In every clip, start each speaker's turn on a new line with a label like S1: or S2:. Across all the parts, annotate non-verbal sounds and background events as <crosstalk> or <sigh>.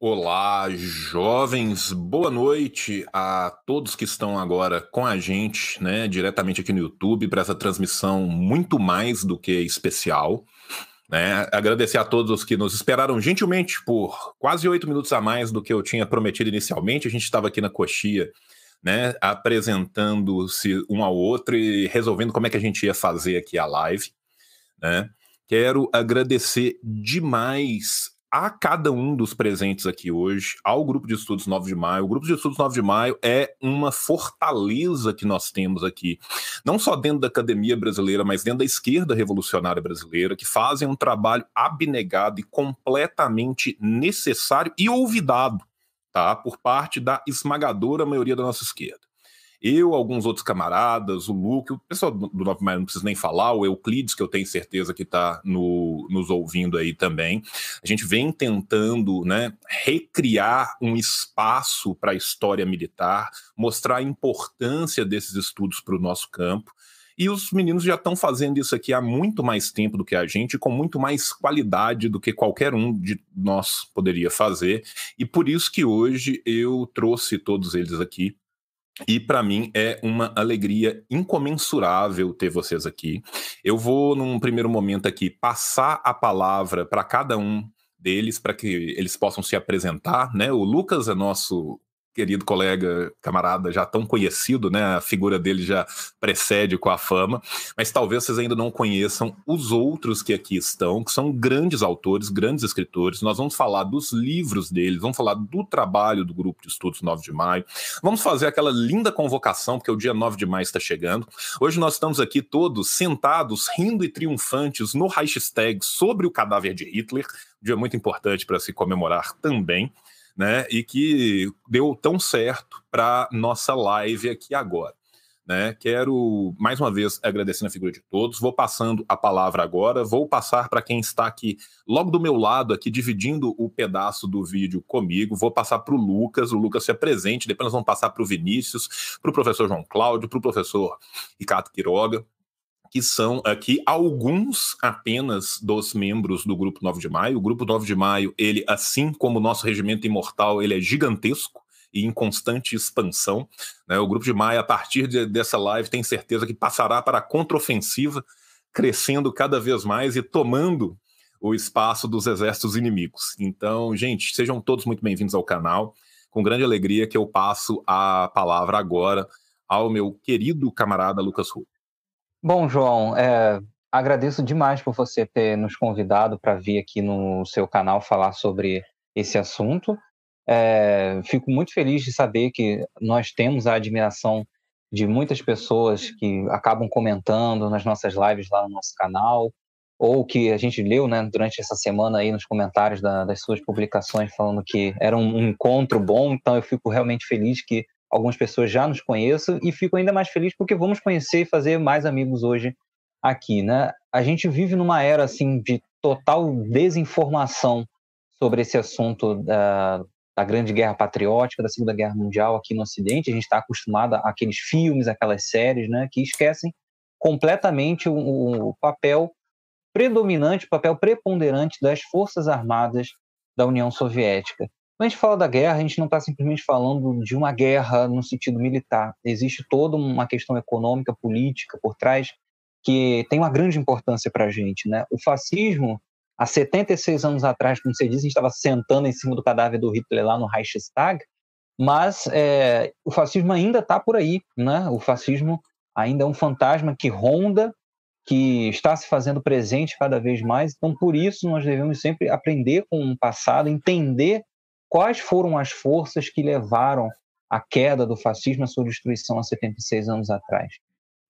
S1: Olá, jovens, boa noite a todos que estão agora com a gente, né, diretamente aqui no YouTube, para essa transmissão muito mais do que especial. Né? Agradecer a todos que nos esperaram gentilmente por quase oito minutos a mais do que eu tinha prometido inicialmente. A gente estava aqui na coxia, né, apresentando-se um ao outro e resolvendo como é que a gente ia fazer aqui a live. Né? Quero agradecer demais a cada um dos presentes aqui hoje, ao Grupo de Estudos 9 de Maio. O Grupo de Estudos 9 de Maio é uma fortaleza que nós temos aqui, não só dentro da academia brasileira, mas dentro da esquerda revolucionária brasileira, que fazem um trabalho abnegado e completamente necessário e olvidado, tá? Por parte da esmagadora maioria da nossa esquerda. Eu, alguns outros camaradas, o Luke, o pessoal do Nove Maio não precisa nem falar, o Euclides, que eu tenho certeza que está no, nos ouvindo aí também. A gente vem tentando né, recriar um espaço para a história militar, mostrar a importância desses estudos para o nosso campo. E os meninos já estão fazendo isso aqui há muito mais tempo do que a gente, com muito mais qualidade do que qualquer um de nós poderia fazer. E por isso que hoje eu trouxe todos eles aqui e para mim é uma alegria incomensurável ter vocês aqui. Eu vou, num primeiro momento aqui, passar a palavra para cada um deles, para que eles possam se apresentar. Né? O Lucas é nosso querido colega, camarada, já tão conhecido, né? A figura dele já precede com a fama, mas talvez vocês ainda não conheçam os outros que aqui estão, que são grandes autores, grandes escritores. Nós vamos falar dos livros deles, vamos falar do trabalho do grupo de estudos 9 de maio, vamos fazer aquela linda convocação, porque o dia 9 de maio está chegando. Hoje nós estamos aqui todos sentados, rindo e triunfantes no Reichstag sobre o cadáver de Hitler, dia muito importante para se comemorar também né? E que deu tão certo para nossa live aqui agora. Né? Quero mais uma vez agradecer a figura de todos. Vou passando a palavra agora. Vou passar para quem está aqui logo do meu lado, aqui dividindo o pedaço do vídeo comigo. Vou passar para o Lucas. O Lucas se apresente. Depois nós vamos passar para o Vinícius, para o professor João Cláudio, para o professor Ricardo Quiroga que são aqui alguns apenas dos membros do Grupo 9 de Maio. O Grupo 9 de Maio, ele, assim como o nosso regimento imortal, ele é gigantesco e em constante expansão. Né? O Grupo de Maio, a partir de, dessa live, tem certeza que passará para a contraofensiva, crescendo cada vez mais e tomando o espaço dos exércitos inimigos. Então, gente, sejam todos muito bem-vindos ao canal. Com grande alegria que eu passo a palavra agora ao meu querido camarada Lucas Rui.
S2: Bom, João, é, agradeço demais por você ter nos convidado para vir aqui no seu canal falar sobre esse assunto. É, fico muito feliz de saber que nós temos a admiração de muitas pessoas que acabam comentando nas nossas lives lá no nosso canal, ou que a gente leu né, durante essa semana aí nos comentários da, das suas publicações falando que era um encontro bom. Então eu fico realmente feliz que algumas pessoas já nos conheçam e fico ainda mais feliz porque vamos conhecer e fazer mais amigos hoje aqui, né? A gente vive numa era assim de total desinformação sobre esse assunto da, da Grande Guerra Patriótica, da Segunda Guerra Mundial aqui no Ocidente. A gente está acostumado àqueles filmes, aquelas séries, né, que esquecem completamente o, o papel predominante, o papel preponderante das Forças Armadas da União Soviética. Quando a gente fala da guerra, a gente não está simplesmente falando de uma guerra no sentido militar. Existe toda uma questão econômica, política por trás, que tem uma grande importância para a gente. Né? O fascismo, há 76 anos atrás, como você disse, a gente estava sentando em cima do cadáver do Hitler lá no Reichstag, mas é, o fascismo ainda está por aí. Né? O fascismo ainda é um fantasma que ronda, que está se fazendo presente cada vez mais. Então, por isso, nós devemos sempre aprender com o passado, entender quais foram as forças que levaram à queda do fascismo, à sua destruição há 76 anos atrás.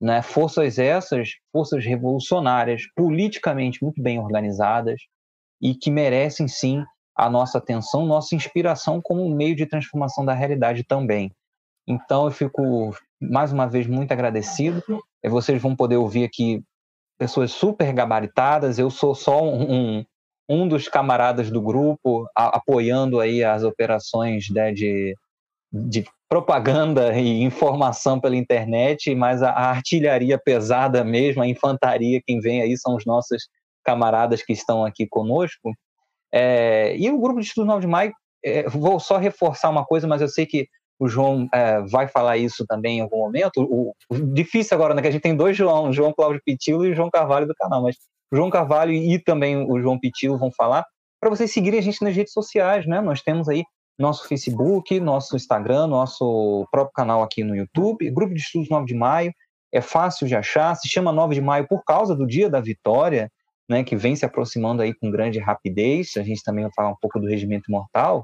S2: Né? Forças essas, forças revolucionárias, politicamente muito bem organizadas e que merecem sim a nossa atenção, nossa inspiração como meio de transformação da realidade também. Então eu fico mais uma vez muito agradecido. Vocês vão poder ouvir aqui pessoas super gabaritadas. Eu sou só um, um dos camaradas do grupo a, apoiando aí as operações né, de, de propaganda e informação pela internet, mas a, a, artilharia pesada mesmo, a infantaria, quem vem aí são os nossos camaradas que estão aqui conosco. É, e o grupo de estudos 9 de maio é, vou só reforçar uma coisa, mas eu sei que o João é, vai falar isso também em algum momento. O, o, difícil agora, né? Que a gente tem dois João, João Cláudio Pitilo e João Carvalho do canal, mas João Carvalho e também o João Pitilo vão falar para vocês seguirem a gente nas redes sociais, né? Nós temos aí nosso Facebook, nosso Instagram, nosso próprio canal aqui no YouTube, Grupo de Estudos 9 de Maio, é fácil de achar, se chama 9 de Maio por causa do Dia da Vitória, né, que vem se aproximando aí com grande rapidez, a gente também vai falar um pouco do Regimento Mortal,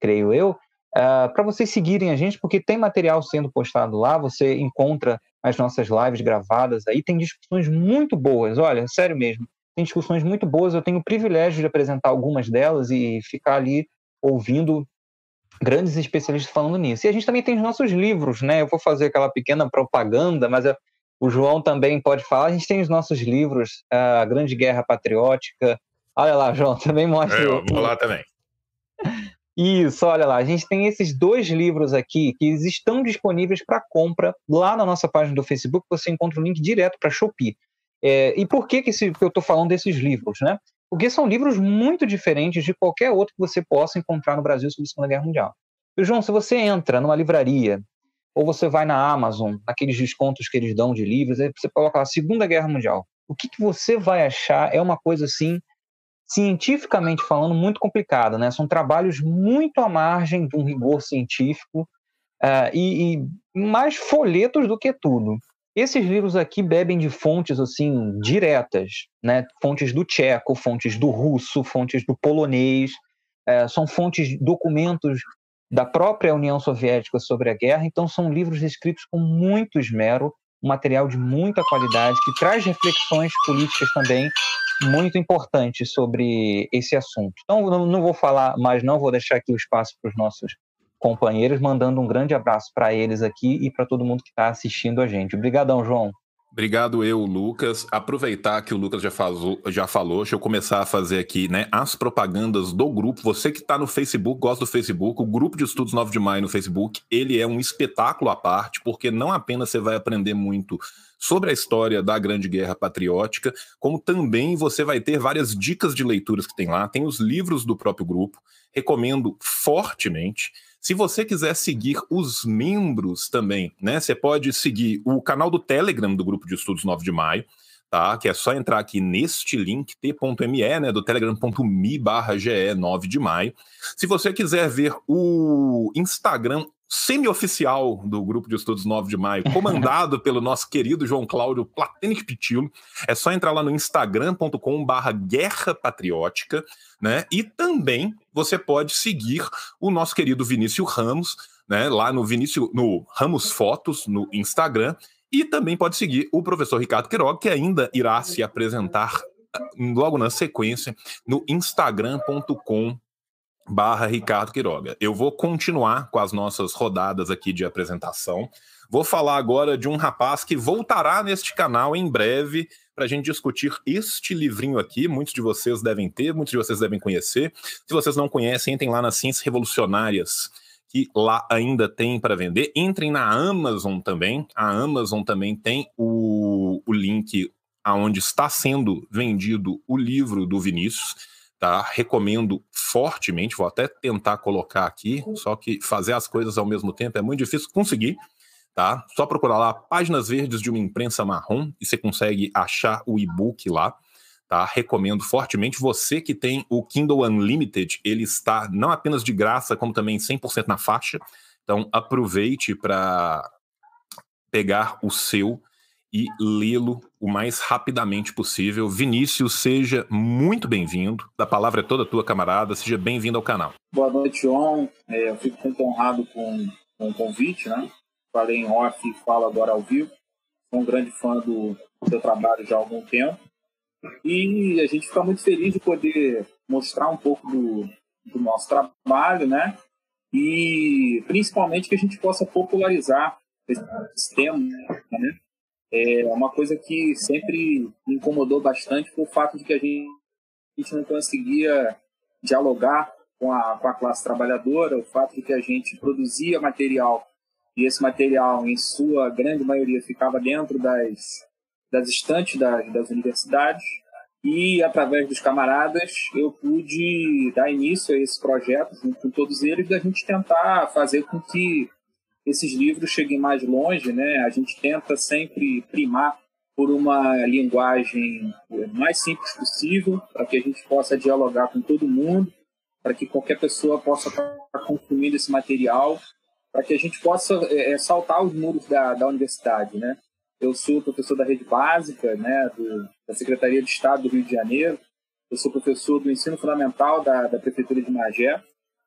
S2: creio eu, uh, ah, para vocês seguirem a gente, porque tem material sendo postado lá, você encontra as nossas lives gravadas aí, tem discussões muito boas, olha, sério mesmo, tem discussões muito boas, eu tenho o privilégio de apresentar algumas delas e ficar ali ouvindo grandes especialistas falando nisso. E a gente também tem os nossos livros, né? Eu vou fazer aquela pequena propaganda, mas eu, o João também pode falar. A gente tem os nossos livros, A Grande Guerra Patriótica. Olha lá, João, <laughs> também mostra. É,
S1: eu vou lá também.
S2: Isso, olha lá, a gente tem esses dois livros aqui que estão disponíveis para compra lá na nossa página do Facebook. Você encontra o link direto para Shopee. É, e por que, que, esse, que eu estou falando desses livros, né? Porque são livros muito diferentes de qualquer outro que você possa encontrar no Brasil sobre a Segunda Guerra Mundial. E, João, se você entra numa livraria ou você vai na Amazon, naqueles descontos que eles dão de livros, aí você coloca lá Segunda Guerra Mundial. O que, que você vai achar é uma coisa assim, cientificamente falando, muito complicada, né? São trabalhos muito à margem de um rigor científico uh, e, e mais folhetos do que tudo. Esses livros aqui bebem de fontes assim diretas, né? Fontes do tcheco, fontes do russo, fontes do polonês, uh, são fontes, documentos da própria União Soviética sobre a guerra. Então, são livros escritos com muito esmero, um material de muita qualidade, que traz reflexões políticas também muito importantes sobre esse assunto. Então, não vou falar mais, não, vou deixar aqui o espaço para os nossos companheiros, mandando um grande abraço para eles aqui e para todo mundo que está assistindo a gente. Obrigadão, João.
S1: Obrigado eu, Lucas. Aproveitar que o Lucas já, faz, já falou, deixa eu começar a fazer aqui né, as propagandas do grupo. Você que está no Facebook, gosta do Facebook, o grupo de estudos 9 de maio no Facebook, ele é um espetáculo à parte, porque não apenas você vai aprender muito sobre a história da Grande Guerra Patriótica, como também você vai ter várias dicas de leituras que tem lá, tem os livros do próprio grupo, recomendo fortemente. Se você quiser seguir os membros também, né? Você pode seguir o canal do Telegram do Grupo de Estudos 9 de Maio, tá? Que é só entrar aqui neste link, t.me, né? Do telegram.me barra GE 9 de maio. Se você quiser ver o Instagram semi-oficial do Grupo de Estudos 9 de Maio, comandado pelo nosso querido João Cláudio Platenic Pitilo. É só entrar lá no instagram.com barra Guerra Patriótica, né? E também você pode seguir o nosso querido Vinícius Ramos, né? Lá no Vinícius, no Ramos Fotos, no Instagram. E também pode seguir o professor Ricardo Queiroga, que ainda irá se apresentar ah, logo na sequência no instagram.com barra Ricardo Quiroga. Eu vou continuar com as nossas rodadas aqui de apresentação. Vou falar agora de um rapaz que voltará neste canal em breve para a gente discutir este livrinho aqui. Muitos de vocês devem ter, muitos de vocês devem conhecer. Se vocês não conhecem, entrem lá nas Ciências Revolucionárias, que lá ainda tem para vender. Entrem na Amazon também. A Amazon também tem o, o link aonde está sendo vendido o livro do Vinícius tá? Recomendo fortemente, vou até tentar colocar aqui, só que fazer as coisas ao mesmo tempo é muito difícil conseguir, tá? Só procurar lá Páginas Verdes de uma Imprensa Marrom e você consegue achar o e-book lá, tá? Recomendo fortemente. Você que tem o Kindle Unlimited, ele está não apenas de graça, como também 100% na faixa. Então aproveite para pegar o seu e lê-lo o mais rapidamente possível. Vinícius, seja muito bem-vindo. A palavra é toda tua, camarada. Seja bem-vindo ao canal.
S3: Boa noite, João. É, eu fico muito honrado com, com o convite, né? Falei em off e falo agora ao vivo. Sou um grande fã do seu trabalho já há algum tempo. E a gente fica muito feliz de poder mostrar um pouco do, do nosso trabalho, né? E principalmente que a gente possa popularizar esse tema, né? É uma coisa que sempre me incomodou bastante foi o fato de que a gente não conseguia dialogar com a, com a classe trabalhadora, o fato de que a gente produzia material e esse material, em sua grande maioria, ficava dentro das, das estantes das, das universidades. E, através dos camaradas, eu pude dar início a esse projeto, junto com todos eles, da gente tentar fazer com que esses livros cheguem mais longe. Né? A gente tenta sempre primar por uma linguagem mais simples possível, para que a gente possa dialogar com todo mundo, para que qualquer pessoa possa estar consumindo esse material, para que a gente possa é, saltar os muros da, da universidade. Né? Eu sou professor da rede básica, né, do, da Secretaria de Estado do Rio de Janeiro. Eu sou professor do ensino fundamental da, da Prefeitura de Magé,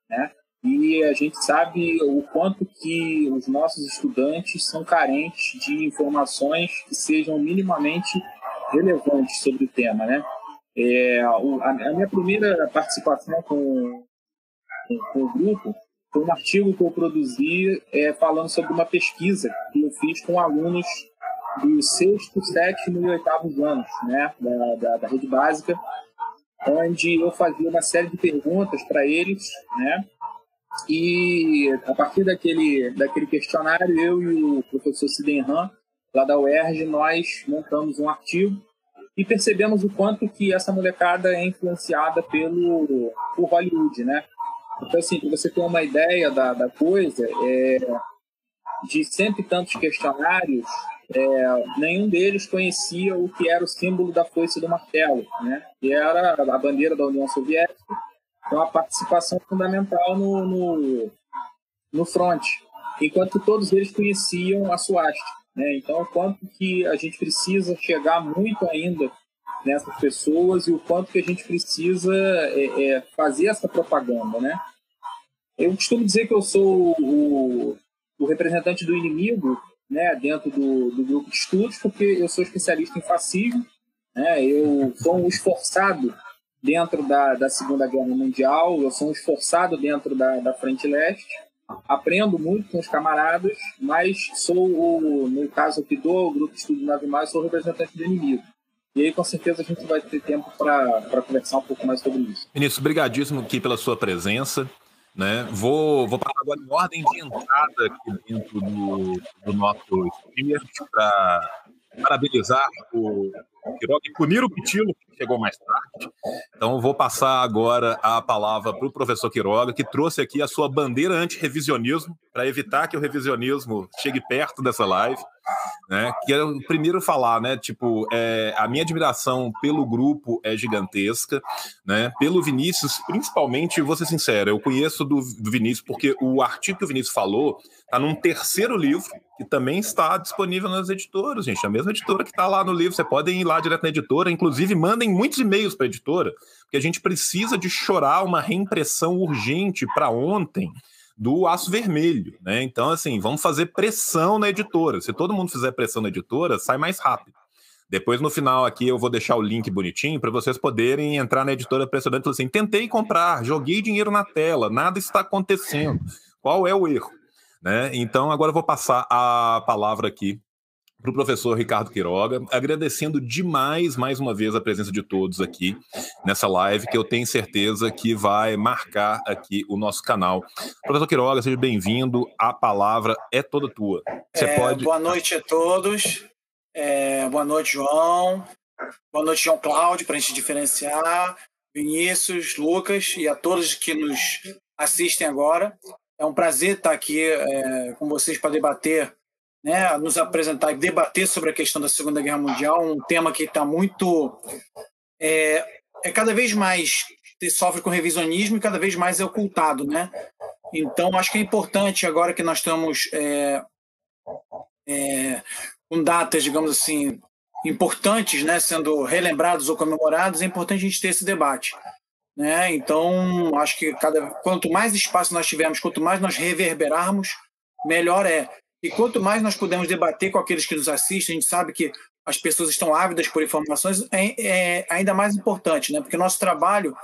S3: né? E a gente sabe o quanto que os nossos estudantes são carentes de informações que sejam minimamente relevantes sobre o tema, né? É, a, minha primeira participação com, com, o grupo foi um artigo que eu produzi é, falando sobre uma pesquisa que eu fiz com alunos dos sexto, sétimo e oitavo anos né, da, da, da, rede básica, onde eu fazia uma série de perguntas para eles, né, e a partir daquele, daquele questionário, eu e o professor Sidenhan, lá da UERJ, nós montamos um artigo e percebemos o quanto que essa molecada é influenciada pelo por Hollywood, né? Então, assim, para você ter uma ideia da, da coisa, é, de cento e tantos questionários, é, nenhum deles conhecia o que era o símbolo da foice do martelo, né? que era a bandeira da União Soviética, com a participação fundamental no, no, no front, enquanto todos eles conheciam a suástica. Né? Então, o quanto que a gente precisa chegar muito ainda nessas pessoas e o quanto que a gente precisa é, é, fazer essa propaganda, né? Eu costumo dizer que eu sou o, o representante do inimigo né, dentro do, do grupo de estudos, porque eu sou especialista em fascismo, né, eu sou um esforçado dentro da, da Segunda Guerra Mundial, eu sou um esforçado dentro da, da Frente Leste, aprendo muito com os camaradas, mas sou, o, no caso aqui do grupo de estudos Nave Mais, sou o representante do inimigo. E aí, com certeza, a gente vai ter tempo para conversar um pouco mais sobre isso.
S1: Ministro, brigadíssimo aqui pela sua presença. Né? Vou, vou passar agora em ordem de entrada aqui dentro do, do nosso para parabenizar o Quiroga e punir o Pitilo, que chegou mais tarde. Então, vou passar agora a palavra para o professor Quiroga, que trouxe aqui a sua bandeira anti-revisionismo, para evitar que o revisionismo chegue perto dessa live né? Quero primeiro falar, né? Tipo, é, a minha admiração pelo grupo é gigantesca, né? Pelo Vinícius, principalmente, vou ser sincero, eu conheço do, do Vinícius porque o artigo que o Vinícius falou está num terceiro livro que também está disponível nas editoras, gente. A mesma editora que está lá no livro, você podem ir lá direto na editora, inclusive mandem muitos e-mails para a editora, porque a gente precisa de chorar uma reimpressão urgente para ontem do Aço Vermelho, né? Então, assim, vamos fazer pressão na editora. Se todo mundo fizer pressão na editora, sai mais rápido. Depois, no final aqui, eu vou deixar o link bonitinho para vocês poderem entrar na editora pressionando e falar assim: tentei comprar, joguei dinheiro na tela, nada está acontecendo. Qual é o erro? Né? Então, agora eu vou passar a palavra aqui para o professor Ricardo Quiroga, agradecendo demais, mais uma vez, a presença de todos aqui nessa live, que eu tenho certeza que vai marcar aqui o nosso canal. Professor Quiroga, seja bem-vindo, a palavra é toda tua.
S4: Você é, pode... Boa noite a todos, é, boa noite, João, boa noite, João Cláudio, para a gente diferenciar, Vinícius, Lucas e a todos que nos assistem agora. É um prazer estar aqui é, com vocês para debater né, nos apresentar e debater sobre a questão da Segunda Guerra Mundial, um tema que está muito. É, é cada vez mais sofre com revisionismo e cada vez mais é ocultado. Né? Então, acho que é importante, agora que nós estamos é, é, com datas, digamos assim, importantes, né, sendo relembrados ou comemorados, é importante a gente ter esse debate. Né? Então, acho que cada, quanto mais espaço nós tivermos, quanto mais nós reverberarmos, melhor é. E quanto mais nós pudermos debater com aqueles que nos assistem, a gente sabe que as pessoas estão ávidas por informações, é, é ainda mais importante, né? Porque nosso trabalho,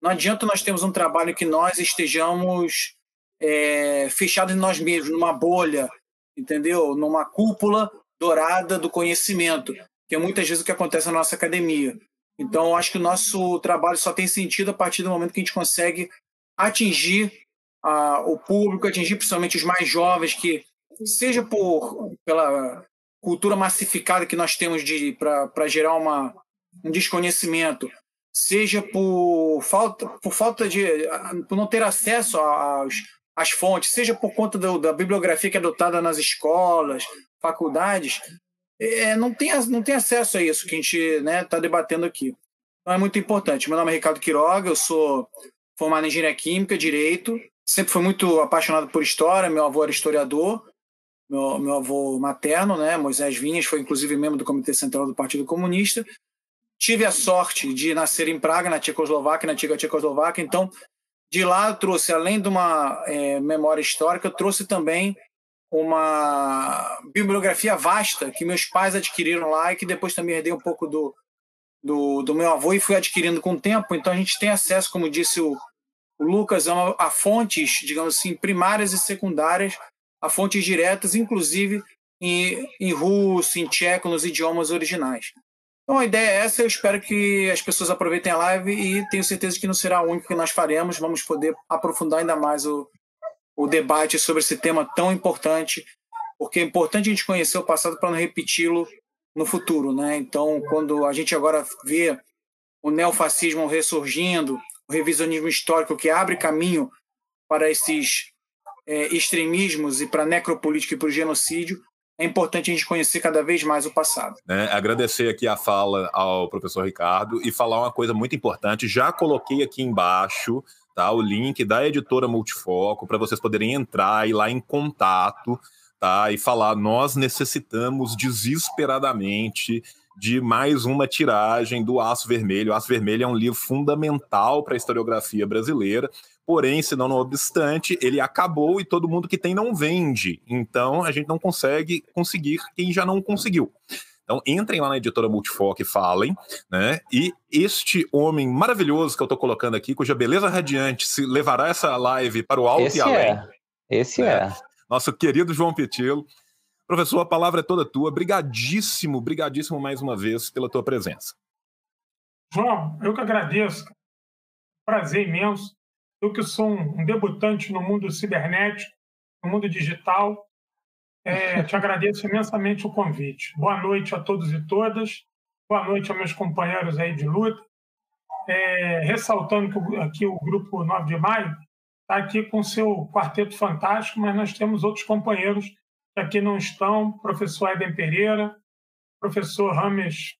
S4: não adianta nós termos um trabalho que nós estejamos é, fechados em nós mesmos, numa bolha, entendeu? Numa cúpula dourada do conhecimento, que é muitas vezes o que acontece na nossa academia. Então, acho que o nosso trabalho só tem sentido a partir do momento que a gente consegue atingir a, o público, atingir principalmente os mais jovens que seja por pela cultura massificada que nós temos de para gerar uma um desconhecimento, seja por falta, por falta de, por não ter acesso às, às fontes, seja por conta do, da bibliografia que é adotada nas escolas, faculdades, é, não, tem, não tem acesso a isso que a gente está né, debatendo aqui. Então é muito importante. Meu nome é Ricardo Quiroga, eu sou formado em engenharia química, direito, sempre fui muito apaixonado por história, meu avô era historiador, meu, meu avô materno, né, Moisés Vinhas, foi inclusive membro do Comitê Central do Partido Comunista. Tive a sorte de nascer em Praga, na Tchecoslováquia, na antiga Tchecoslováquia, então de lá eu trouxe, além de uma é, memória histórica, eu trouxe também uma bibliografia vasta que meus pais adquiriram lá e que depois também herdei um pouco do, do, do meu avô e fui adquirindo com o tempo. Então a gente tem acesso, como disse o, o Lucas, a, a fontes, digamos assim, primárias e secundárias, a fontes diretas, inclusive em, em russo, em tcheco, nos idiomas originais. Então a ideia é essa, eu espero que as pessoas aproveitem a live e tenho certeza que não será a única que nós faremos, vamos poder aprofundar ainda mais o, o debate sobre esse tema tão importante, porque é importante a gente conhecer o passado para não repeti-lo no futuro, né? Então, quando a gente agora vê o neofascismo ressurgindo, o revisionismo histórico que abre caminho para esses é, extremismos e para necropolítica e para o genocídio, é importante a gente conhecer cada vez mais o passado.
S1: É, agradecer aqui a fala ao professor Ricardo e falar uma coisa muito importante. Já coloquei aqui embaixo tá? O link da editora Multifoco para vocês poderem entrar e lá em contato, tá? E falar, nós necessitamos desesperadamente de mais uma tiragem do Aço Vermelho. O Aço Vermelho é um livro fundamental para a historiografia brasileira, porém, se não, não obstante, ele acabou e todo mundo que tem não vende. Então, a gente não consegue conseguir quem já não conseguiu. Então, entrem lá na editora Multifoc e falem, né? E este homem maravilhoso que eu estou colocando aqui, cuja beleza radiante se levará essa live para o alto
S2: Esse
S1: e além.
S2: É. Esse né? é.
S1: Nosso querido João Petilo. Professor, a palavra é toda tua. Brigadíssimo, brigadíssimo mais uma vez pela tua presença.
S5: João, eu que agradeço. Prazer imenso. Eu que sou um debutante no mundo cibernético, no mundo digital, é, te agradeço imensamente o convite. Boa noite a todos e todas. Boa noite a meus companheiros aí de luta. É, ressaltando que aqui o grupo 9 de maio está aqui com seu quarteto fantástico, mas nós temos outros companheiros que aqui não estão, professor Eden Pereira, professor Rames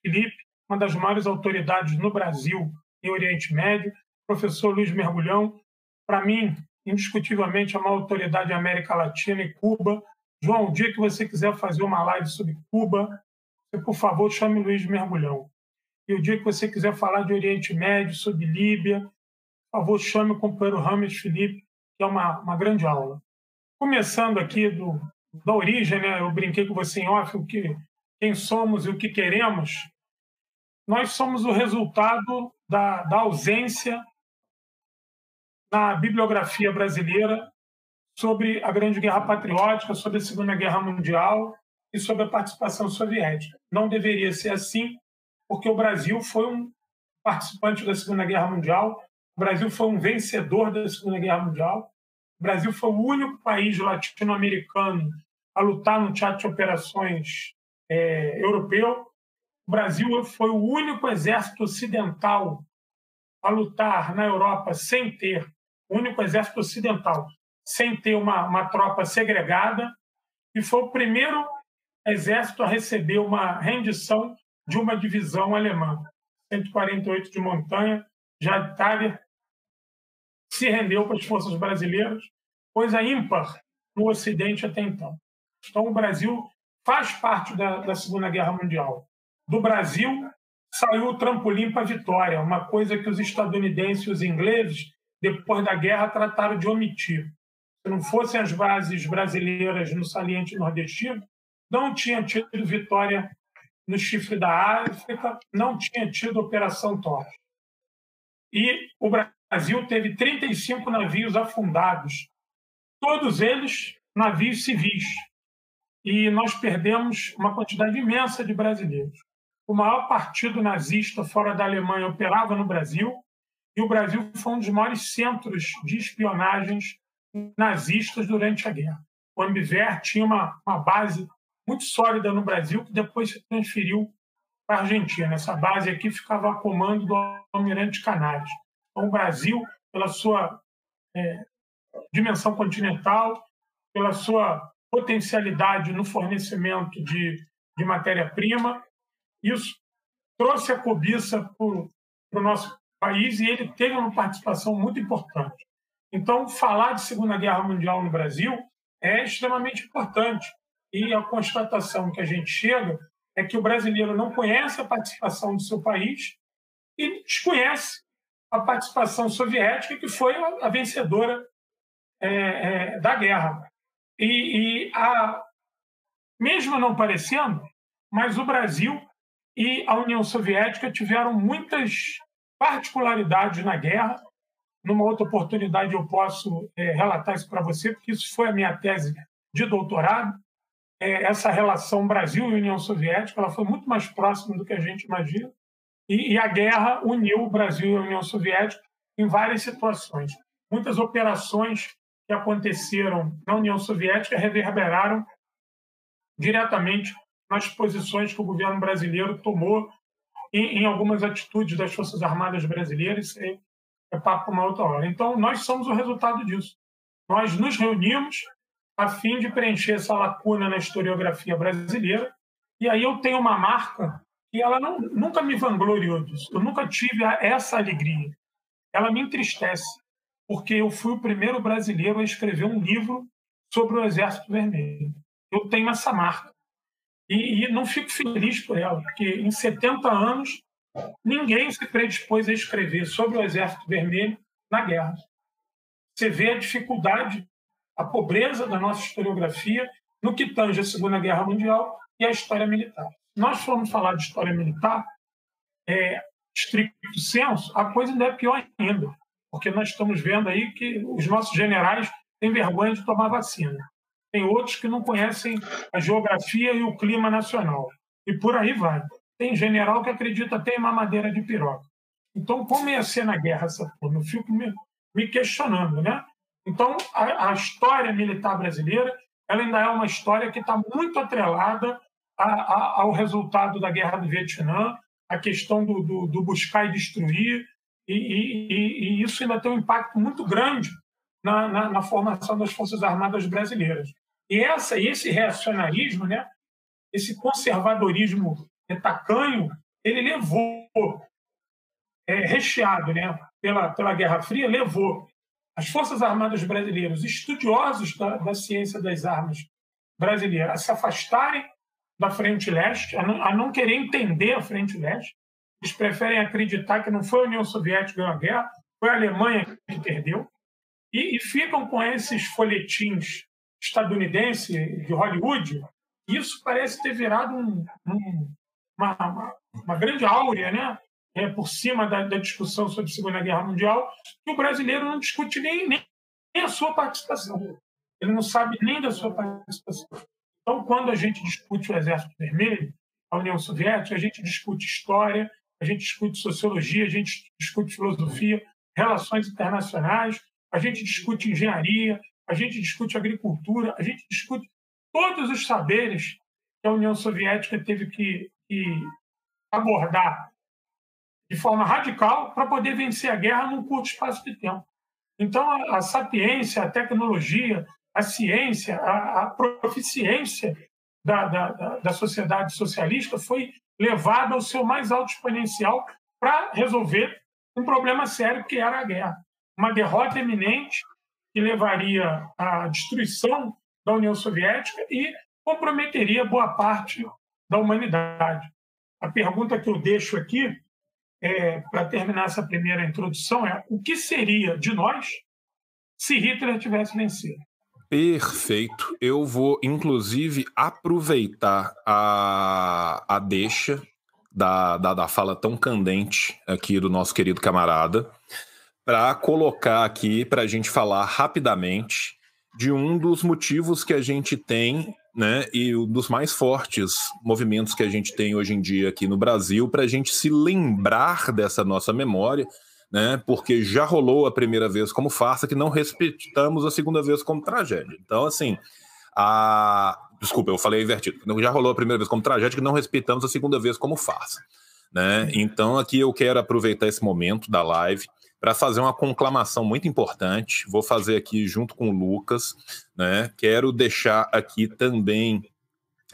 S5: Felipe, uma das maiores autoridades no Brasil e Oriente Médio, professor Luiz Mergulhão, para mim, indiscutivelmente a maior autoridade América Latina e Cuba, João, o dia que você quiser fazer uma live sobre Cuba, você, por favor, chame Luiz Mergulhão. E o dia que você quiser falar de Oriente Médio, sobre Líbia, por favor, chame o companheiro Rames Felipe, que é uma, uma grande aula. Começando aqui do, da origem, né? eu brinquei com você em off, o que, quem somos e o que queremos. Nós somos o resultado da, da ausência na bibliografia brasileira sobre a Grande Guerra Patriótica, sobre a Segunda Guerra Mundial e sobre a participação soviética. Não deveria ser assim, porque o Brasil foi um participante da Segunda Guerra Mundial, o Brasil foi um vencedor da Segunda Guerra Mundial, o Brasil foi o único país latino-americano a lutar no teatro de operações é, europeu. O Brasil foi o único exército ocidental a lutar na Europa sem ter, único exército ocidental sem ter uma, uma tropa segregada, e foi o primeiro exército a receber uma rendição de uma divisão alemã. 148 de montanha, já Itália, se rendeu para as forças brasileiras, coisa ímpar no Ocidente até então. Então, o Brasil faz parte da, da Segunda Guerra Mundial. Do Brasil saiu o trampolim para a vitória, uma coisa que os estadunidenses e os ingleses, depois da guerra, trataram de omitir se não fossem as bases brasileiras no saliente nordestino, não tinha tido vitória no chifre da África, não tinha tido Operação Torres. E o Brasil teve 35 navios afundados, todos eles navios civis. E nós perdemos uma quantidade imensa de brasileiros. O maior partido nazista fora da Alemanha operava no Brasil, e o Brasil foi um dos maiores centros de espionagens nazistas durante a guerra. O Ambiver tinha uma, uma base muito sólida no Brasil, que depois se transferiu para a Argentina. Essa base aqui ficava a comando do Almirante Canários. Então, o Brasil, pela sua é, dimensão continental, pela sua potencialidade no fornecimento de, de matéria-prima, isso trouxe a cobiça para o nosso país e ele teve uma participação muito importante. Então, falar de Segunda Guerra Mundial no Brasil é extremamente importante. E a constatação que a gente chega é que o brasileiro não conhece a participação do seu país e desconhece a participação soviética, que foi a vencedora é, é, da guerra. E, e a, mesmo não parecendo, mas o Brasil e a União Soviética tiveram muitas particularidades na guerra. Numa outra oportunidade eu posso é, relatar isso para você, porque isso foi a minha tese de doutorado. É, essa relação Brasil e União Soviética ela foi muito mais próxima do que a gente imagina. E, e a guerra uniu o Brasil e a União Soviética em várias situações. Muitas operações que aconteceram na União Soviética reverberaram diretamente nas posições que o governo brasileiro tomou em, em algumas atitudes das Forças Armadas brasileiras. Aí é papo uma outra hora. Então, nós somos o resultado disso. Nós nos reunimos a fim de preencher essa lacuna na historiografia brasileira. E aí eu tenho uma marca que ela não, nunca me vangloriou disso. Eu nunca tive essa alegria. Ela me entristece, porque eu fui o primeiro brasileiro a escrever um livro sobre o Exército Vermelho. Eu tenho essa marca. E, e não fico feliz por ela, porque em 70 anos ninguém se predispôs a escrever sobre o Exército Vermelho na guerra. Você vê a dificuldade, a pobreza da nossa historiografia no que tange a Segunda Guerra Mundial e a história militar. Nós formos falar de história militar, é, estricto senso, a coisa ainda é pior ainda, porque nós estamos vendo aí que os nossos generais têm vergonha de tomar vacina tem outros que não conhecem a geografia e o clima nacional. E por aí vai. Tem general que acredita até em mamadeira de piroca. Então, como ia ser na guerra essa porra? Eu fico me, me questionando, né? Então, a, a, história militar brasileira ela ainda é uma história que está muito atrelada a, a, ao resultado da guerra do Vietnã, a questão do, do, do buscar e destruir, e, e, e, isso ainda tem um impacto muito grande na, na, na, formação das Forças Armadas brasileiras. E essa, esse reacionarismo, né, esse conservadorismo tacanho, ele levou, é, recheado né, pela, pela Guerra Fria, levou as Forças Armadas brasileiras, estudiosos da, da ciência das armas brasileiras, a se afastarem da Frente Leste, a não, a não querer entender a Frente Leste. Eles preferem acreditar que não foi a União Soviética que ganhou a guerra, foi a Alemanha que perdeu e, e ficam com esses folhetins estadunidenses de Hollywood. Isso parece ter virado um, um, uma, uma, uma, grande áurea, né? É, por cima da, da, discussão sobre a Segunda Guerra Mundial, que o brasileiro não discute nem, nem, nem a sua participação. Ele não sabe nem da sua participação. Então, quando a gente discute o Exército Vermelho, a União Soviética, a gente discute história, a gente discute sociologia, a gente discute filosofia, relações internacionais, a gente discute engenharia, a gente discute agricultura, a gente discute todos os saberes que a União Soviética teve que, que abordar de forma radical para poder vencer a guerra num curto espaço de tempo. Então, a, a sapiência, a tecnologia, a ciência, a, a proficiência da, da, da, sociedade socialista foi levada ao seu mais alto exponencial para resolver um problema sério que era a guerra uma derrota eminente que levaria à destruição da União Soviética e comprometeria boa parte da humanidade. A pergunta que eu deixo aqui, é, para terminar essa primeira introdução, é o que seria de nós se Hitler tivesse vencido?
S1: Perfeito. Eu vou, inclusive, aproveitar a, a deixa da, da, da fala tão candente aqui do nosso querido camarada para colocar aqui para a gente falar rapidamente de um dos motivos que a gente tem, né, e um dos mais fortes movimentos que a gente tem hoje em dia aqui no Brasil, para a gente se lembrar dessa nossa memória, né, porque já rolou a primeira vez como farsa, que não respeitamos a segunda vez como tragédia. Então, assim, a, desculpa, eu falei invertido. Já rolou a primeira vez como tragédia, que não respeitamos a segunda vez como farsa. Né? Então, aqui eu quero aproveitar esse momento da live para fazer uma conclamação muito importante. Vou fazer aqui junto com o Lucas. Né? Quero deixar aqui também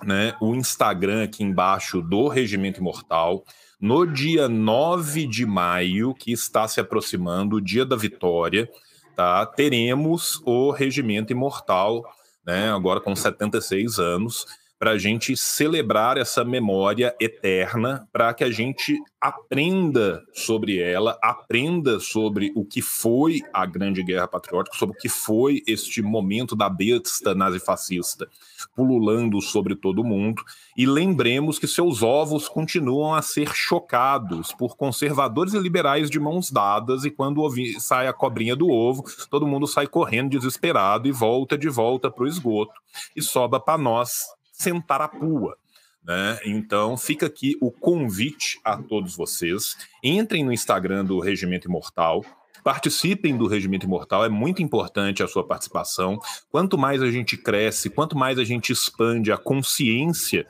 S1: né, o Instagram aqui embaixo do Regimento Imortal. No dia 9 de maio, que está se aproximando, o dia da vitória, tá? teremos o Regimento Imortal, né, agora com 76 anos para a gente celebrar essa memória eterna, para que a gente aprenda sobre ela, aprenda sobre o que foi a Grande Guerra Patriótica, sobre o que foi este momento da besta nazifascista pululando sobre todo mundo, e lembremos que seus ovos continuam a ser chocados por conservadores e liberais de mãos dadas, e quando sai a cobrinha do ovo, todo mundo sai correndo desesperado e volta de volta para o esgoto, e sobra para nós sentar a pua. Né? Então fica aqui o convite a todos vocês. Entrem no Instagram do Regimento Imortal, participem do Regimento Imortal, é muito importante a sua participação. Quanto mais a gente cresce, quanto mais a gente expande a consciência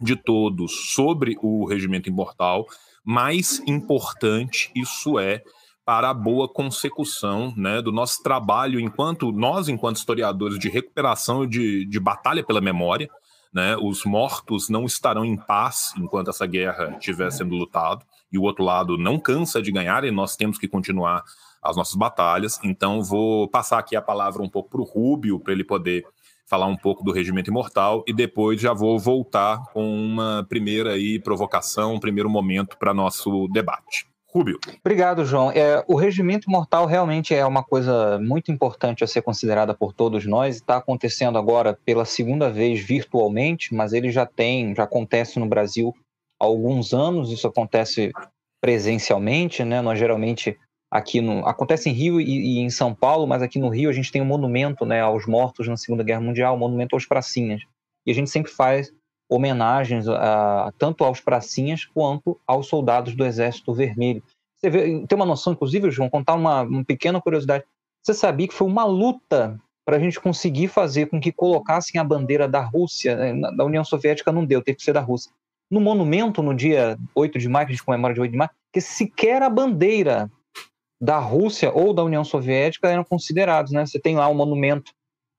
S1: de todos sobre o Regimento Imortal, mais importante isso é para a boa consecução né, do nosso trabalho enquanto nós, enquanto historiadores de recuperação de, de batalha pela memória, né? Os mortos não estarão em paz enquanto essa guerra estiver sendo lutado, e o outro lado não cansa de ganhar, e nós temos que continuar as nossas batalhas. Então, vou passar aqui a palavra um pouco para o Rúbio, para ele poder falar um pouco do Regimento Imortal, e depois já vou voltar com uma primeira aí, provocação, um primeiro momento para nosso debate. Rubio.
S2: Obrigado, João. É, o regimento mortal realmente é uma coisa muito importante a ser considerada por todos nós. Está acontecendo agora pela segunda vez virtualmente, mas ele já tem, já acontece no Brasil há alguns anos. Isso acontece presencialmente, né? Nós geralmente aqui no acontece em Rio e, e, em São Paulo, mas aqui no Rio a gente tem um monumento, né, aos mortos na Segunda Guerra Mundial, um monumento aos pracinhas. E a gente sempre faz homenagens a, tanto aos pracinhas quanto aos soldados do Exército Vermelho. Você vê, tem uma noção, inclusive, João, contar uma, uma pequena curiosidade. Você sabia que foi uma luta para a gente conseguir fazer com que colocassem a bandeira da Rússia, né, da União Soviética não deu, teve que ser da Rússia. No monumento, no dia 8 de maio, que a gente comemora de 8 de maio, que sequer a bandeira da Rússia ou da União Soviética eram considerados, né? Você tem lá um monumento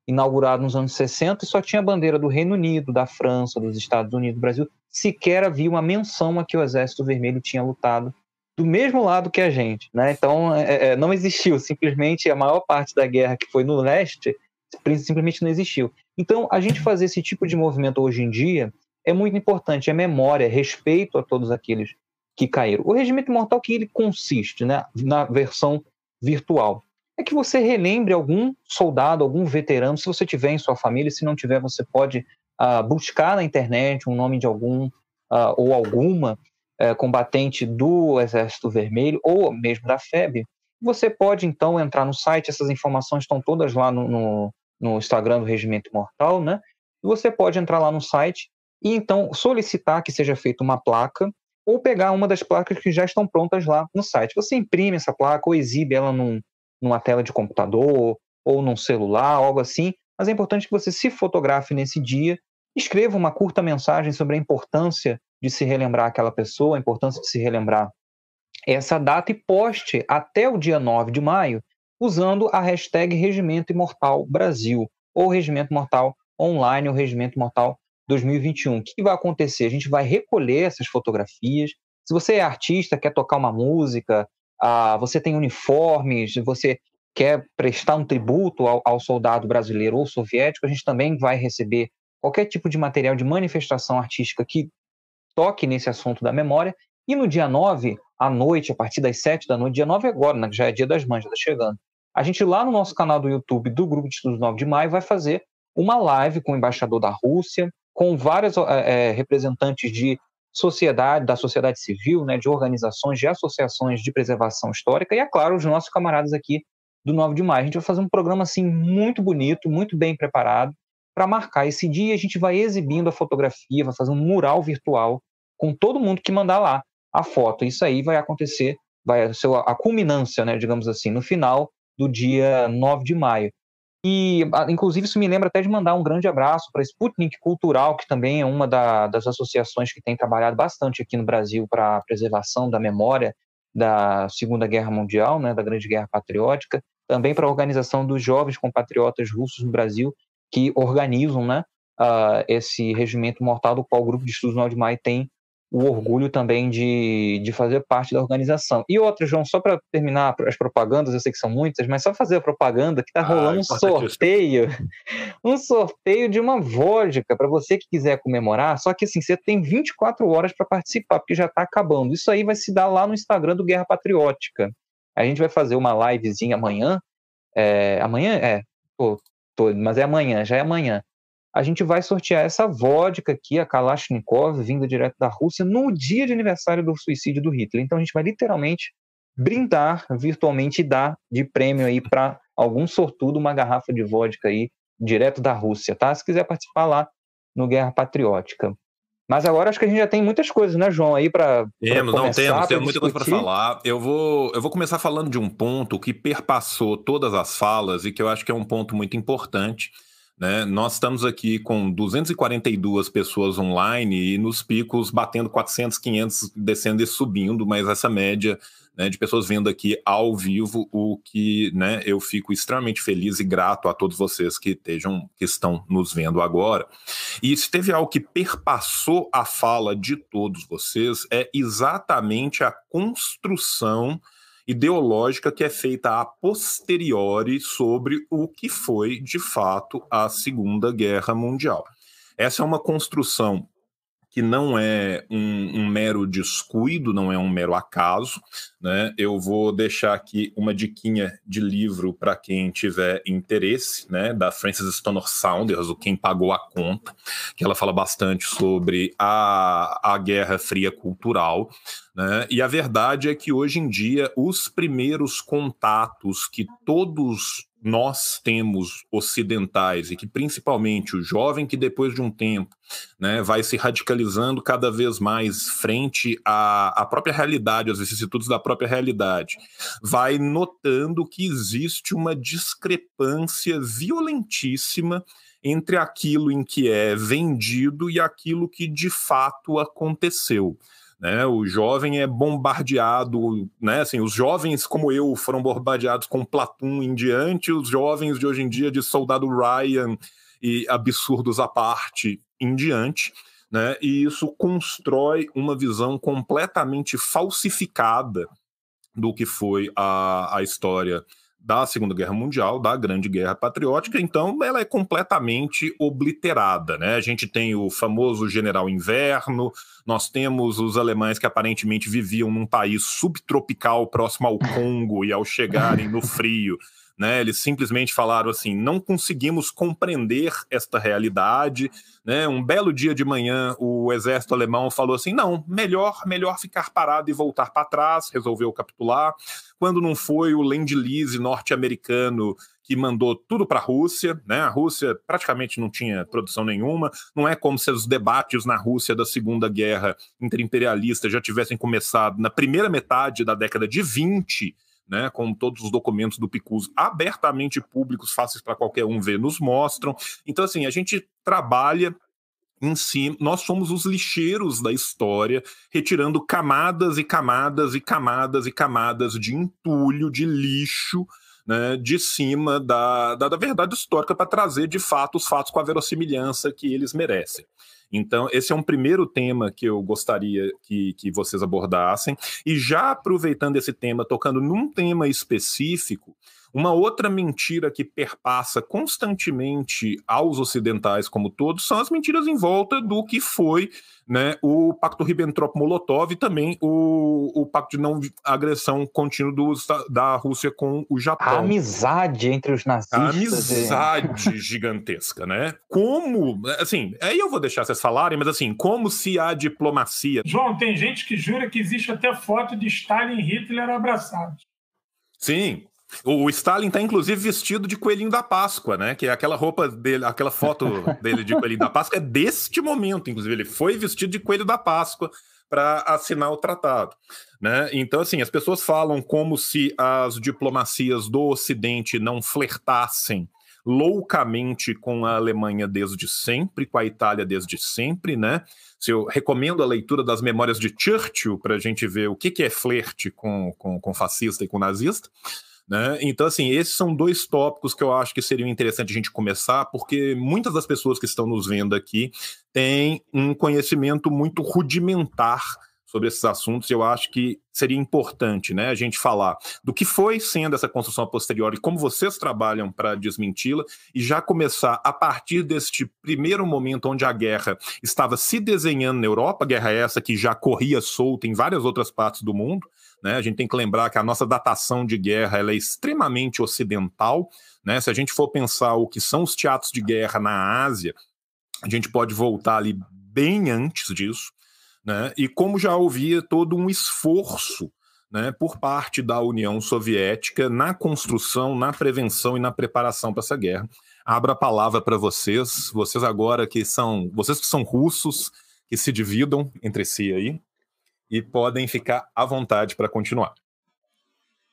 S2: inaugurado nos anos 60 e só tinha a bandeira do Reino Unido, da França, dos Estados Unidos, do Brasil. Sequer havia uma menção a que o Exército Vermelho tinha lutado do mesmo lado que a gente, né? Então é, é, não existiu, simplesmente a maior parte da guerra que foi no leste simplesmente não existiu. Então a gente fazer esse tipo de movimento hoje em dia é muito importante, é memória, é respeito a todos aqueles que caíram. O regimento mortal que ele consiste, né, na versão virtual que você relembre algum soldado, algum veterano, se você tiver em sua família, se não tiver, você pode uh, buscar na internet um nome de algum uh, ou alguma uh, combatente do Exército Vermelho ou mesmo da FEB. Você pode então entrar no site, essas informações estão todas lá no, no, no Instagram do Regimento Mortal, né? Você pode entrar lá no site e então solicitar que seja feita uma placa ou pegar uma das placas que já estão prontas lá no site. Você imprime essa placa ou exibe ela num, numa tela de computador ou num celular, algo assim, mas é importante que você se fotografe nesse dia, escreva uma curta mensagem sobre a importância de se relembrar aquela pessoa, a importância de se relembrar essa data e poste até o dia 9 de maio usando a hashtag Regimento Imortal Brasil ou Regimento Mortal Online ou Regimento Mortal 2021. O que vai acontecer? A gente vai recolher essas fotografias. Se você é artista, quer tocar uma música, ah, você tem uniformes, você quer prestar um tributo ao, ao, soldado brasileiro ou soviético, a gente também vai receber qualquer tipo de material de manifestação artística que toque nesse assunto da memória. E no dia 9, à noite, a partir das 7 da noite, dia 9 é agora, né, já é dia das mães, já está chegando. A gente lá no nosso canal do YouTube do Grupo de Estudos 9 de Maio vai fazer uma live com o embaixador da Rússia, com vários é, representantes de sociedade, da sociedade civil, né, de organizações, de associações de preservação histórica e, é claro, os nossos camaradas aqui do 9 de maio. A gente vai fazer um programa assim muito bonito, muito bem preparado para marcar esse dia. A gente vai exibindo a fotografia, vai fazer um mural virtual com todo mundo que mandar lá a foto. Isso aí vai acontecer, vai ser a culminância, né, digamos assim, no final do dia 9 de maio. E, inclusive, isso me lembra até de mandar um grande abraço para a Sputnik Cultural, que também é uma da, das associações que tem trabalhado bastante aqui no Brasil para a preservação da memória da Segunda Guerra Mundial, né, da Grande Guerra Patriótica, também para a organização dos jovens compatriotas russos no Brasil, que organizam né, uh, esse regimento mortal do qual o Grupo de Estudos Mai tem o orgulho também de, de fazer parte da organização. E outra, João, só para terminar as propagandas, eu sei que são muitas, mas só fazer a propaganda que está ah, rolando um sorteio, <laughs> um sorteio de uma vodka para você que quiser comemorar, só que assim, você tem 24 horas para participar, porque já está acabando. Isso aí vai se dar lá no Instagram do Guerra Patriótica. A gente vai fazer uma livezinha amanhã, é, amanhã, é, pô, tô, mas é amanhã, já é amanhã a gente vai sortear essa vodka aqui, a Kalashnikov, vinda direto da Rússia, no dia de aniversário do suicídio do Hitler. Então a gente vai literalmente brindar virtualmente e dar de prêmio aí para algum sortudo uma garrafa de vodka aí direto da Rússia, tá? Se quiser participar lá no Guerra Patriótica. Mas agora acho que a gente já tem muitas coisas, né, João, aí para
S1: Temos, não temos, temos muita coisa para falar. Eu vou, eu vou começar falando de um ponto que perpassou todas as falas e que eu acho que é um ponto muito importante né? Nós estamos aqui com 242 pessoas online e nos picos batendo 400, 500, descendo e subindo, mas essa média né, de pessoas vendo aqui ao vivo, o que né, eu fico extremamente feliz e grato a todos vocês que estejam, que estão nos vendo agora. E se teve algo que perpassou a fala de todos vocês, é exatamente a construção ideológica que é feita a posteriori sobre o que foi, de fato, a Segunda Guerra Mundial. Essa é uma construção que não é um, um, mero descuido, não é um mero acaso. Né? Eu vou deixar aqui uma diquinha de livro para quem tiver interesse, né? da Frances Stonor Saunders, o Quem Pagou a Conta, que ela fala bastante sobre a, a Guerra Fria Cultural. Né? E a verdade é que hoje em dia os primeiros contatos que todos nós temos ocidentais e que principalmente o jovem que depois de um tempo né, vai se radicalizando cada vez mais frente à, à própria realidade, às vicissitudes da própria realidade, vai notando que existe uma discrepância violentíssima entre aquilo em que é vendido e aquilo que de fato aconteceu. Né, o jovem é bombardeado, né, assim, os jovens como eu foram bombardeados com Platum em diante, os jovens de hoje em dia de Soldado Ryan e absurdos à parte em diante, né, e isso constrói uma visão completamente falsificada do que foi a, a história da Segunda Guerra Mundial, da Grande Guerra Patriótica, então ela é completamente obliterada. Né? A gente tem o famoso General Inverno, nós temos os alemães que aparentemente viviam num país subtropical próximo ao Congo e ao chegarem no frio né? Eles simplesmente falaram assim: não conseguimos compreender esta realidade. Né? Um belo dia de manhã, o exército alemão falou assim: não, melhor, melhor ficar parado e voltar para trás, resolveu capitular. Quando não foi o Lend-Lease norte-americano que mandou tudo para a Rússia, né? A Rússia praticamente não tinha produção nenhuma. Não é como se os debates na Rússia da Segunda Guerra Interimperialista já tivessem começado na primeira metade da década de 20 né, com todos os documentos do PICUS abertamente públicos, fáceis para qualquer um ver, nos mostram. Então, assim, a gente trabalha em si, nós somos os lixeiros da história, retirando camadas e camadas e camadas e camadas de entulho, de lixo, né, de cima da, da, da verdade histórica para trazer de fato os fatos com a verossimilhança que eles merecem. Então, esse é um primeiro tema que eu gostaria que, que vocês abordassem. E já aproveitando esse tema, tocando num tema específico, uma outra mentira que perpassa constantemente aos ocidentais como todos são as mentiras em volta do que foi né, o Pacto Ribbentrop-Molotov e também o, o Pacto de Não Agressão Contínuo do, da Rússia com o Japão. A
S2: amizade entre os nazistas. A
S1: amizade e... <laughs> gigantesca, né? Como, assim, aí eu vou deixar vocês falarem, mas assim, como se a diplomacia...
S5: João, tem gente que jura que existe até foto de Stalin e Hitler abraçados.
S1: Sim, o Stalin está inclusive vestido de coelhinho da Páscoa, né? Que é aquela roupa dele, aquela foto <laughs> dele de coelhinho da Páscoa é deste momento, inclusive ele foi vestido de coelho da Páscoa para assinar o tratado, né? Então assim, as pessoas falam como se as diplomacias do Ocidente não flertassem loucamente com a Alemanha desde sempre, com a Itália desde sempre, né? Se eu recomendo a leitura das memórias de Churchill para a gente ver o que, que é flerte com, com, com fascista e com nazista. Né? Então, assim, esses são dois tópicos que eu acho que seriam interessante a gente começar, porque muitas das pessoas que estão nos vendo aqui têm um conhecimento muito rudimentar sobre esses assuntos, eu acho que seria importante né, a gente falar do que foi sendo essa construção posterior e como vocês trabalham para desmenti-la, e já começar a partir deste primeiro momento onde a guerra estava se desenhando na Europa, guerra essa que já corria solta em várias outras partes do mundo. Né? A gente tem que lembrar que a nossa datação de guerra ela é extremamente ocidental. Né? Se a gente for pensar o que são os teatros de guerra na Ásia, a gente pode voltar ali bem antes disso né? e como já havia todo um esforço né, por parte da União Soviética na construção, na prevenção e na preparação para essa guerra. Abra a palavra para vocês, vocês agora que são, vocês que são russos, que se dividam entre si aí e podem ficar à vontade para continuar.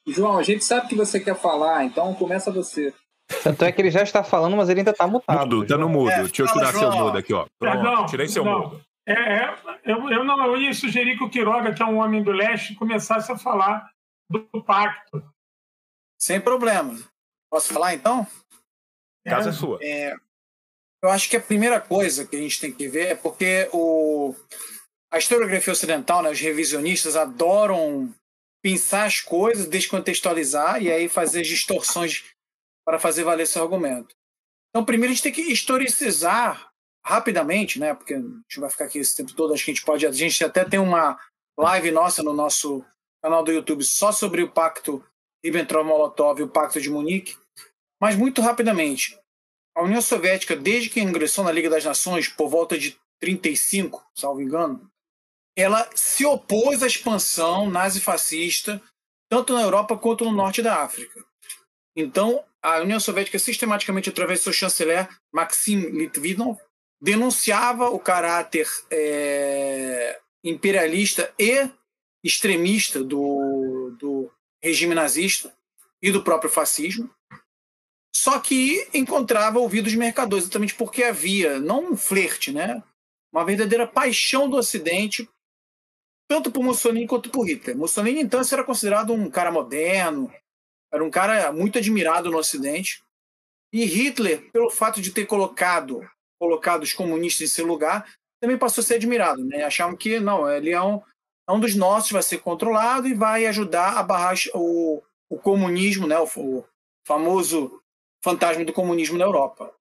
S3: João, a gente sabe que você quer falar, então começa você.
S2: Tanto é que ele já está falando, mas ele ainda está mutado.
S1: Mudo, tá no mudo. É, Deixa eu tirar seu mudo aqui, ó. Pronto, não, tirei seu não. mudo.
S5: É, é, eu, eu, não, eu ia sugerir que o Quiroga, que é um homem do leste, começasse a falar do pacto.
S4: Sem problema. Posso falar então?
S1: É. Casa é sua.
S4: É, eu acho que a primeira coisa que a gente tem que ver é porque o, a historiografia ocidental, né, os revisionistas adoram pensar as coisas, descontextualizar e aí fazer distorções para fazer valer seu argumento. Então, primeiro a gente tem que historicizar rapidamente, né? Porque a gente vai ficar aqui esse tempo todo, acho que a gente pode. A gente até tem uma live nossa no nosso canal do YouTube só sobre o pacto Ribbentrop-Molotov e o pacto de Munique. Mas muito rapidamente, a União Soviética, desde que ingressou na Liga das Nações, por volta de 35, salvo engano, ela se opôs à expansão nazifascista, tanto na Europa quanto no norte da África. Então, a União Soviética, sistematicamente, através do seu chanceler, Maxim Litvinov, denunciava o caráter é, imperialista e extremista do, do regime nazista e do próprio fascismo, só que encontrava ouvidos mercadores, exatamente porque havia, não um flerte, né? uma verdadeira paixão do Ocidente, tanto por Mussolini quanto por Hitler. Mussolini, então, era considerado um cara moderno, era um cara muito admirado no Ocidente, e Hitler, pelo fato de ter colocado colocado os comunistas em seu lugar, também passou a ser admirado. Né? Achavam que, não, ele é um, é um dos nossos, vai ser controlado e vai ajudar a barrar o, o comunismo, né? o, o famoso fantasma do comunismo na Europa.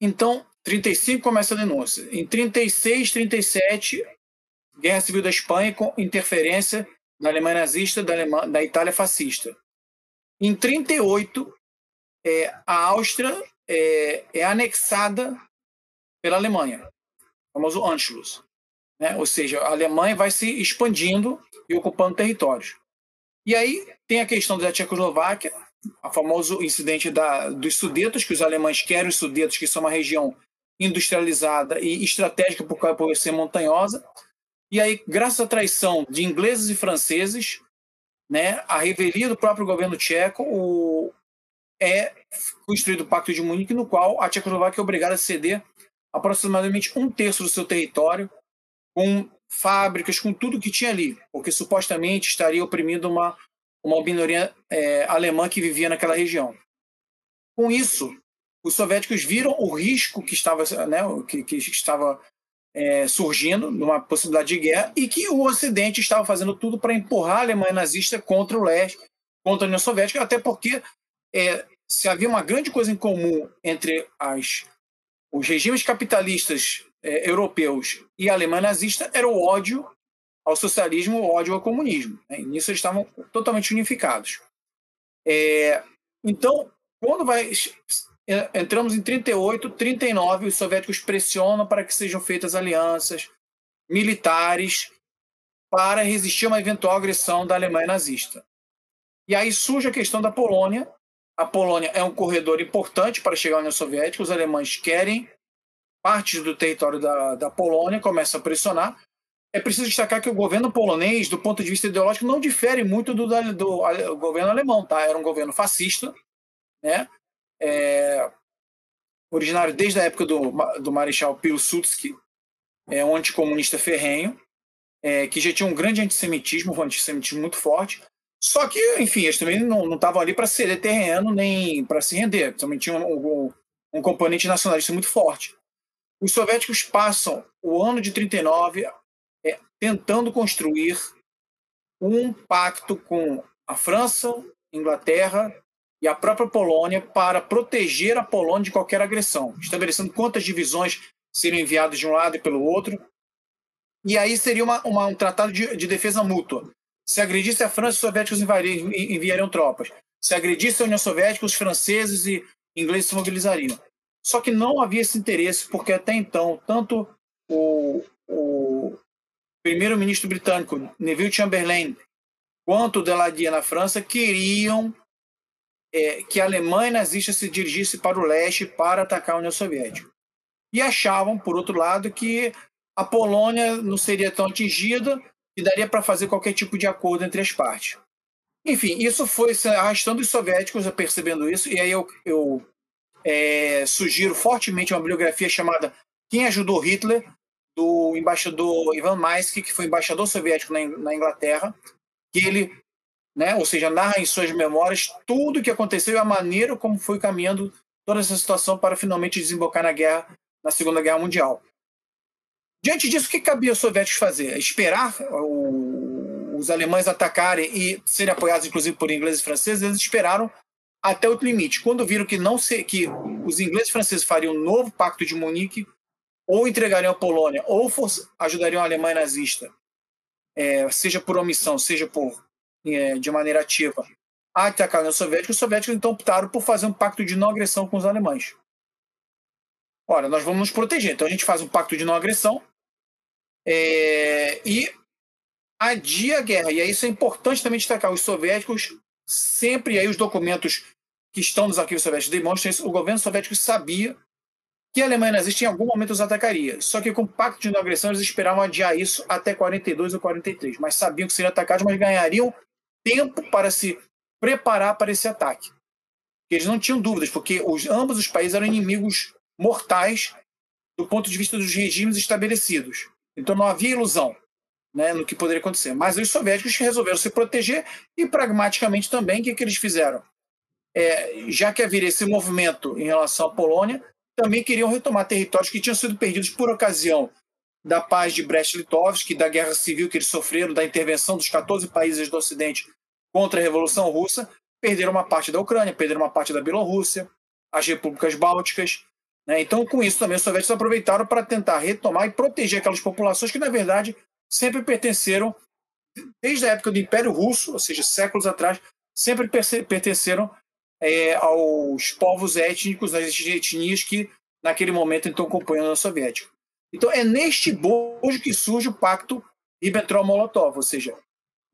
S4: Então, 35 começa a denúncia. Em 36, 37, Guerra Civil da Espanha com interferência da Alemanha nazista, da, da Itália fascista. Em 38, é, a Áustria é, é anexada pela Alemanha, o famoso Anschluss. Né? Ou seja, a Alemanha vai se expandindo e ocupando territórios. E aí tem a questão da Tchecoslováquia, o famoso incidente da, dos Sudetos, que os alemães querem os Sudetos, que são uma região industrializada e estratégica por, por ser montanhosa. E aí, graças à traição de ingleses e franceses, né, a revelia do próprio governo tcheco, o, é construído o Pacto de Munique, no qual a Tchecoslováquia é obrigada a ceder aproximadamente um terço do seu território, com fábricas, com tudo que tinha ali, porque supostamente estaria oprimindo uma, uma minoria é, alemã que vivia naquela região. Com isso, os soviéticos viram o risco que estava, né, que, que estava é, surgindo, numa possibilidade de guerra, e que o Ocidente estava fazendo tudo para empurrar a Alemanha nazista contra o leste, contra a União Soviética, até porque é, se havia uma grande coisa em comum entre as os regimes capitalistas é, europeus e a Alemanha nazista era o ódio ao socialismo, o ódio ao comunismo. Né? Nisso eles estavam totalmente unificados. É, então, quando vai entramos em 38, 39, os soviéticos pressionam para que sejam feitas alianças militares para resistir a uma eventual agressão da Alemanha nazista. E aí surge a questão da Polônia, a Polônia é um corredor importante para chegar à União Soviética. Os alemães querem partes do território da, da Polônia, começam a pressionar. É preciso destacar que o governo polonês, do ponto de vista ideológico, não difere muito do, do, do governo alemão. Tá? Era um governo fascista, né? É, originário desde a época do, do Marechal Pilsudski, é um anticomunista ferrenho, é, que já tinha um grande antissemitismo, um antissemitismo muito forte. Só que, enfim, eles também não estavam ali para ceder terreno nem para se render. Também tinha um, um, um, componente nacionalista muito forte. Os soviéticos passam o ano de 39 é, tentando construir um pacto com a França, Inglaterra e a própria Polônia para proteger a Polônia de qualquer agressão, estabelecendo quantas divisões seriam enviadas de um lado e pelo outro. E aí seria uma, uma, um tratado de, de, defesa mútua. Se agredisse a França, os soviéticos enviariam, tropas. Se agredisse a União Soviética, os franceses e ingleses se mobilizariam. Só que não havia esse interesse, porque até então, tanto o, o primeiro-ministro britânico, Neville Chamberlain, quanto Deladier na França, queriam é, que a Alemanha nazista se dirigisse para o leste para atacar a União Soviética. E achavam, por outro lado, que a Polônia não seria tão atingida e daria para fazer qualquer tipo de acordo entre as partes. Enfim, isso foi se arrastando os soviéticos percebendo isso, e aí eu, eu é, sugiro fortemente uma bibliografia chamada Quem Ajudou Hitler, do embaixador Ivan Maisky, que foi embaixador soviético na, na Inglaterra, que ele né? ou seja, narra em suas memórias tudo o que aconteceu e a maneira como foi caminhando toda essa situação para finalmente desembocar na guerra, na Segunda Guerra Mundial. Diante disso, o que cabia aos soviéticos fazer? Esperar o, os alemães atacarem e serem apoiados, inclusive, por ingleses e franceses? Eles esperaram até o limite. Quando viram que não se, que os ingleses e franceses fariam um novo pacto de Munique, ou entregariam a Polônia, ou ajudariam a Alemanha nazista, é, seja por omissão, seja por de maneira ativa a atacar a União Soviética, os soviéticos então optaram por fazer um pacto de não agressão com os alemães. Ora, nós vamos nos proteger. Então a gente faz um pacto de não agressão é, e adia a guerra. E aí isso é importante também destacar. Os soviéticos sempre, e aí os documentos que estão nos arquivos soviéticos demonstram isso, o governo soviético sabia que a Alemanha nazista em algum momento os atacaria. Só que com o pacto de não agressão eles esperavam adiar isso até 42 ou 43. Mas sabiam que seriam atacados, mas ganhariam tempo para se preparar para esse ataque. Eles não tinham dúvidas, porque os, ambos os países eram inimigos mortais do ponto de vista dos regimes estabelecidos. Então não havia ilusão né, no que poderia acontecer. Mas os soviéticos resolveram se proteger e, pragmaticamente também, o que, que eles fizeram? É, já que havia esse movimento em relação à Polônia, também queriam retomar territórios que tinham sido perdidos por ocasião da paz de Brest-Litovsk, da guerra civil que eles sofreram, da intervenção dos 14 países do Ocidente contra a Revolução Russa, perderam uma parte da Ucrânia, perderam uma parte da Bielorrússia, as repúblicas bálticas. Né? Então, com isso, também os soviéticos aproveitaram para tentar retomar e proteger aquelas populações que, na verdade, sempre pertenceram, desde a época do Império Russo, ou seja, séculos atrás, sempre pertenceram é, aos povos étnicos, às etnias que, naquele momento, então, acompanham a União Soviética. Então, é neste bojo que surge o pacto Ribbentrop-Molotov, ou seja,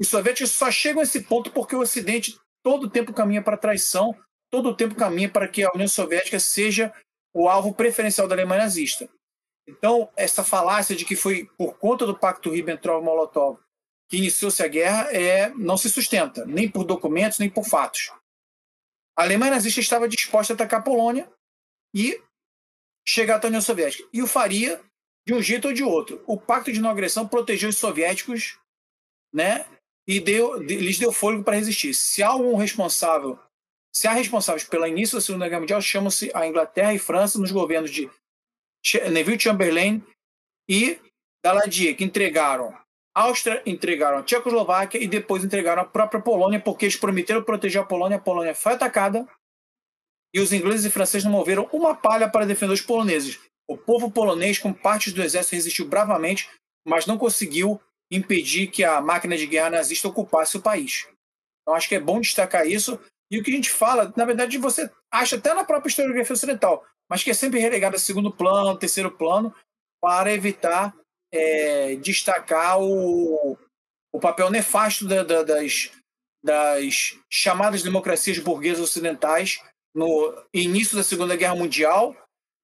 S4: os soviéticos só chegam a esse ponto porque o Ocidente todo tempo caminha para a traição, todo tempo caminha para que a União Soviética seja o alvo preferencial da Alemanha nazista. Então, essa falácia de que foi por conta do pacto Ribbentrop-Molotov que iniciou-se a guerra é, não se sustenta, nem por documentos, nem por fatos. A Alemanha nazista estava disposta a atacar a Polônia e chegar até a União Soviética. E o faria de um jeito ou de outro. O pacto de não agressão protegeu os soviéticos né, e deu, lhes deu fôlego para resistir. Se há algum responsável, se há responsáveis pelo início da Segunda Guerra Mundial, chamam-se a Inglaterra e França nos governos de Neville Chamberlain e Daladier, que entregaram a Áustria, entregaram a Tchecoslováquia e depois entregaram a própria Polônia, porque eles prometeram proteger a Polônia. A Polônia foi atacada e os ingleses e franceses não moveram uma palha para defender os poloneses. O povo polonês, com partes do exército, resistiu bravamente, mas não conseguiu impedir que a máquina de guerra nazista ocupasse o país. Então acho que é bom destacar isso. E o que a gente fala, na verdade, você acha até na própria historiografia ocidental, mas que é sempre relegado a segundo plano, terceiro plano, para evitar é, destacar o, o papel nefasto da, da, das, das chamadas democracias burguesas ocidentais no início da Segunda Guerra Mundial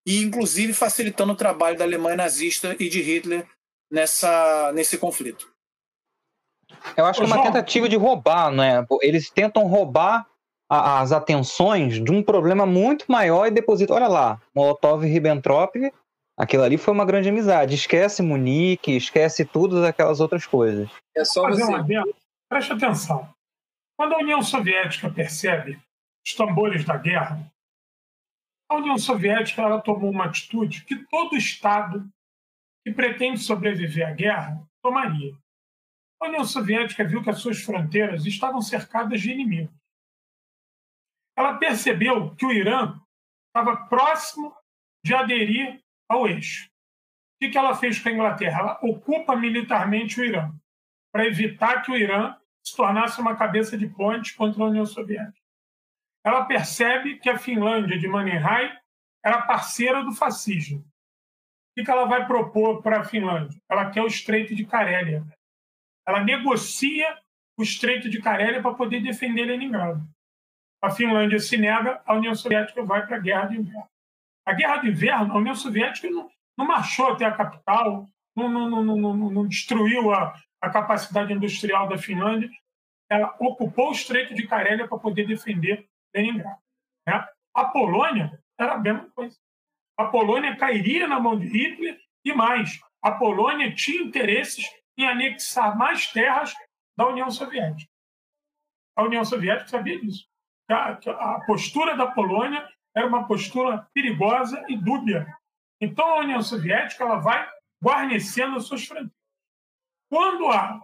S4: e, inclusive, facilitando o trabalho da Alemanha nazista e de Hitler nessa, nesse conflito.
S2: Eu acho que é uma tentativa de roubar, né? Eles tentam roubar a, as atenções de um problema muito maior e deposita. Olha lá, Molotov e Ribbentrop, aquilo ali foi uma grande amizade. Esquece Munique, esquece todas aquelas outras coisas.
S5: É só Fazer você... uma Preste atenção. Quando a União Soviética percebe os tambores da guerra, a União Soviética ela tomou uma atitude que todo Estado que pretende sobreviver à guerra tomaria. A União Soviética viu que as suas fronteiras estavam cercadas de inimigos. Ela percebeu que o Irã estava próximo de aderir ao eixo. O que ela fez com a Inglaterra? Ela ocupa militarmente o Irã, para evitar que o Irã se tornasse uma cabeça de ponte contra a União Soviética. Ela percebe que a Finlândia de Mannerheim era parceira do fascismo. O que ela vai propor para a Finlândia? Ela quer o Estreito de Carélia. Ela negocia o Estreito de Carélia para poder defender Leningrado. A Finlândia se nega, a União Soviética vai para a Guerra de Inverno. A Guerra de Inverno, a União Soviética não, não marchou até a capital, não, não, não, destruiu a, a capacidade industrial da Finlândia. Ela ocupou o Estreito de Carélia para poder defender Leningrado. Né? A Polônia era a mesma coisa. A Polônia cairia na mão de Hitler e mais. A Polônia tinha interesses em anexar mais terras da União Soviética. A União Soviética sabia disso. A, a postura da Polônia era uma postura perigosa e dúbia. Então a União Soviética ela vai guarnecendo as suas fronteiras. Quando há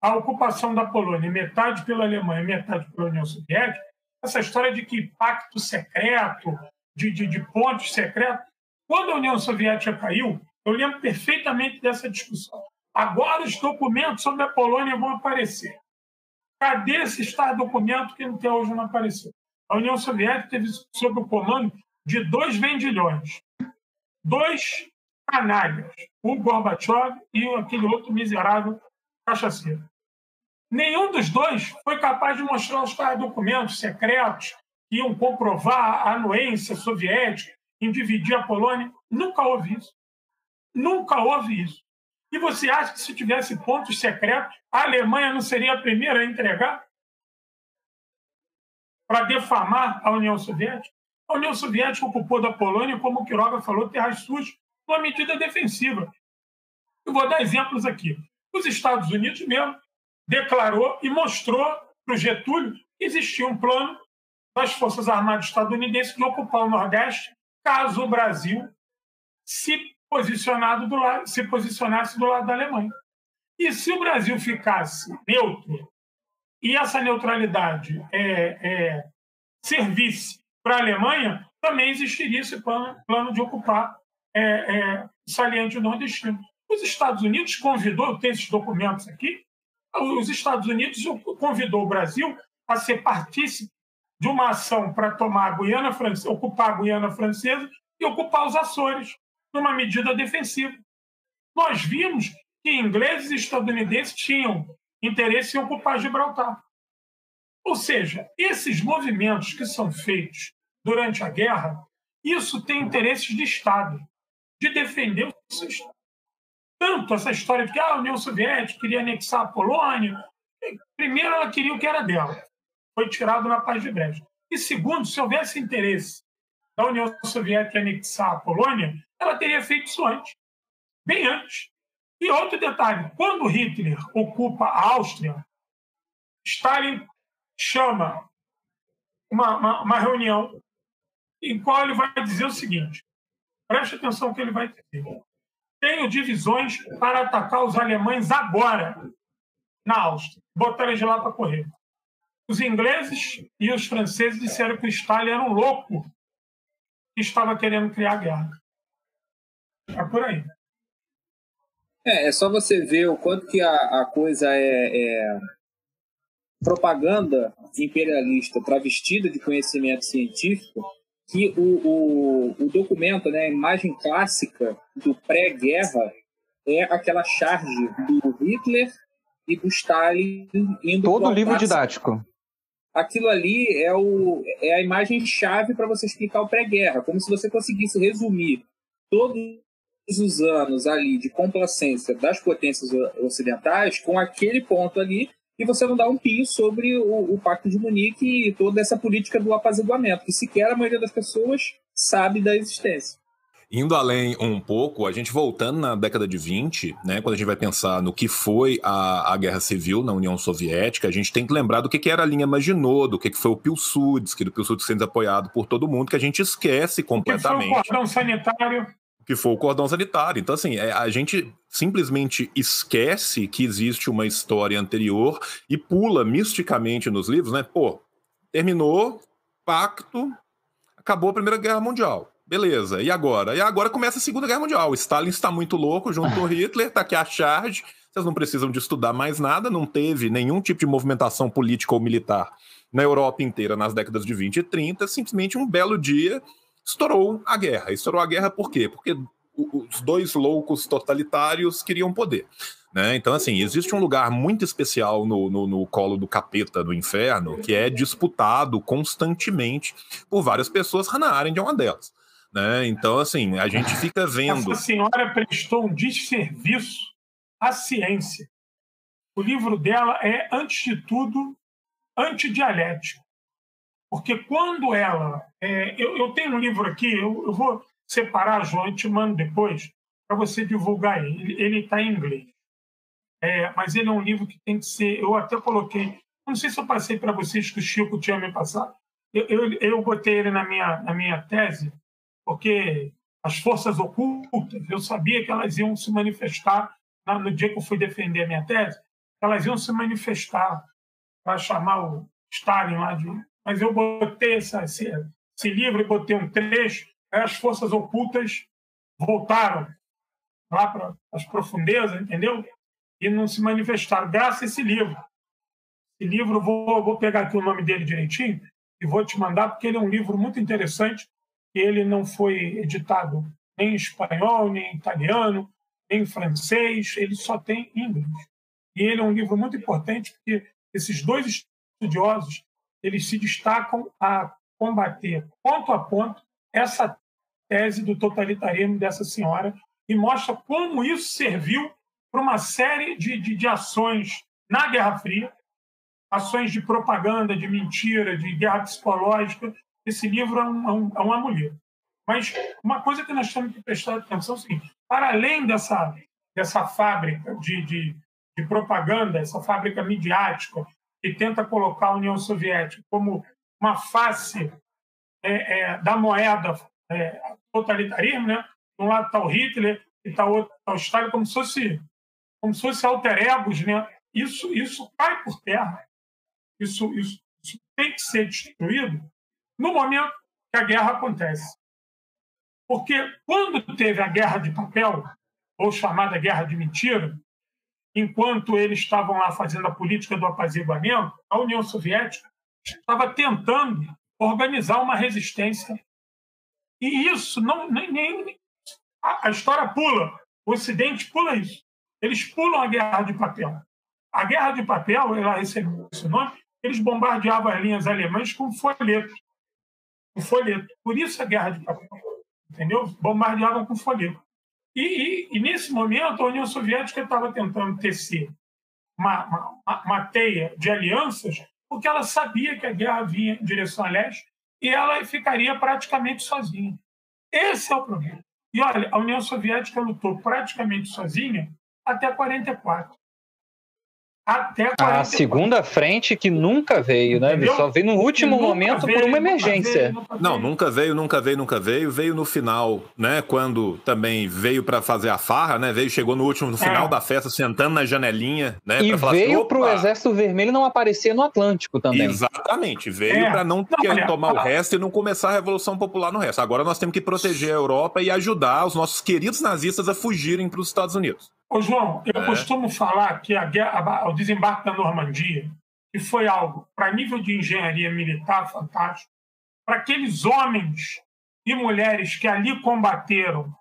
S5: a ocupação da Polônia, metade pela Alemanha, metade pela União Soviética, essa história de que pacto secreto, de, de, de pontos secretos, quando a União Soviética caiu, eu lembro perfeitamente dessa discussão. Agora os documentos sobre a Polônia vão aparecer. Cadê esse Estado documento que até hoje não apareceu? A União Soviética teve sob o comando de dois vendilhões, dois canalhas, o Gorbachev e aquele outro miserável cachaceiro. Nenhum dos dois foi capaz de mostrar os documentos secretos iam comprovar a anuência soviética em dividir a Polônia. Nunca houve isso. Nunca houve isso. E você acha que se tivesse pontos secretos, a Alemanha não seria a primeira a entregar? Para defamar a União Soviética? A União Soviética ocupou da Polônia, como o Quiroga falou, terras sujas, uma medida defensiva. Eu vou dar exemplos aqui. Os Estados Unidos mesmo declarou e mostrou para o Getúlio que existia um plano das Forças Armadas estadunidenses de ocupar o Nordeste caso o Brasil se posicionado do lado, se posicionasse do lado da Alemanha. E se o Brasil ficasse neutro e essa neutralidade é, é, servisse para a Alemanha, também existiria esse plano, plano de ocupar é, é, saliente nordestino. Os Estados Unidos convidou, eu tenho esses documentos aqui, os Estados Unidos convidou o Brasil a ser partícipe de uma ação para tomar a Guiana Francesa, ocupar a Guiana Francesa e ocupar os Açores numa medida defensiva. Nós vimos que ingleses e estadunidenses tinham interesse em ocupar Gibraltar. Ou seja, esses movimentos que são feitos durante a guerra, isso tem interesses de Estado, de defender o Estado. Tanto essa história de que ah, a União Soviética queria anexar a Polônia. Primeiro, ela queria o que era dela. Foi tirado na paz de Brest. E segundo, se houvesse interesse da União Soviética anexar a Polônia, ela teria feito isso antes, bem antes. E outro detalhe: quando Hitler ocupa a Áustria, Stalin chama uma, uma, uma reunião em qual ele vai dizer o seguinte: preste atenção que ele vai dizer. Tenho divisões para atacar os alemães agora na Áustria, botar eles lá para correr. Os ingleses e os franceses disseram que o Stalin era um louco que estava querendo criar guerra. É por aí.
S3: É, é só você ver o quanto que a, a coisa é, é propaganda imperialista travestida de conhecimento científico que o, o, o documento, né, a imagem clássica do pré-guerra é aquela charge do Hitler e do Stalin indo
S2: todo livro didático
S3: aquilo ali é, o, é a imagem chave para você explicar o pré-guerra como se você conseguisse resumir todos os anos ali de complacência das potências ocidentais com aquele ponto ali e você não dá um pio sobre o, o Pacto de Munique e toda essa política do apaziguamento, que sequer a maioria das pessoas sabe da existência.
S1: Indo além um pouco, a gente voltando na década de 20, né, quando a gente vai pensar no que foi a, a Guerra Civil na União Soviética, a gente tem que lembrar do que, que era a linha Maginot, do que, que foi o Pilsudski, do Pilsudski sendo apoiado por todo mundo, que a gente esquece completamente.
S5: Que foi o cordão sanitário.
S1: Que foi o cordão sanitário. Então, assim, é, a gente simplesmente esquece que existe uma história anterior e pula misticamente nos livros, né? Pô, terminou, pacto, acabou a Primeira Guerra Mundial Beleza, e agora? E agora começa a Segunda Guerra Mundial. O Stalin está muito louco junto com <laughs> Hitler, tá aqui a charge. Vocês não precisam de estudar mais nada, não teve nenhum tipo de movimentação política ou militar na Europa inteira nas décadas de 20 e 30. Simplesmente um belo dia estourou a guerra. Estourou a guerra por quê? Porque os dois loucos totalitários queriam poder. Né? Então, assim, existe um lugar muito especial no, no, no, colo do capeta do inferno que é disputado constantemente por várias pessoas. Hannah Arendt é uma delas. Né? Então, assim, a gente fica vendo.
S5: Essa senhora prestou um desserviço à ciência. O livro dela é, antes de tudo, antidialético. Porque quando ela. É, eu, eu, tenho um livro aqui, eu, eu vou separar, João, e te mando depois, para você divulgar ele. Ele está em inglês. É, mas ele é um livro que tem que ser. Eu até coloquei. Não sei se eu passei para vocês que o Chico tinha me passado. Eu, eu, eu botei ele na minha, na minha tese porque as forças ocultas, eu sabia que elas iam se manifestar no dia que eu fui defender a minha tese, elas iam se manifestar para chamar o Stalin lá de. Mas eu botei essa, esse, esse livro e botei um trecho, as forças ocultas voltaram lá para as profundezas, entendeu? E não se manifestaram, graças a esse livro. Esse livro, vou, vou pegar aqui o nome dele direitinho e vou te mandar, porque ele é um livro muito interessante ele não foi editado nem em espanhol, nem em italiano, nem em francês, ele só tem em inglês. E ele é um livro muito importante porque esses dois estudiosos eles se destacam a combater ponto a ponto essa tese do totalitarismo dessa senhora e mostra como isso serviu para uma série de, de, de ações na Guerra Fria, ações de propaganda, de mentira, de guerra psicológica, esse livro é um, é um, é um amuleto. Mas uma coisa que nós temos que prestar atenção é o seguinte: para além dessa, dessa fábrica de, de, de propaganda, essa fábrica midiática que tenta colocar a União Soviética como uma face é, é, da moeda é, totalitarismo, né? De um lado está o Hitler e está o, tá o Stalin como se fosse como se fosse alter egos, né? Isso isso cai por terra. Isso, isso, isso tem que ser destruído no momento que a guerra acontece. Porque quando teve a guerra de papel, ou chamada guerra de mentira, enquanto eles estavam lá fazendo a política do apaziguamento, a União Soviética estava tentando organizar uma resistência. E isso não nem, nem a, a história pula, o Ocidente pula isso. Eles pulam a guerra de papel. A guerra de papel, ela recebeu esse nome, eles bombardeavam as linhas alemãs com folhetos com folheto. Por isso a guerra de papel. Entendeu? Bombardeavam com folheto. E, e, e, nesse momento, a União Soviética estava tentando tecer uma, uma, uma, teia de alianças, porque ela sabia que a guerra vinha em direção a leste e ela ficaria praticamente sozinha. Esse é o problema. E olha, a União Soviética lutou praticamente sozinha até 44
S2: até a segunda frente que nunca veio, né? Entendeu? Só veio no último momento veio, por uma emergência.
S1: Nunca veio, não, nunca veio, nunca veio, nunca veio. Veio no final, né? Quando também veio para fazer a farra, né? Veio, chegou no último, no final é. da festa, sentando na janelinha, né?
S2: E veio assim, para o Exército Vermelho não aparecer no Atlântico também.
S1: Exatamente, veio é. para não, não tomar o resto e não começar a Revolução Popular no resto. Agora nós temos que proteger a Europa e ajudar os nossos queridos nazistas a fugirem para os Estados Unidos.
S5: Ô, João, eu é. costumo falar que a guerra, o desembarque da Normandia, que foi algo, para nível de engenharia militar, fantástico, para aqueles homens e mulheres que ali combateram,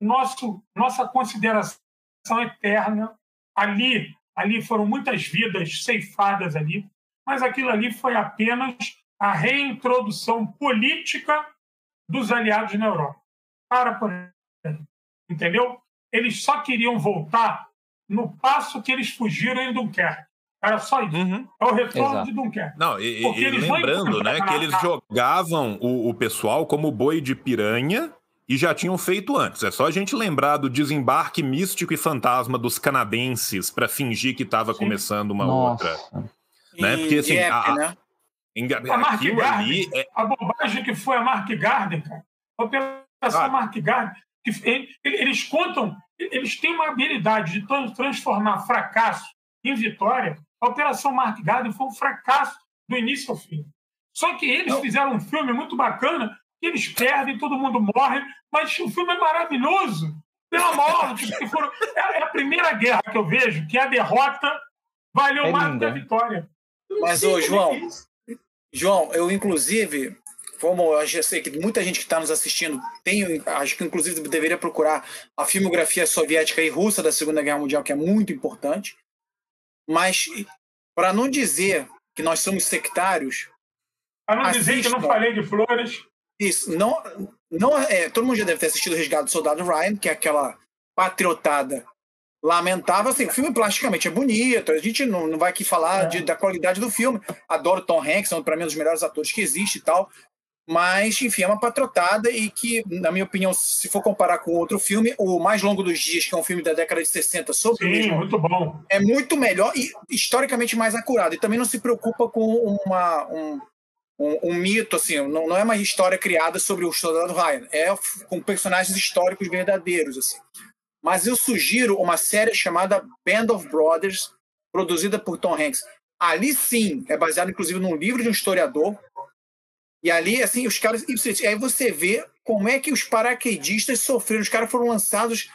S5: nosso, nossa consideração eterna, ali, ali foram muitas vidas ceifadas ali, mas aquilo ali foi apenas a reintrodução política dos aliados na Europa. Para por aí. Entendeu? Eles só queriam voltar no passo que eles fugiram em Dunkerque. Era só isso. Uhum. É o retorno Exato. de Dunkerque.
S1: Não, e, e lembrando, né, que eles jogavam o, o pessoal como boi de piranha e já tinham feito antes. É só a gente lembrar do desembarque místico e fantasma dos canadenses para fingir que estava começando uma Nossa. outra. Né? Porque assim, a, né?
S5: a Mark Garden, é... a bobagem que foi a Mark Garden, cara. A operação ah. Mark Garden, eles contam, eles têm uma habilidade de transformar fracasso em vitória. A operação Mark Garden foi um fracasso do início ao fim. Só que eles Não. fizeram um filme muito bacana, eles perdem, todo mundo morre, mas o filme é maravilhoso. Pela morte, que foram, é, é a primeira guerra que eu vejo que a derrota valeu é mais do que a vitória.
S4: Mas, ô, João, João, eu inclusive, como eu já sei que muita gente que está nos assistindo tem, acho que inclusive deveria procurar a filmografia soviética e russa da Segunda Guerra Mundial, que é muito importante. Mas, para não dizer que nós somos sectários.
S5: Para não dizer que eu não falei de flores.
S4: Isso, não, não é, todo mundo já deve ter assistido o Resgate do Soldado Ryan, que é aquela patriotada lamentável. Assim, o filme plasticamente é bonito, a gente não, não vai aqui falar é. de, da qualidade do filme. Adoro Tom Hanks, é para mim um dos melhores atores que existe e tal. Mas, enfim, é uma patrotada e que, na minha opinião, se for comparar com outro filme, o Mais Longo dos Dias, que é um filme da década de 60 sobre
S5: Sim, mesmo, muito bom.
S4: é muito melhor e historicamente mais acurado. E também não se preocupa com uma, um, um, um mito, assim, não, não, é uma história criada sobre o soldado Ryan, é com personagens históricos verdadeiros, assim. Mas eu sugiro uma série chamada Band of Brothers, produzida por Tom Hanks. Ali sim, é baseado inclusive num livro de um historiador, e ali, assim, os caras. E aí você vê como é que os paraquedistas sofreram. Os caras foram lançados.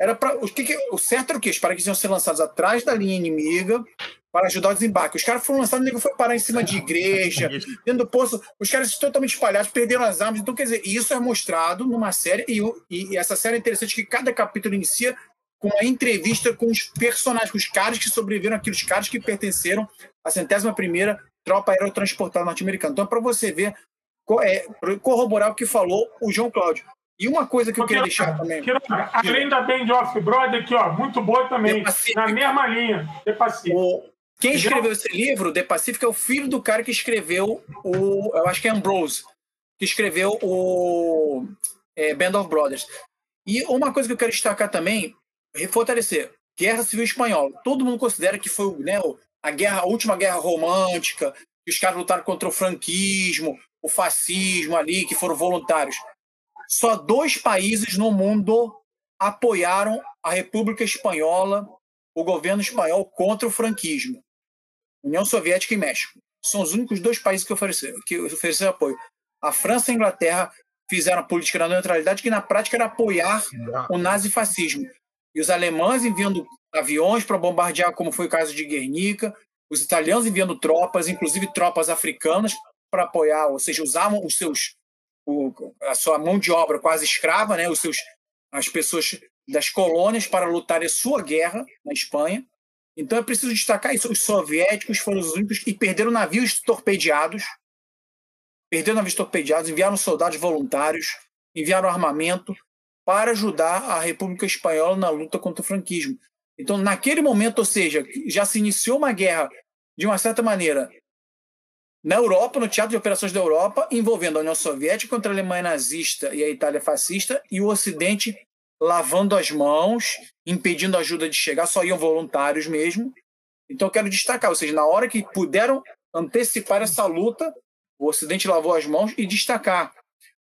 S4: Era para o, que, que o certo era o quê? Os paraquedistas iam ser lançados atrás da linha inimiga para ajudar o desembarque. Os caras foram lançados, o nego foi parar em cima de igreja, dentro do poço. Os caras totalmente espalhados, perderam as armas. Então, quer dizer, isso é mostrado numa série. E, e, e essa série é interessante que cada capítulo inicia com uma entrevista com os personagens, com os caras que sobreviveram, aqueles caras que pertenceram à centésima primeira tropa aerotransportada norte-americana. Então, é para você ver é, corroborar o que falou o João Cláudio. E uma coisa que eu queria deixar também.
S5: além da Band of Brother, aqui, ó, muito boa também. Na mesma linha, The Pacific. O,
S4: quem escreveu esse livro, The Pacific, é o filho do cara que escreveu o. Eu acho que é Ambrose, que escreveu o é, Band of Brothers. E uma coisa que eu quero destacar também, fortalecer: Guerra Civil Espanhola. Todo mundo considera que foi né, a, guerra, a última guerra romântica, que os caras lutaram contra o franquismo, o fascismo ali, que foram voluntários. Só dois países no mundo apoiaram a República Espanhola, o governo espanhol, contra o franquismo. União Soviética e México. São os únicos dois países que ofereceram, que ofereceram apoio. A França e a Inglaterra fizeram a política da neutralidade, que na prática era apoiar o nazifascismo. E os alemães enviando aviões para bombardear, como foi o caso de Guernica, os italianos enviando tropas, inclusive tropas africanas, para apoiar, ou seja, usavam os seus o, a sua mão de obra quase escrava, né, os seus as pessoas das colônias para lutar a sua guerra na Espanha. Então é preciso destacar isso. Os soviéticos foram os únicos que perderam navios torpedeados, perderam navios torpedeados, enviaram soldados voluntários, enviaram armamento para ajudar a República Espanhola na luta contra o franquismo. Então, naquele momento, ou seja, já se iniciou uma guerra de uma certa maneira na Europa, no Teatro de Operações da Europa, envolvendo a União Soviética contra a Alemanha nazista e a Itália fascista, e o Ocidente lavando as mãos, impedindo a ajuda de chegar, só iam voluntários mesmo. Então, quero destacar, ou seja, na hora que puderam antecipar essa luta, o Ocidente lavou as mãos e destacar.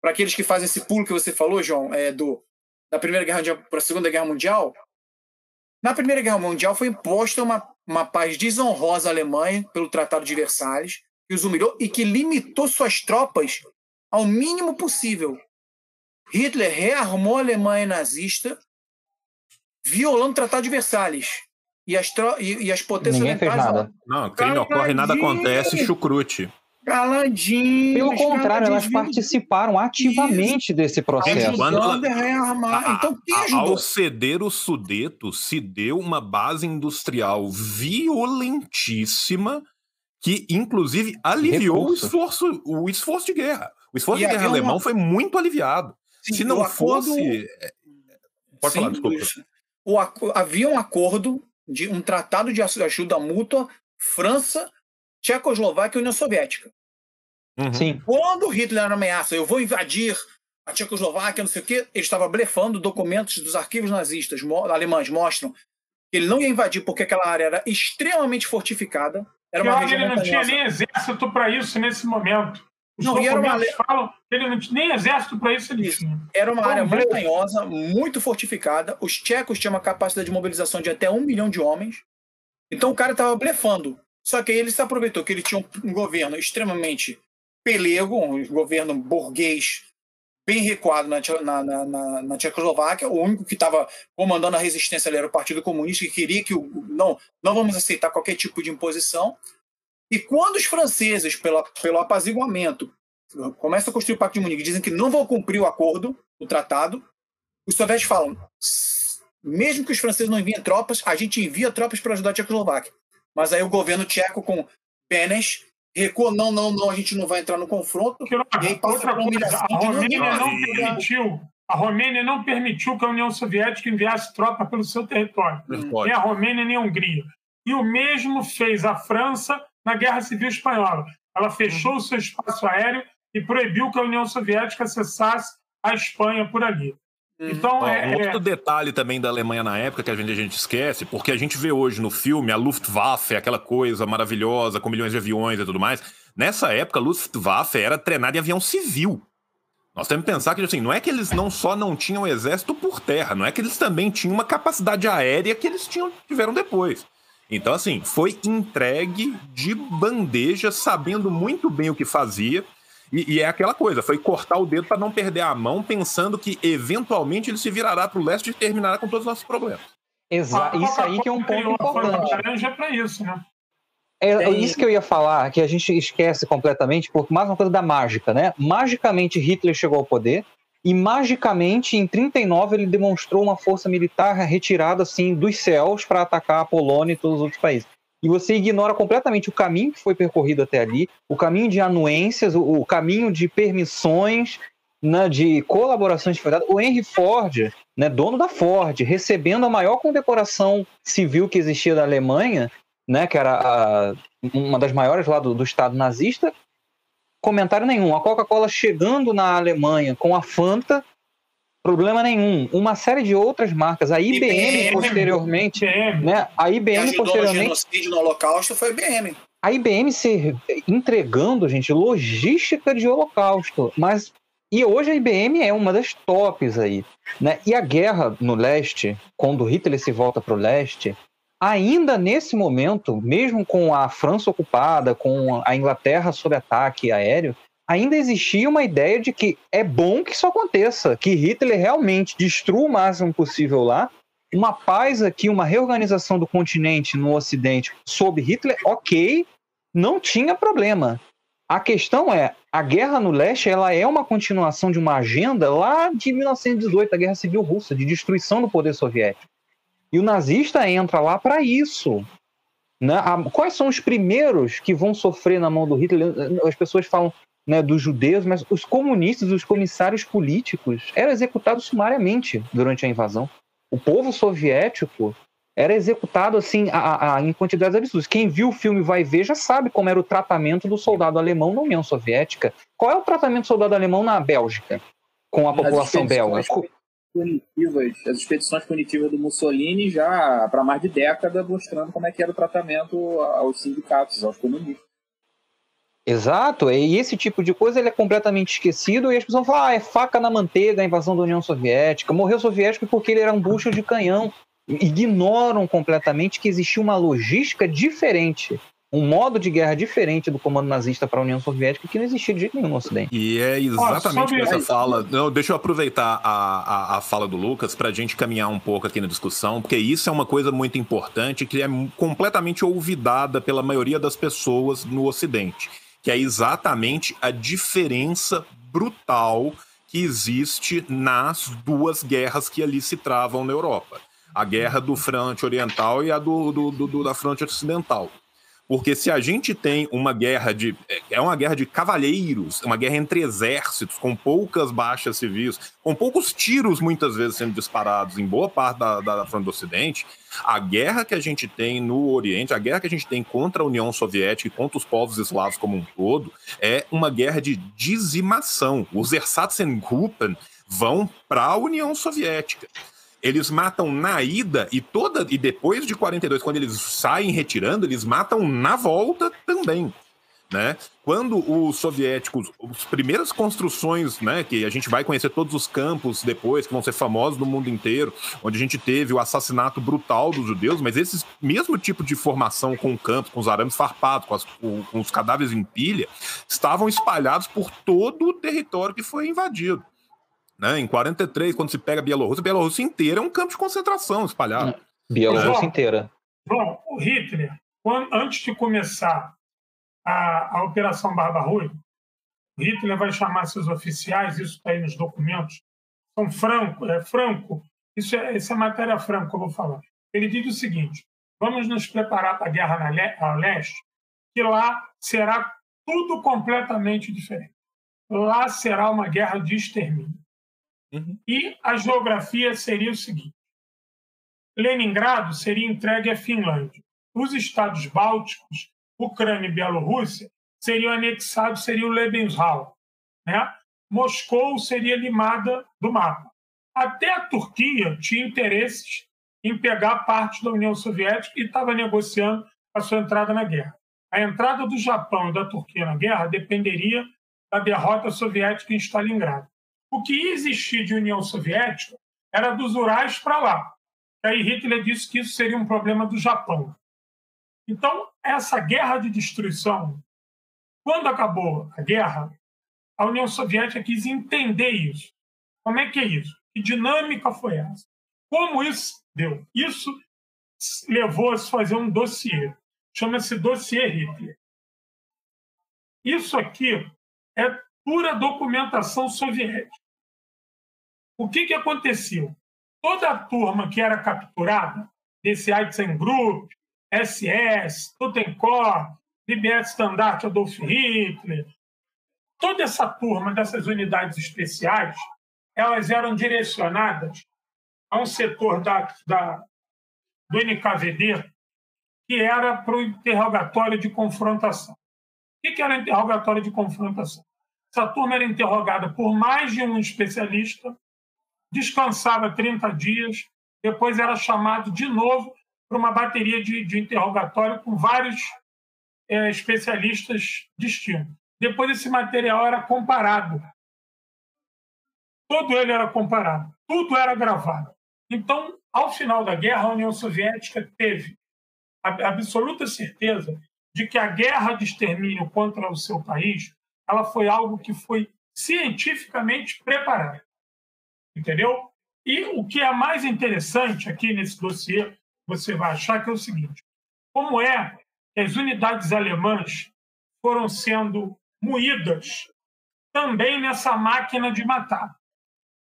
S4: Para aqueles que fazem esse pulo que você falou, João, é, do, da Primeira Guerra Mundial para a Segunda Guerra Mundial, na Primeira Guerra Mundial foi imposta uma, uma paz desonrosa à Alemanha pelo Tratado de Versalhes, que os humilhou e que limitou suas tropas ao mínimo possível. Hitler rearmou a Alemanha nazista, violando o Tratado de Versalhes. E as, e, e as potências
S2: Ninguém fez nada.
S1: Não, crime ocorre, nada acontece, chucrute.
S4: Caladinho.
S2: Pelo contrário, elas participaram ativamente Isso. desse processo.
S1: Quando ela, então, quem Ao ceder o Sudeto, se deu uma base industrial violentíssima que inclusive aliviou o esforço, o esforço de guerra. O esforço e de guerra alemão uma... foi muito aliviado. Sim, Se não fosse. Acordo... É, pode Sim, falar, desculpa.
S4: O, havia um acordo de um tratado de ajuda mútua França, Tchecoslováquia e União Soviética.
S2: Uhum. Sim.
S4: Quando Hitler era ameaça, eu vou invadir a Tchecoslováquia, não sei o quê, ele estava blefando. Documentos dos arquivos nazistas alemães mostram que ele não ia invadir porque aquela área era extremamente fortificada. Era
S5: uma região ele não tinha nem exército para isso nesse momento. Os não, era uma... falam que ele não tinha nem exército para isso ele.
S4: Era uma área montanhosa, muito fortificada. Os tchecos tinham uma capacidade de mobilização de até um milhão de homens. Então o cara estava blefando. Só que ele se aproveitou que ele tinha um governo extremamente pelego, um governo burguês bem recuado na, na, na, na Tchecoslováquia. O único que estava comandando a resistência era o Partido Comunista, que queria que o, não, não vamos aceitar qualquer tipo de imposição. E quando os franceses, pela, pelo apaziguamento, começam a construir o Pacto de Munique, dizem que não vão cumprir o acordo, o tratado, os soviéticos falam: mesmo que os franceses não enviem tropas, a gente envia tropas para ajudar a Tchecoslováquia. Mas aí o governo tcheco, com Benes, recuou, não, não, não, a gente não vai entrar no confronto.
S5: Que, e aí passa outra coisa, a Romênia não permitiu, a Romênia não permitiu que a União Soviética enviasse tropa pelo seu território. Nem a Romênia, nem a Hungria. E o mesmo fez a França na Guerra Civil Espanhola. Ela fechou o seu espaço aéreo e proibiu que a União Soviética acessasse a Espanha por ali.
S1: Então, é, outro é... detalhe também da Alemanha na época que a gente, a gente esquece, porque a gente vê hoje no filme a Luftwaffe, aquela coisa maravilhosa com milhões de aviões e tudo mais. Nessa época, a Luftwaffe era treinada em avião civil. Nós temos que pensar que assim, não é que eles não só não tinham exército por terra, não é que eles também tinham uma capacidade aérea que eles tinham, tiveram depois. Então, assim, foi entregue de bandeja, sabendo muito bem o que fazia. E, e, é aquela coisa, foi cortar o dedo para não perder a mão, pensando que eventualmente ele se virará para o leste e terminará com todos os nossos problemas.
S2: Exato, isso aí que é um ponto importante.
S5: laranja para isso, né?
S2: É isso que eu ia falar, que a gente esquece completamente, porque mais uma coisa da mágica, né? Magicamente Hitler chegou ao poder e magicamente em 39 ele demonstrou uma força militar retirada assim dos céus para atacar a Polônia e todos os outros países e você ignora completamente o caminho que foi percorrido até ali, o caminho de anuências, o, o caminho de permissões, né, de colaborações de verdade. O Henry Ford, né, dono da Ford, recebendo a maior condecoração civil que existia da Alemanha, né, que era a, uma das maiores lá do, do Estado nazista, comentário nenhum. A Coca-Cola chegando na Alemanha com a Fanta Problema nenhum. Uma série de outras marcas. A IBM, IBM posteriormente, IBM. né? A IBM posteriormente. No
S4: genocídio no Holocausto foi a IBM.
S2: A IBM se entregando, gente, logística de Holocausto, mas e hoje a IBM é uma das tops aí, né? E a guerra no leste, quando Hitler se volta para o leste, ainda nesse momento, mesmo com a França ocupada, com a Inglaterra sob ataque aéreo, ainda existia uma ideia de que é bom que isso aconteça, que Hitler realmente destrua o máximo possível lá, uma paz aqui, uma reorganização do continente no Ocidente sob Hitler, ok, não tinha problema. A questão é, a guerra no leste ela é uma continuação de uma agenda lá de 1918, a Guerra Civil Russa, de destruição do poder soviético. E o nazista entra lá para isso. Né? Quais são os primeiros que vão sofrer na mão do Hitler? As pessoas falam, né, dos judeus, mas os comunistas, os comissários políticos, eram executados sumariamente durante a invasão. O povo soviético era executado assim a, a, em quantidades absurdas. Quem viu o filme vai ver já sabe como era o tratamento do soldado alemão na União Soviética. Qual é o tratamento do soldado alemão na Bélgica com a população belga?
S3: Punitivas, as expedições punitivas do Mussolini já para mais de década mostrando como é que era o tratamento aos sindicatos, aos comunistas.
S2: Exato, e esse tipo de coisa ele é completamente esquecido e as pessoas falam, ah, é faca na manteiga a invasão da União Soviética, morreu soviético porque ele era um bucho de canhão. Ignoram completamente que existia uma logística diferente, um modo de guerra diferente do comando nazista para a União Soviética que não existia de jeito nenhum no Ocidente.
S1: E é exatamente oh, essa fala. Não, deixa eu aproveitar a, a, a fala do Lucas para a gente caminhar um pouco aqui na discussão, porque isso é uma coisa muito importante que é completamente olvidada pela maioria das pessoas no Ocidente que é exatamente a diferença brutal que existe nas duas guerras que ali se travam na Europa. A guerra do fronte oriental e a do, do, do, da fronte ocidental. Porque se a gente tem uma guerra de. É, é uma guerra de cavalheiros, uma guerra entre exércitos, com poucas baixas civis, com poucos tiros muitas vezes sendo disparados em boa parte da, da, fronte do Ocidente, a guerra que a gente tem no Oriente, a guerra que a gente tem contra a União Soviética e contra os povos eslavos como um todo, é uma guerra de dizimação. Os Ersatzengruppen vão para a União Soviética. Eles matam na ida e toda e depois de 42, quando eles saem retirando, eles matam na volta também. Né? Quando os soviéticos, as primeiras construções, né, que a gente vai conhecer todos os campos depois, que vão ser famosos no mundo inteiro, onde a gente teve o assassinato brutal dos judeus, mas esse mesmo tipo de formação com campos, com os arames farpados, com, as, com, com os cadáveres em pilha, estavam espalhados por todo o território que foi invadido. Né? Em 43, quando se pega a Bielorrússia, a Bielorrússia inteira é um campo de concentração espalhado.
S2: Bielorrússia inteira.
S5: Bom, o Hitler, quando, antes de começar a, a Operação Barba Ruim, Hitler vai chamar seus oficiais, isso está aí nos documentos, são franco, é franco, isso é, isso é matéria franca que eu vou falar. Ele diz o seguinte: vamos nos preparar para a guerra na le a leste, que lá será tudo completamente diferente. Lá será uma guerra de extermínio. Uhum. E a geografia seria o seguinte: Leningrado seria entregue à Finlândia. Os estados bálticos, Ucrânia e Bielorrússia, seriam anexados, seria o Lebensraum. Né? Moscou seria limada do mapa. Até a Turquia tinha interesses em pegar parte da União Soviética e estava negociando a sua entrada na guerra. A entrada do Japão e da Turquia na guerra dependeria da derrota soviética em Stalingrado. O que ia existir de União Soviética era dos Urais para lá. E aí Hitler disse que isso seria um problema do Japão. Então, essa guerra de destruição, quando acabou a guerra, a União Soviética quis entender isso. Como é que é isso? Que dinâmica foi essa? Como isso deu? Isso levou a se fazer um dossiê. Chama-se dossiê Hitler. Isso aqui é pura documentação soviética. O que, que aconteceu? Toda a turma que era capturada, desse Group, SS, Totenkopf, DBS Standard Adolf Hitler, toda essa turma dessas unidades especiais, elas eram direcionadas a um setor da, da do NKVD que era para o interrogatório de confrontação. O que era interrogatório de confrontação? Essa turma era interrogada por mais de um especialista descansava 30 dias, depois era chamado de novo para uma bateria de, de interrogatório com vários é, especialistas distintos. Depois esse material era comparado. Todo ele era comparado. Tudo era gravado. Então, ao final da guerra, a União Soviética teve a absoluta certeza de que a guerra de extermínio contra o seu país ela foi algo que foi cientificamente preparado entendeu? E o que é mais interessante aqui nesse dossiê, você vai achar que é o seguinte: como é que as unidades alemãs foram sendo moídas também nessa máquina de matar?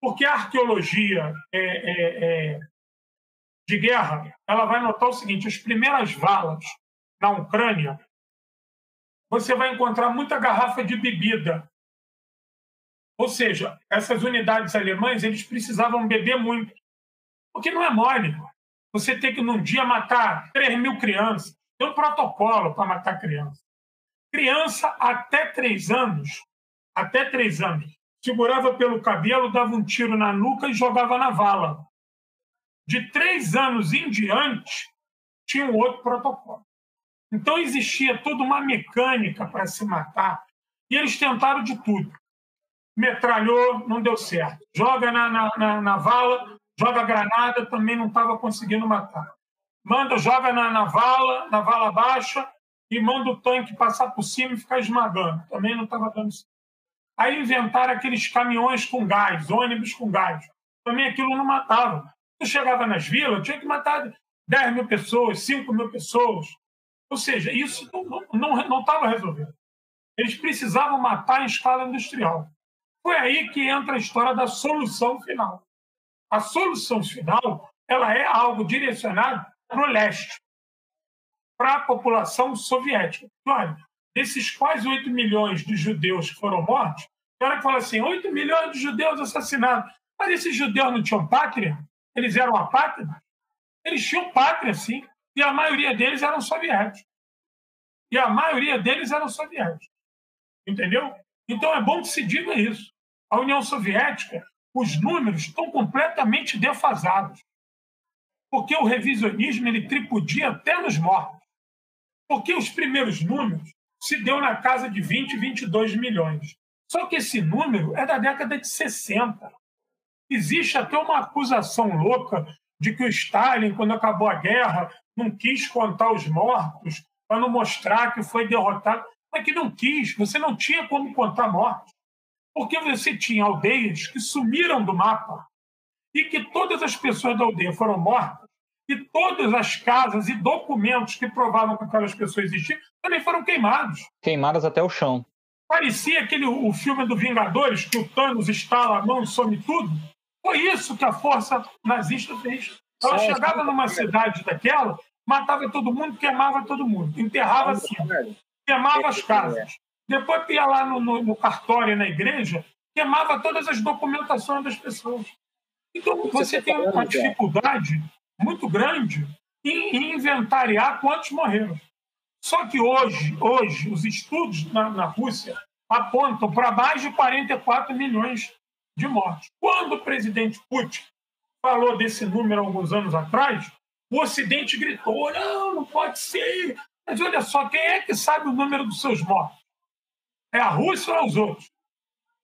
S5: Porque a arqueologia é, é, é, de guerra ela vai notar o seguinte: as primeiras valas na Ucrânia, você vai encontrar muita garrafa de bebida ou seja, essas unidades alemãs eles precisavam beber muito. Porque não é mole. Você tem que, num dia, matar 3 mil crianças. Tem um protocolo para matar criança. Criança até 3 anos, até 3 anos, segurava pelo cabelo, dava um tiro na nuca e jogava na vala. De 3 anos em diante, tinha um outro protocolo. Então existia toda uma mecânica para se matar. E eles tentaram de tudo metralhou, não deu certo. Joga na, na, na, na vala, joga granada, também não estava conseguindo matar. Manda, joga na, na vala, na vala baixa, e manda o tanque passar por cima e ficar esmagando. Também não estava dando certo. Aí inventaram aqueles caminhões com gás, ônibus com gás. Também aquilo não matava. Tu chegava nas vilas, tinha que matar 10 mil pessoas, 5 mil pessoas. Ou seja, isso não estava resolvido. Eles precisavam matar em escala industrial. Foi aí que entra a história da solução final. A solução final ela é algo direcionado para o leste. para a população soviética. Olha, desses quase 8 milhões de judeus que foram mortos, o cara fala assim: 8 milhões de judeus assassinados. Mas esses judeus não tinham pátria? Eles eram apátridas? Eles tinham pátria, sim. E a maioria deles eram soviéticos. E a maioria deles eram soviéticos. Entendeu? Então é bom que se diga isso. A União Soviética, os números estão completamente defasados. Porque o revisionismo ele tripudia até nos mortos. Porque os primeiros números se deu na casa de 20, 22 milhões. Só que esse número é da década de 60. Existe até uma acusação louca de que o Stalin, quando acabou a guerra, não quis contar os mortos para não mostrar que foi derrotado. Mas que não quis, você não tinha como contar mortos. Porque você tinha aldeias que sumiram do mapa e que todas as pessoas da aldeia foram mortas e todas as casas e documentos que provavam que aquelas pessoas existiam também foram queimados.
S2: Queimadas até o chão.
S5: Parecia aquele o filme do Vingadores, que o Thanos estala a mão e some tudo. Foi isso que a força nazista fez. Ela chegava numa cidade daquela, matava todo mundo, queimava todo mundo, enterrava assim, queimava as casas. Depois ia lá no, no, no cartório, na igreja, queimava todas as documentações das pessoas. Então você tem uma dificuldade muito grande em inventariar quantos morreram. Só que hoje, hoje os estudos na, na Rússia apontam para mais de 44 milhões de mortes. Quando o presidente Putin falou desse número alguns anos atrás, o Ocidente gritou: não, não pode ser. Mas olha só, quem é que sabe o número dos seus mortos? É a Rússia ou é os outros?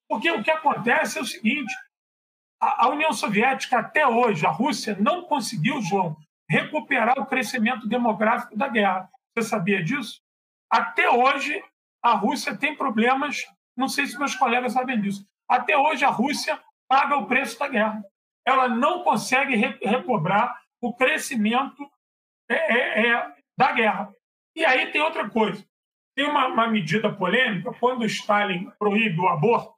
S5: Porque o que acontece é o seguinte: a União Soviética, até hoje, a Rússia, não conseguiu, João, recuperar o crescimento demográfico da guerra. Você sabia disso? Até hoje, a Rússia tem problemas, não sei se meus colegas sabem disso. Até hoje, a Rússia paga o preço da guerra. Ela não consegue recobrar o crescimento é, é, é, da guerra. E aí tem outra coisa. Tem uma, uma medida polêmica, quando Stalin proíbe o aborto,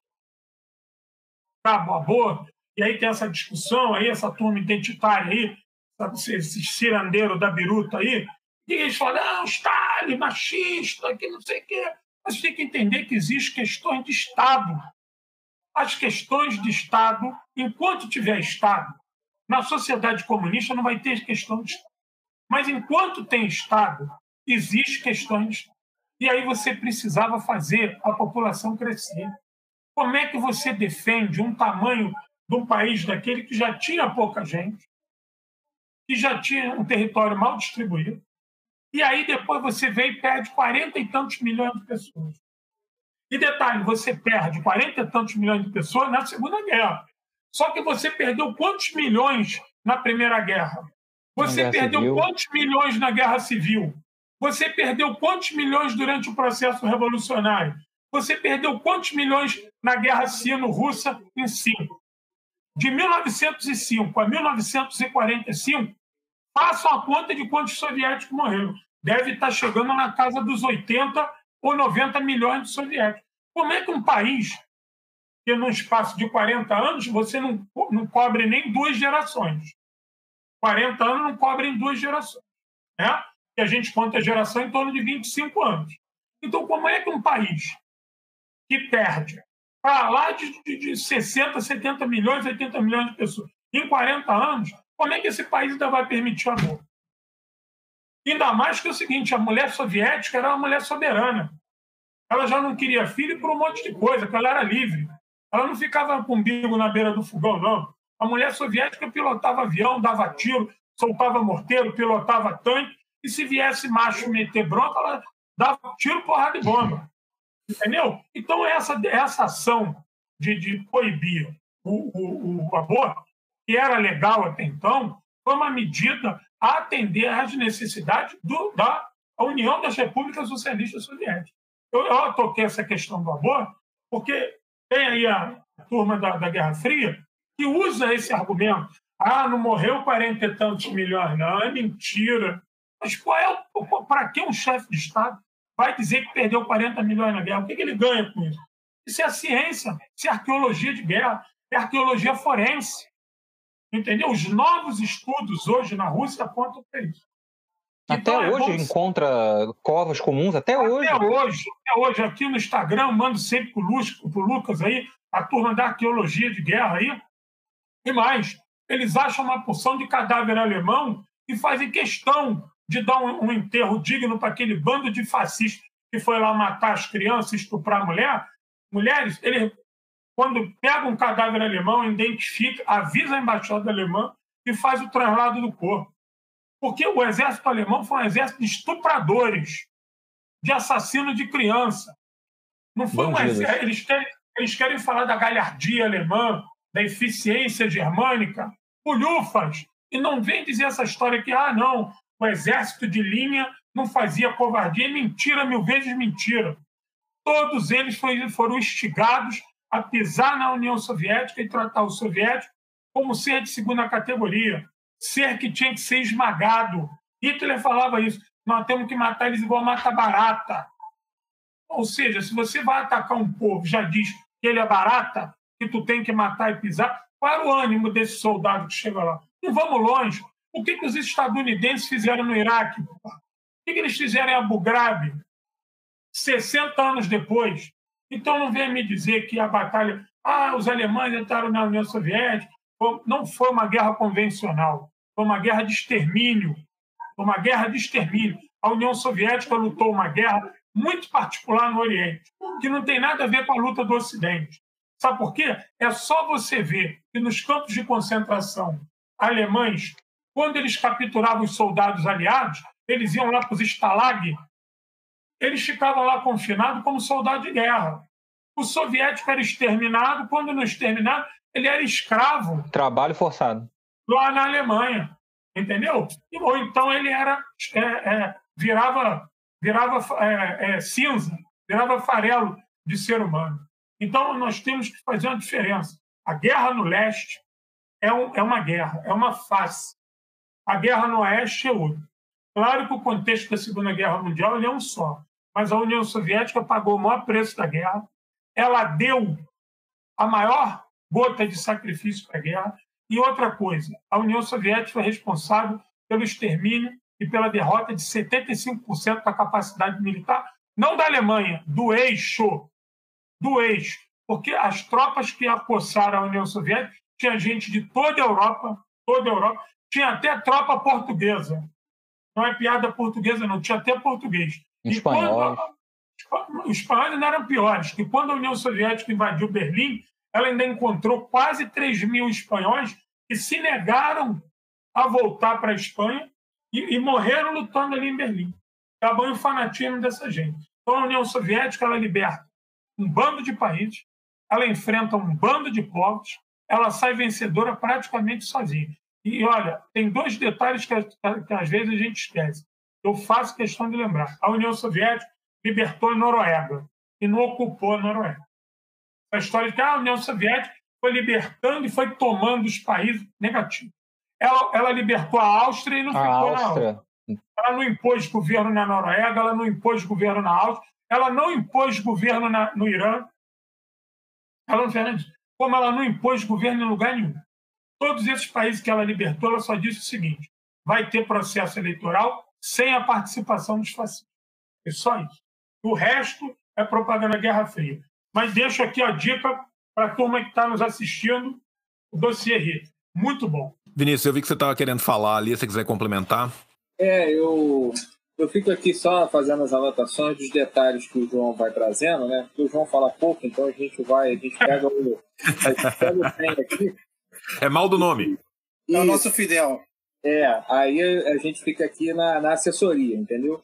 S5: acaba o aborto, e aí tem essa discussão aí, essa turma identitária aí, sabe, esse cirandeiro da biruta aí, e eles falam, não, Stalin, machista, que não sei o quê. Mas tem que entender que existem questões de Estado. As questões de Estado, enquanto tiver Estado, na sociedade comunista não vai ter questão de Estado. Mas enquanto tem Estado, existe questões. E aí você precisava fazer a população crescer. Como é que você defende um tamanho de um país daquele que já tinha pouca gente, que já tinha um território mal distribuído, e aí depois você vem e perde 40 e tantos milhões de pessoas. E detalhe, você perde 40 e tantos milhões de pessoas na Segunda Guerra. Só que você perdeu quantos milhões na Primeira Guerra? Você perdeu civil. quantos milhões na Guerra Civil? Você perdeu quantos milhões durante o processo revolucionário? Você perdeu quantos milhões na Guerra Sino-Russa em si? De 1905 a 1945, façam a conta de quantos soviéticos morreram. Deve estar chegando na casa dos 80 ou 90 milhões de soviéticos. Como é que um país que, num espaço de 40 anos, você não, não cobre nem duas gerações? 40 anos não cobrem duas gerações. Né? E a gente conta a geração em torno de 25 anos. Então, como é que um país que perde para lá de, de, de 60, 70 milhões, 80 milhões de pessoas. Em 40 anos, como é que esse país ainda vai permitir o amor? Ainda mais que é o seguinte, a mulher soviética era uma mulher soberana. Ela já não queria filho por um monte de coisa, porque ela era livre. Ela não ficava com umbigo na beira do fogão, não. A mulher soviética pilotava avião, dava tiro, soltava morteiro, pilotava tanque, e se viesse macho meter bronca, ela dava tiro, porrada e bomba. Entendeu? Então, essa, essa ação de, de proibir o, o, o aborto, que era legal até então, foi uma medida a atender às necessidades do, da União das Repúblicas Socialistas Soviéticas. Eu, eu toquei essa questão do aborto porque tem aí a turma da, da Guerra Fria que usa esse argumento. Ah, não morreu 40 e tantos milhões, não, é mentira. Mas qual é para que um chefe de Estado vai dizer que perdeu 40 milhões na guerra. O que, que ele ganha com isso? Isso é ciência, isso é arqueologia de guerra, é arqueologia forense. Entendeu? Os novos estudos hoje na Rússia apontam para isso.
S2: Até então, hoje é encontra covas comuns, até, até hoje.
S5: Até hoje, até hoje. Aqui no Instagram, mando sempre pro, pro Lucas aí, a turma da arqueologia de guerra aí. E mais, eles acham uma porção de cadáver alemão e fazem questão de dar um, um enterro digno para aquele bando de fascistas que foi lá matar as crianças, estuprar a mulher. Mulheres, ele, quando pega um cadáver alemão, identifica, avisa a embaixada alemã e faz o traslado do corpo. Porque o exército alemão foi um exército de estupradores, de assassinos de criança. Não foi um exército. Eles querem, eles querem falar da galhardia alemã, da eficiência germânica, bulhufas. E não vem dizer essa história que, ah, não, o exército de linha não fazia covardia. Mentira, mil vezes mentira. Todos eles foram instigados a pisar na União Soviética e tratar o soviético como ser de segunda categoria ser que tinha que ser esmagado. Hitler falava isso. Nós temos que matar eles igual mata barata. Ou seja, se você vai atacar um povo, já diz que ele é barata, que tu tem que matar e pisar, qual era o ânimo desse soldado que chega lá? Não vamos longe. O que, que os estadunidenses fizeram no Iraque? O que, que eles fizeram em Abu Ghraib? 60 anos depois. Então não venha me dizer que a batalha. Ah, os alemães entraram na União Soviética. Não foi uma guerra convencional. Foi uma guerra de extermínio. Uma guerra de extermínio. A União Soviética lutou uma guerra muito particular no Oriente, que não tem nada a ver com a luta do Ocidente. Sabe por quê? É só você ver que nos campos de concentração alemães, quando eles capturavam os soldados aliados, eles iam lá para os Stalag, eles ficavam lá confinados como soldado de guerra. O soviético era exterminado, quando não exterminado, ele era escravo.
S2: Trabalho forçado
S5: lá na Alemanha, entendeu? Ou então ele era é, é, virava virava é, é, cinza, virava farelo de ser humano. Então nós temos que fazer uma diferença. A guerra no leste é, um, é uma guerra, é uma face. A guerra no oeste é outra. Claro que o contexto da Segunda Guerra Mundial é um só, mas a União Soviética pagou o maior preço da guerra. Ela deu a maior gota de sacrifício para a guerra e outra coisa, a União Soviética foi responsável pelo extermínio e pela derrota de 75% da capacidade militar, não da Alemanha, do eixo, do eixo, porque as tropas que acossaram a União Soviética tinha gente de toda a Europa, toda a Europa, tinha até tropa portuguesa. Não é piada portuguesa, não, tinha até português.
S2: Espanhol.
S5: Os espanhóis ainda eram piores, que quando a União Soviética invadiu Berlim, ela ainda encontrou quase 3 mil espanhóis que se negaram a voltar para a Espanha e, e, morreram lutando ali em Berlim. Acabou o fanatismo dessa gente. Então, a União Soviética ela liberta um bando de países, ela enfrenta um bando de povos, ela sai vencedora praticamente sozinha. E olha, tem dois detalhes que, que às vezes a gente esquece. Eu faço questão de lembrar. A União Soviética libertou a Noruega e não ocupou a Noruega a história de que a União Soviética foi libertando e foi tomando os países negativos. Ela, ela libertou a Áustria e não a ficou Áustria. na Ela não impôs governo na Noruega, ela não impôs governo na Áustria, ela não impôs governo na, no Irã. Ela não fez como ela não impôs governo em lugar nenhum. Todos esses países que ela libertou, ela só disse o seguinte: vai ter processo eleitoral sem a participação dos fascistas. É só isso. O resto é propaganda Guerra Fria. Mas deixo aqui a dica para a turma que está nos assistindo, o dossiê Hitler. Muito bom.
S1: Vinícius, eu vi que você estava querendo falar ali, se você quiser complementar.
S3: É, eu, eu fico aqui só fazendo as anotações dos detalhes que o João vai trazendo, né? Porque o João fala pouco, então a gente vai, a gente pega o, a gente pega o trem aqui.
S1: É mal do nome.
S4: É o nosso Fidel.
S3: É, aí a gente fica aqui na, na assessoria, entendeu?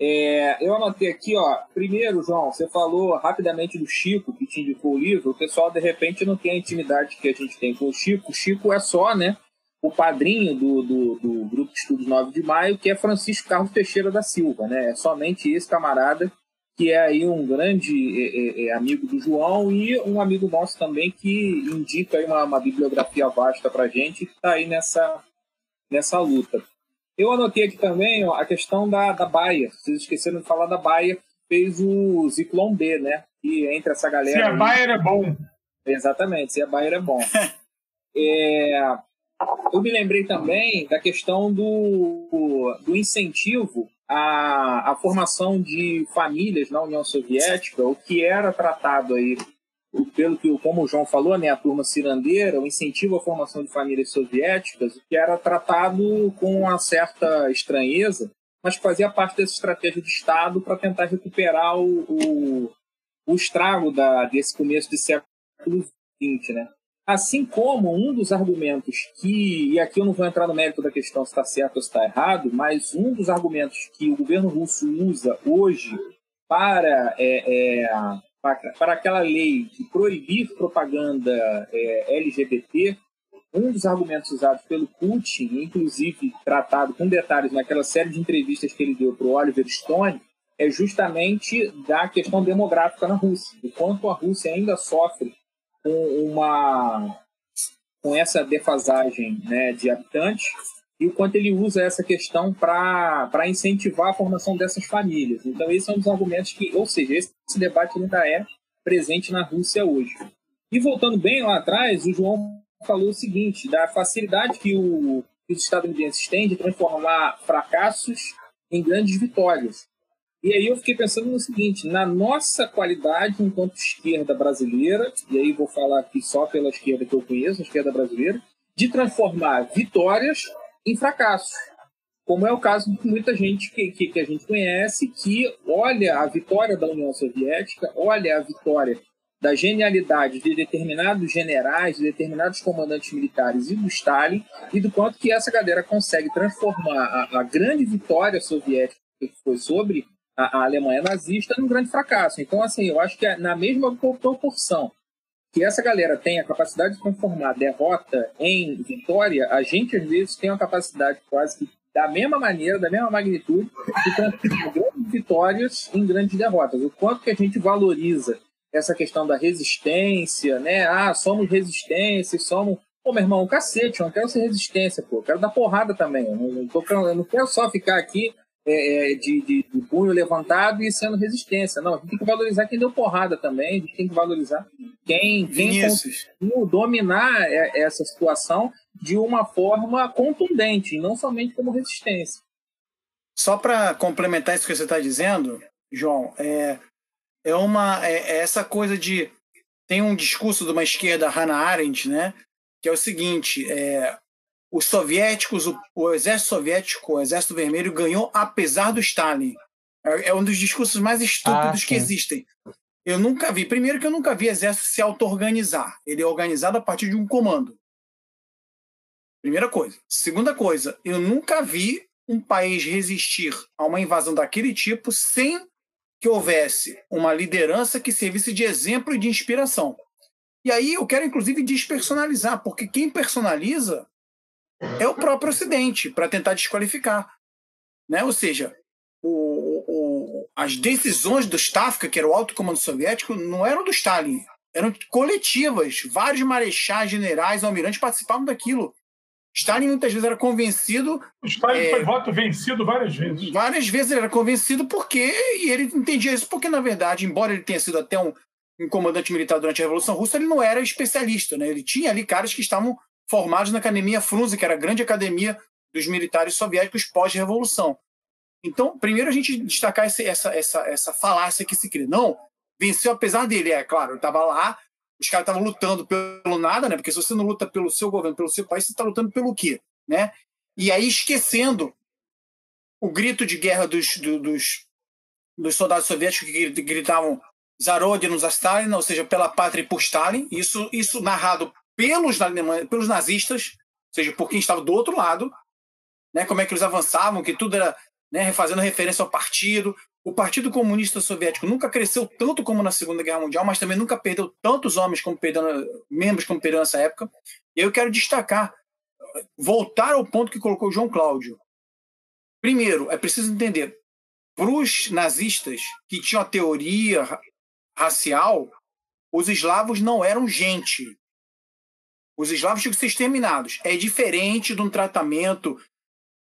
S3: É, eu anotei aqui, ó. Primeiro, João, você falou rapidamente do Chico, que te indicou o livro. O pessoal, de repente, não tem a intimidade que a gente tem com o Chico. O Chico é só, né? O padrinho do, do, do Grupo de Estudos 9 de Maio, que é Francisco Carlos Teixeira da Silva, né? É somente esse camarada que é aí um grande é, é, é amigo do João e um amigo nosso também que indica aí uma, uma bibliografia vasta para gente que está aí nessa, nessa luta. Eu anotei aqui também ó, a questão da, da Baia. Vocês esqueceram de falar da Baia, fez o Ziclone B, né? E entre essa galera.
S5: Se a Baia é bom.
S3: Exatamente, se a Baia é bom. <laughs> é, eu me lembrei também da questão do, do incentivo à, à formação de famílias na União Soviética, o que era tratado aí, pelo que, como o João falou, né, a turma cirandeira, o incentivo à formação de famílias soviéticas, que era tratado com uma certa estranheza, mas fazia parte dessa estratégia de Estado para tentar recuperar o, o, o estrago da, desse começo de século XX, né? Assim como um dos argumentos que, e aqui eu não vou entrar no mérito da questão se está certo ou se está errado, mas um dos argumentos que o governo russo usa hoje para, é, é, para, aquela lei de proibir propaganda é, LGBT, um dos argumentos usados pelo Putin, inclusive tratado com detalhes naquela série de entrevistas que ele deu para o Oliver Stone, é justamente da questão demográfica na Rússia, do quanto a Rússia ainda sofre com uma com essa defasagem né, de habitantes e o quanto ele usa essa questão para incentivar a formação dessas famílias. Então, esses são os argumentos que, ou seja, esse, esse debate ainda é presente na Rússia hoje. E voltando bem lá atrás, o João falou o seguinte, da facilidade que, o, que os estadunidenses têm de transformar fracassos em grandes vitórias. E aí eu fiquei pensando no seguinte, na nossa qualidade enquanto esquerda brasileira, e aí vou falar aqui só pela esquerda que eu conheço, a esquerda brasileira, de transformar vitórias em fracassos. Como é o caso de muita gente que, que, que a gente conhece, que olha a vitória da União Soviética, olha a vitória da genialidade de determinados generais, de determinados comandantes militares e do Stalin, e do quanto que essa galera consegue transformar a, a grande vitória soviética que foi sobre a, a Alemanha nazista num grande fracasso. Então, assim, eu acho que é na mesma proporção que essa galera tem a capacidade de transformar derrota em vitória, a gente às vezes tem uma capacidade quase que da mesma maneira, da mesma magnitude, de transformar grandes vitórias em grandes derrotas. O quanto que a gente valoriza essa questão da resistência, né? Ah, somos resistência, somos. Pô, meu irmão, cacete, eu não quero ser resistência, pô, eu quero dar porrada também. Eu não, tô, eu não quero só ficar aqui é, é, de, de, de, punho levantado e sendo resistência. Não, a gente tem que valorizar quem deu porrada também, a gente tem que valorizar quem, quem conseguiu dominar é, essa situação de uma forma contundente, não somente como resistência.
S4: Só para complementar isso que você está dizendo, João, é, é uma é, é, essa coisa de tem um discurso de uma esquerda Hannah Arendt, né, que é o seguinte, é, os soviéticos, o, o, exército soviético, o exército vermelho, ganhou apesar do Stalin. É, é um dos discursos mais estúpidos ah, que existem. Eu nunca vi, primeiro que eu nunca vi exército se auto-organizar. Ele é organizado a partir de um comando. Primeira coisa. Segunda coisa, eu nunca vi um país resistir a uma invasão daquele tipo sem que houvesse uma liderança que servisse de exemplo e de inspiração. E aí eu quero, inclusive, despersonalizar, porque quem personaliza é o próprio Ocidente, para tentar desqualificar. Né? Ou seja, o, o, as decisões do Stavka, que era o alto comando soviético, não eram do Stalin, eram coletivas. Vários marechais, generais, almirantes participavam daquilo. Stalin muitas vezes era convencido.
S5: O Stalin é, foi voto vencido várias vezes.
S4: Várias vezes ele era convencido porque. E ele entendia isso porque, na verdade, embora ele tenha sido até um, um comandante militar durante a Revolução Russa, ele não era especialista. Né? Ele tinha ali caras que estavam formados na Academia Frunze, que era a grande academia dos militares soviéticos pós-revolução. Então, primeiro a gente destacar esse, essa, essa, essa falácia que se cria. Não, venceu apesar dele, é claro, estava lá, os caras estavam lutando pelo nada, né? Porque se você não luta pelo seu governo, pelo seu país, você está lutando pelo quê? Né? E aí esquecendo o grito de guerra dos, dos, dos soldados soviéticos que gritavam Zarodin nos Stalin, ou seja, pela pátria e por Stalin, isso, isso narrado pelos, pelos nazistas, ou seja, por quem estava do outro lado, né, como é que eles avançavam, que tudo era né, fazendo referência ao partido. O Partido Comunista Soviético nunca cresceu tanto como na Segunda Guerra Mundial, mas também nunca perdeu tantos homens como perdeu, membros como perdeu nessa época. E eu quero destacar, voltar ao ponto que colocou João Cláudio. Primeiro, é preciso entender, para os nazistas que tinham a teoria racial, os eslavos não eram gente. Os eslavos tinham que ser exterminados. É diferente de um tratamento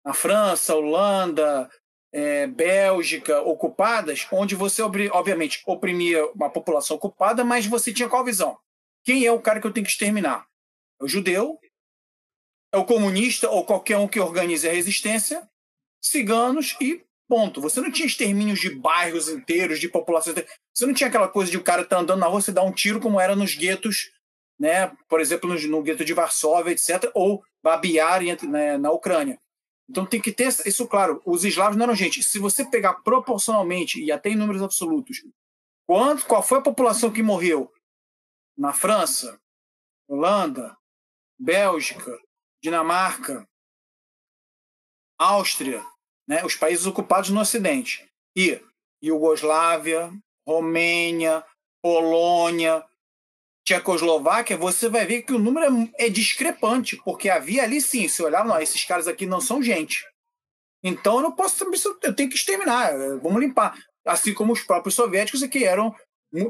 S4: na França, Holanda, é, Bélgica, ocupadas, onde você, obviamente, oprimia uma população ocupada, mas você tinha qual visão? Quem é o cara que eu tenho que exterminar? É o judeu, é o comunista ou qualquer um que organize a resistência, ciganos e ponto. Você não tinha extermínios de bairros inteiros, de populações. Você não tinha aquela coisa de o cara tá andando na rua e dar um tiro como era nos guetos, né? por exemplo, no, no gueto de Varsóvia, etc., ou Babiar né, na Ucrânia. Então tem que ter isso claro. Os eslavos não eram gente. Se você pegar proporcionalmente e até em números absolutos, quanto, qual foi a população que morreu na França, Holanda, Bélgica, Dinamarca, Áustria, né, os países ocupados no Ocidente, e Iugoslávia, Romênia, Polônia, Tchecoslováquia, você vai ver que o número é, é discrepante, porque havia ali sim, se olhar, não, esses caras aqui não são gente. Então eu não posso, eu tenho que exterminar, vamos limpar. Assim como os próprios soviéticos, que eram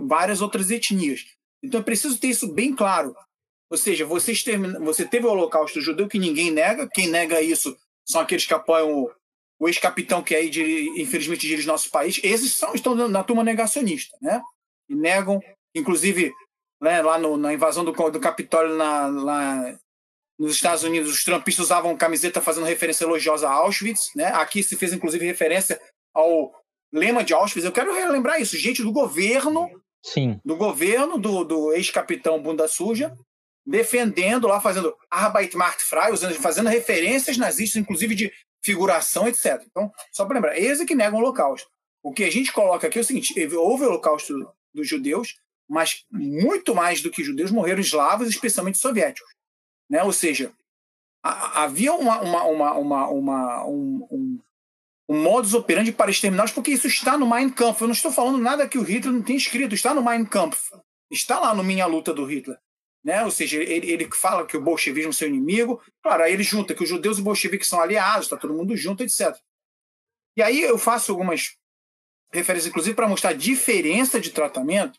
S4: várias outras etnias. Então é preciso ter isso bem claro. Ou seja, você, extermina, você teve o holocausto judeu que ninguém nega, quem nega isso são aqueles que apoiam o, o ex-capitão que aí, infelizmente, dirige nosso país. Esses são, estão na turma negacionista, né? E negam, inclusive, né, lá no, na invasão do, do Capitólio na, lá nos Estados Unidos, os trumpistas usavam camiseta fazendo referência elogiosa a Auschwitz, né? Aqui se fez inclusive referência ao lema de Auschwitz. Eu quero relembrar isso, gente do governo,
S2: Sim.
S4: do governo do, do ex-capitão bunda suja, defendendo lá, fazendo Arbeit macht frei, usando, fazendo referências nazistas, inclusive de figuração, etc. Então, só para lembrar, eles é que negam o Holocausto. O que a gente coloca aqui é o seguinte: houve o Holocausto dos judeus, mas muito mais do que judeus morreram eslavos, especialmente soviéticos. Né? Ou seja, havia uma, uma, uma, uma, um, um, um, modus operandi para exterminá-los, porque isso está no Mein Kampf. Eu não estou falando nada que o Hitler não tenha escrito, está no Mein Kampf. Está lá no Minha Luta do Hitler. Né? Ou seja, ele, ele fala que o bolchevismo é seu inimigo. Claro, aí ele junta que os judeus e bolcheviques são aliados, está todo mundo junto, etc. E aí eu faço algumas referências, inclusive, para mostrar a diferença de tratamento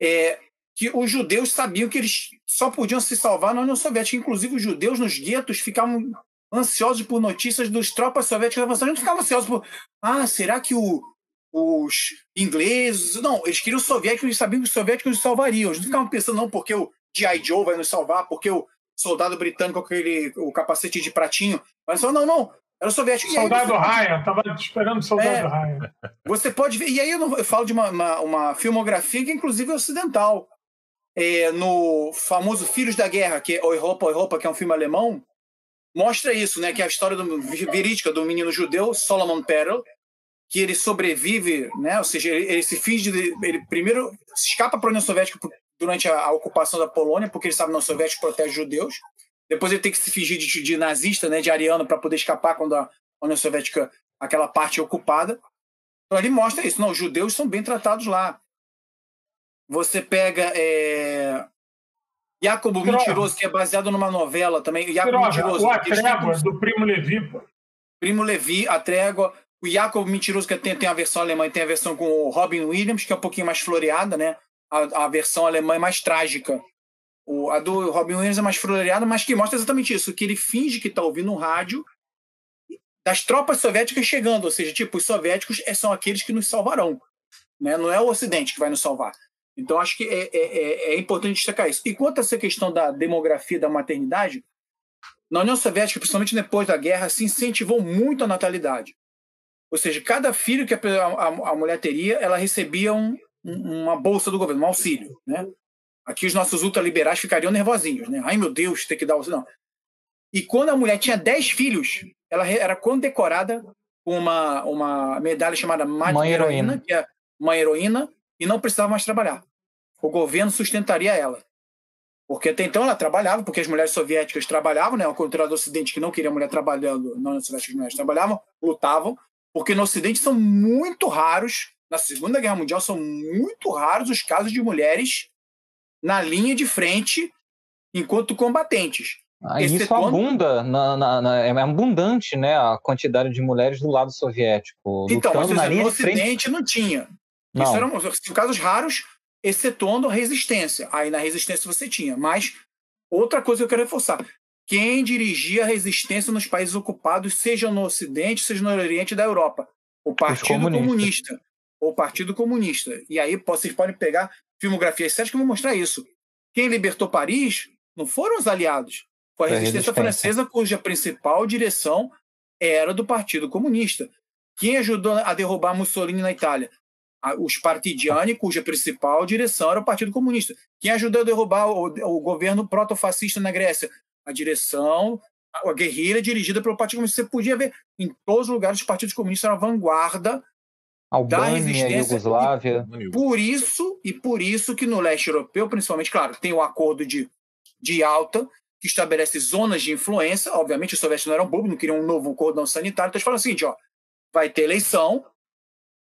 S4: é, que os judeus sabiam que eles só podiam se salvar na União Soviética. Inclusive, os judeus nos guetos ficavam ansiosos por notícias dos tropas soviéticas avançando. Eles ficavam ansiosos por. Ah, será que o, os ingleses. Não, eles queriam os soviéticos, eles sabiam que os soviéticos nos salvariam. Eles não ficavam pensando, não, porque o G.I. Joe vai nos salvar, porque o soldado britânico com aquele o capacete de pratinho. Mas não, não, era o soviético.
S5: Soldado aí, Ryan, estava esperando o soldado é, Ryan.
S4: Você pode ver, e aí eu, não, eu falo de uma, uma, uma, filmografia que, inclusive, é ocidental. É, no famoso Filhos da Guerra, que é Oi Roupa, que é um filme alemão, mostra isso, né? Que é a história do, verídica do menino judeu, Solomon Perel, que ele sobrevive, né? Ou seja, ele, ele se finge de, ele primeiro escapa para a União Soviética durante a, a, ocupação da Polônia, porque ele sabe que a União Soviética protege judeus. Depois ele tem que se fingir de, de nazista, né, de ariano, para poder escapar quando a União Soviética, aquela parte é ocupada. Então ele mostra isso. Não, os judeus são bem tratados lá. Você pega é... Jacobo Mentiroso, que é baseado numa novela também. Jacobo
S5: Mentiroso. O A Trégua, do Primo Levi. Pô.
S4: Primo Levi, A Trégua. O Jacob Mentiroso, que tem, tem a versão alemã e tem a versão com o Robin Williams, que é um pouquinho mais floreada, né? A, a versão alemã é mais trágica. O, a do Robin Williams é mais floreada, mas que mostra exatamente isso, que ele finge que está ouvindo um rádio das tropas soviéticas chegando, ou seja, tipo, os soviéticos é, são aqueles que nos salvarão, né? não é o Ocidente que vai nos salvar. Então, acho que é, é, é, é importante destacar isso. E quanto a essa questão da demografia da maternidade, na União Soviética, principalmente depois da guerra, se incentivou muito a natalidade. Ou seja, cada filho que a, a, a mulher teria, ela recebia um, uma bolsa do governo, um auxílio. Né? Aqui os nossos ultraliberais ficariam nervosinhos. Né? Ai, meu Deus, tem que dar. Não. E quando a mulher tinha 10 filhos, ela era condecorada com uma, uma medalha chamada Mãe Heroína, que é uma heroína, e não precisava mais trabalhar. O governo sustentaria ela. Porque até então ela trabalhava, porque as mulheres soviéticas trabalhavam, né? ao contrário do Ocidente, que não queria mulher trabalhando, não União Soviética as mulheres trabalhavam, lutavam, porque no Ocidente são muito raros, na Segunda Guerra Mundial, são muito raros os casos de mulheres na linha de frente enquanto combatentes.
S2: Ah, isso abunda, na, na, na, é abundante, né, a quantidade de mulheres do lado soviético.
S4: Então, mas
S2: na
S4: linha no Ocidente frente... não tinha. Não. Isso eram casos raros, excetuando a resistência. Aí na resistência você tinha. Mas outra coisa que eu quero reforçar: quem dirigia a resistência nos países ocupados, seja no Ocidente, seja no Oriente da Europa. O Partido Comunista. O Partido Comunista. E aí vocês podem pegar filmografias sérias que vão mostrar isso. Quem libertou Paris não foram os aliados, Foi a resistência, francesa, cuja principal direção era do Partido Comunista. Quem ajudou a derrubar Mussolini na Itália? Os partidiani, cuja principal direção era o Partido Comunista. Quem ajudou a derrubar o, o governo proto-fascista na Grécia? A direção, a guerrilha dirigida pelo Partido Comunista. Você podia ver em todos os lugares os partidos comunistas na vanguarda Albânia.
S2: Yugoslávia.
S4: por isso, e por isso que no leste europeu, principalmente, claro, tem o acordo de, de alta, que estabelece zonas de influência. Obviamente, os soviéticos não eram bobos, não queriam um novo cordão sanitário. Então, eles falam o seguinte: ó, vai ter eleição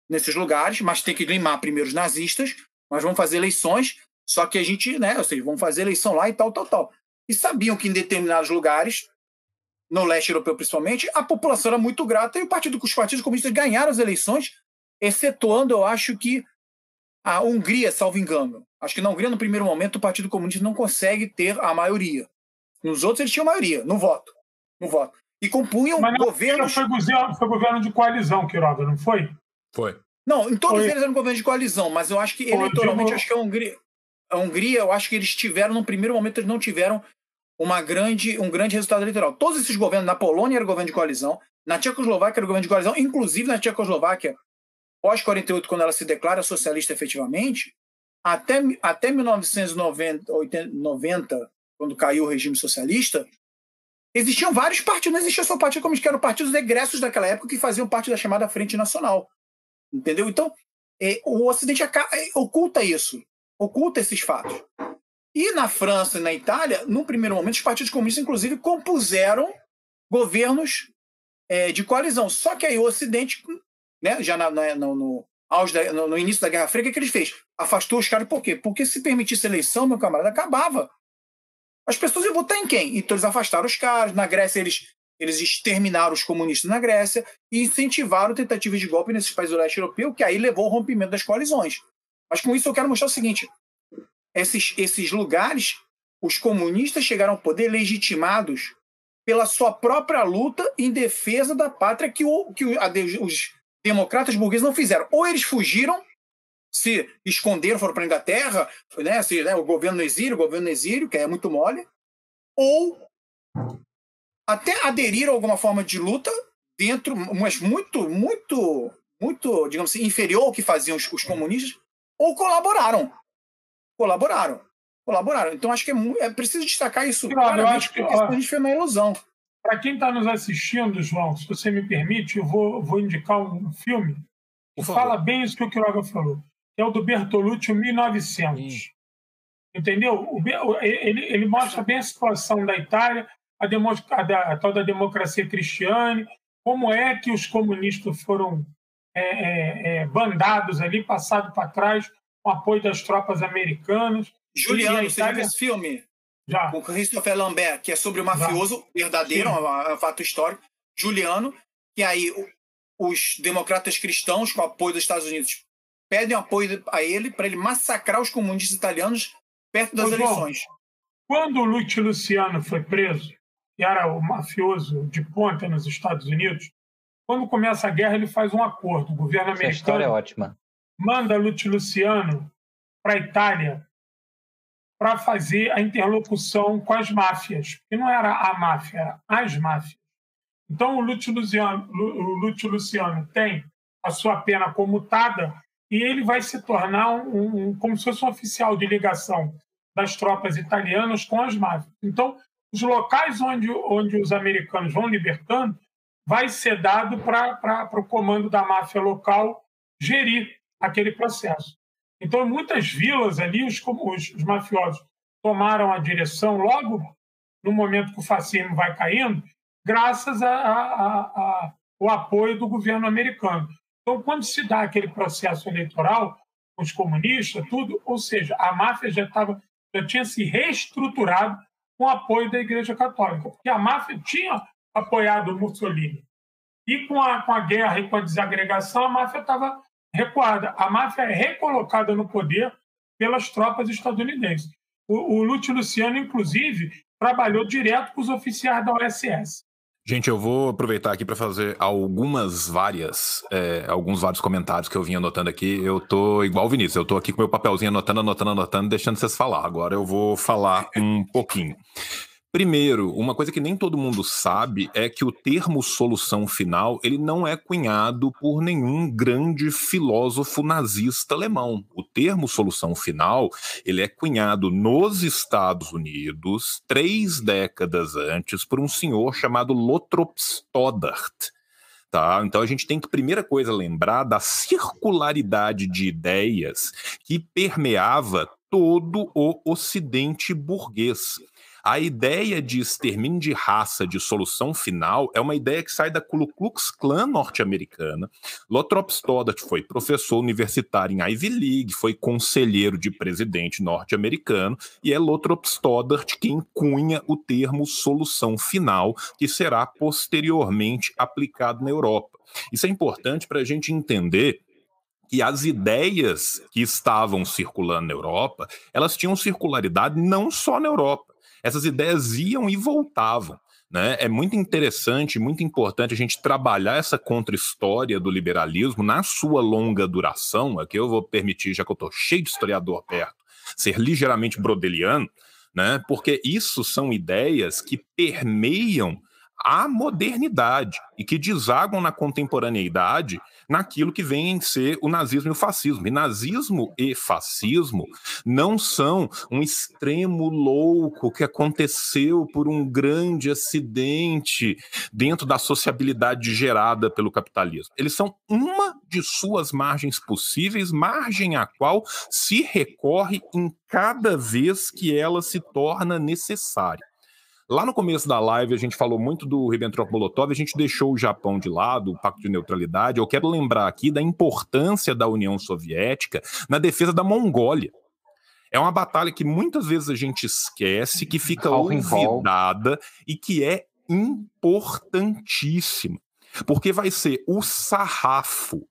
S4: nesses lugares, mas tem que limar primeiro os nazistas, mas vamos fazer eleições, só que a gente, né, ou seja, vamos fazer eleição lá e tal, tal, tal. E sabiam que em determinados lugares, no leste europeu principalmente, a população era muito grata e o partido, os partidos comunistas ganharam as eleições, excetuando, eu acho que a Hungria, salvo engano. Acho que na Hungria, no primeiro momento, o Partido Comunista não consegue ter a maioria. Nos outros, eles tinham maioria, no voto. No voto. E compunham Mas governos.
S5: Foi governo, foi governo de coalizão, Quiroga, não foi?
S1: Foi.
S4: Não, em todos foi. eles eram governo de coalizão, mas eu acho que eleitoralmente, digo... acho que a Hungria, a Hungria, eu acho que eles tiveram, no primeiro momento, eles não tiveram uma grande, um grande resultado eleitoral. Todos esses governos, na Polônia era governo de coalizão, na Tchecoslováquia era governo de coalizão, inclusive na Tchecoslováquia, pós 48, quando ela se declara socialista efetivamente, até, até 1990, 90, quando caiu o regime socialista, existiam vários partidos, não existia só Partido Comunista, que eram partidos egressos daquela época que faziam parte da chamada Frente Nacional. Entendeu? Então, é, o Ocidente é, oculta isso, oculta esses fatos. E na França e na Itália, no primeiro momento, os partidos comunistas, inclusive, compuseram governos é, de coalizão. Só que aí o Ocidente, né, já na, na, no, no, da, no, início da Guerra Fria, o que, que ele fez? Afastou os caras por quê? Porque se permitisse eleição, meu camarada, acabava. As pessoas iam votar em quem? Então eles afastaram os caras. Na Grécia, eles, eles exterminaram os comunistas na Grécia e incentivaram tentativas de golpe nesses países do leste europeu, que aí levou ao rompimento das coalizões. Mas com isso eu quero mostrar o seguinte: esses, esses lugares, os comunistas chegaram ao poder legitimados pela sua própria luta em defesa da pátria que, o, que a, os democratas burgueses não fizeram. Ou eles fugiram se esconderam, foram para a Inglaterra, né, se, né, o governo no exílio, o governo no exílio, que é muito mole, ou até aderiram a alguma forma de luta dentro, mas muito, muito, muito, digamos assim, inferior ao que faziam os, os comunistas, ou colaboraram. Colaboraram. Colaboraram. Então acho que é, é preciso destacar isso.
S5: Claro, eu acho que
S4: a gente foi uma ilusão.
S5: Para quem está nos assistindo, João, se você me permite, eu vou, vou indicar um filme que fala bem isso que o Quiroga falou que é o do Bertolucci, 1900. Entendeu? ele, ele mostra bem a situação da Itália, a, a, a, tal da democracia cristiana, como é que os comunistas foram é, é, é, bandados ali, passados para trás, com apoio das tropas americanas.
S4: Juliano, Itália... você viu esse filme?
S5: Já.
S4: Com Christopher Lambert, que é sobre o mafioso já. verdadeiro, é um, é um fato histórico. Juliano, que aí os democratas cristãos, com apoio dos Estados Unidos, pedem apoio a ele para ele massacrar os comunistas italianos perto das eleições.
S5: Quando o Luci Luciano foi preso, que era o mafioso de ponta nos Estados Unidos, quando começa a guerra, ele faz um acordo. O governo Essa americano
S2: é ótima.
S5: manda Luci Luciano para a Itália para fazer a interlocução com as máfias, que não era a máfia, era as máfias. Então, o Lúcio Luciano, Luciano tem a sua pena comutada e ele vai se tornar um, um, como se fosse um oficial de ligação das tropas italianas com as máfias. Então, os locais onde, onde os americanos vão libertando vai ser dado para o comando da máfia local gerir aquele processo. Então, em muitas vilas ali, os, os, os mafiosos tomaram a direção logo no momento que o fascismo vai caindo, graças ao apoio do governo americano. Então, quando se dá aquele processo eleitoral, os comunistas, tudo, ou seja, a máfia já estava, já tinha se reestruturado com o apoio da Igreja Católica, porque a máfia tinha apoiado Mussolini. E com a, com a guerra e com a desagregação, a máfia estava recuada. A máfia é recolocada no poder pelas tropas estadunidenses. O, o Lúcio Luciano, inclusive, trabalhou direto com os oficiais da OSS.
S1: Gente, eu vou aproveitar aqui para fazer algumas várias, é, alguns vários comentários que eu vim anotando aqui. Eu tô igual o Vinícius, eu tô aqui com meu papelzinho anotando, anotando, anotando, deixando vocês falar. Agora eu vou falar um pouquinho. Primeiro, uma coisa que nem todo mundo sabe é que o termo solução final ele não é cunhado por nenhum grande filósofo nazista alemão. O termo solução final ele é cunhado nos Estados Unidos três décadas antes por um senhor chamado Lothrop Stoddart. Tá? Então a gente tem que, primeira coisa, lembrar da circularidade de ideias que permeava todo o ocidente burguês. A ideia de extermínio de raça de solução final é uma ideia que sai da Ku Klux Klan norte-americana. Lothrop Stoddart foi professor universitário em Ivy League, foi conselheiro de presidente norte-americano, e é Lothrop Stoddart quem cunha o termo solução final, que será posteriormente aplicado na Europa. Isso é importante para a gente entender que as ideias que estavam circulando na Europa, elas tinham circularidade não só na Europa essas ideias iam e voltavam. Né? É muito interessante, muito importante a gente trabalhar essa contra-história do liberalismo na sua longa duração. Aqui eu vou permitir, já que eu estou cheio de historiador perto, ser ligeiramente brodeliano, né? porque isso são ideias que permeiam a modernidade e que desagam na contemporaneidade naquilo que vem em ser o nazismo e o fascismo. E nazismo e fascismo não são um extremo louco que aconteceu por um grande acidente dentro da sociabilidade gerada pelo capitalismo. Eles são uma de suas margens possíveis, margem a qual se recorre em cada vez que ela se torna necessária. Lá no começo da live a gente falou muito do Ribbentrop-Molotov, a gente deixou o Japão de lado, o Pacto de Neutralidade. Eu quero lembrar aqui da importância da União Soviética na defesa da Mongólia. É uma batalha que muitas vezes a gente esquece, que fica olvidada e que é importantíssima. Porque vai ser o sarrafo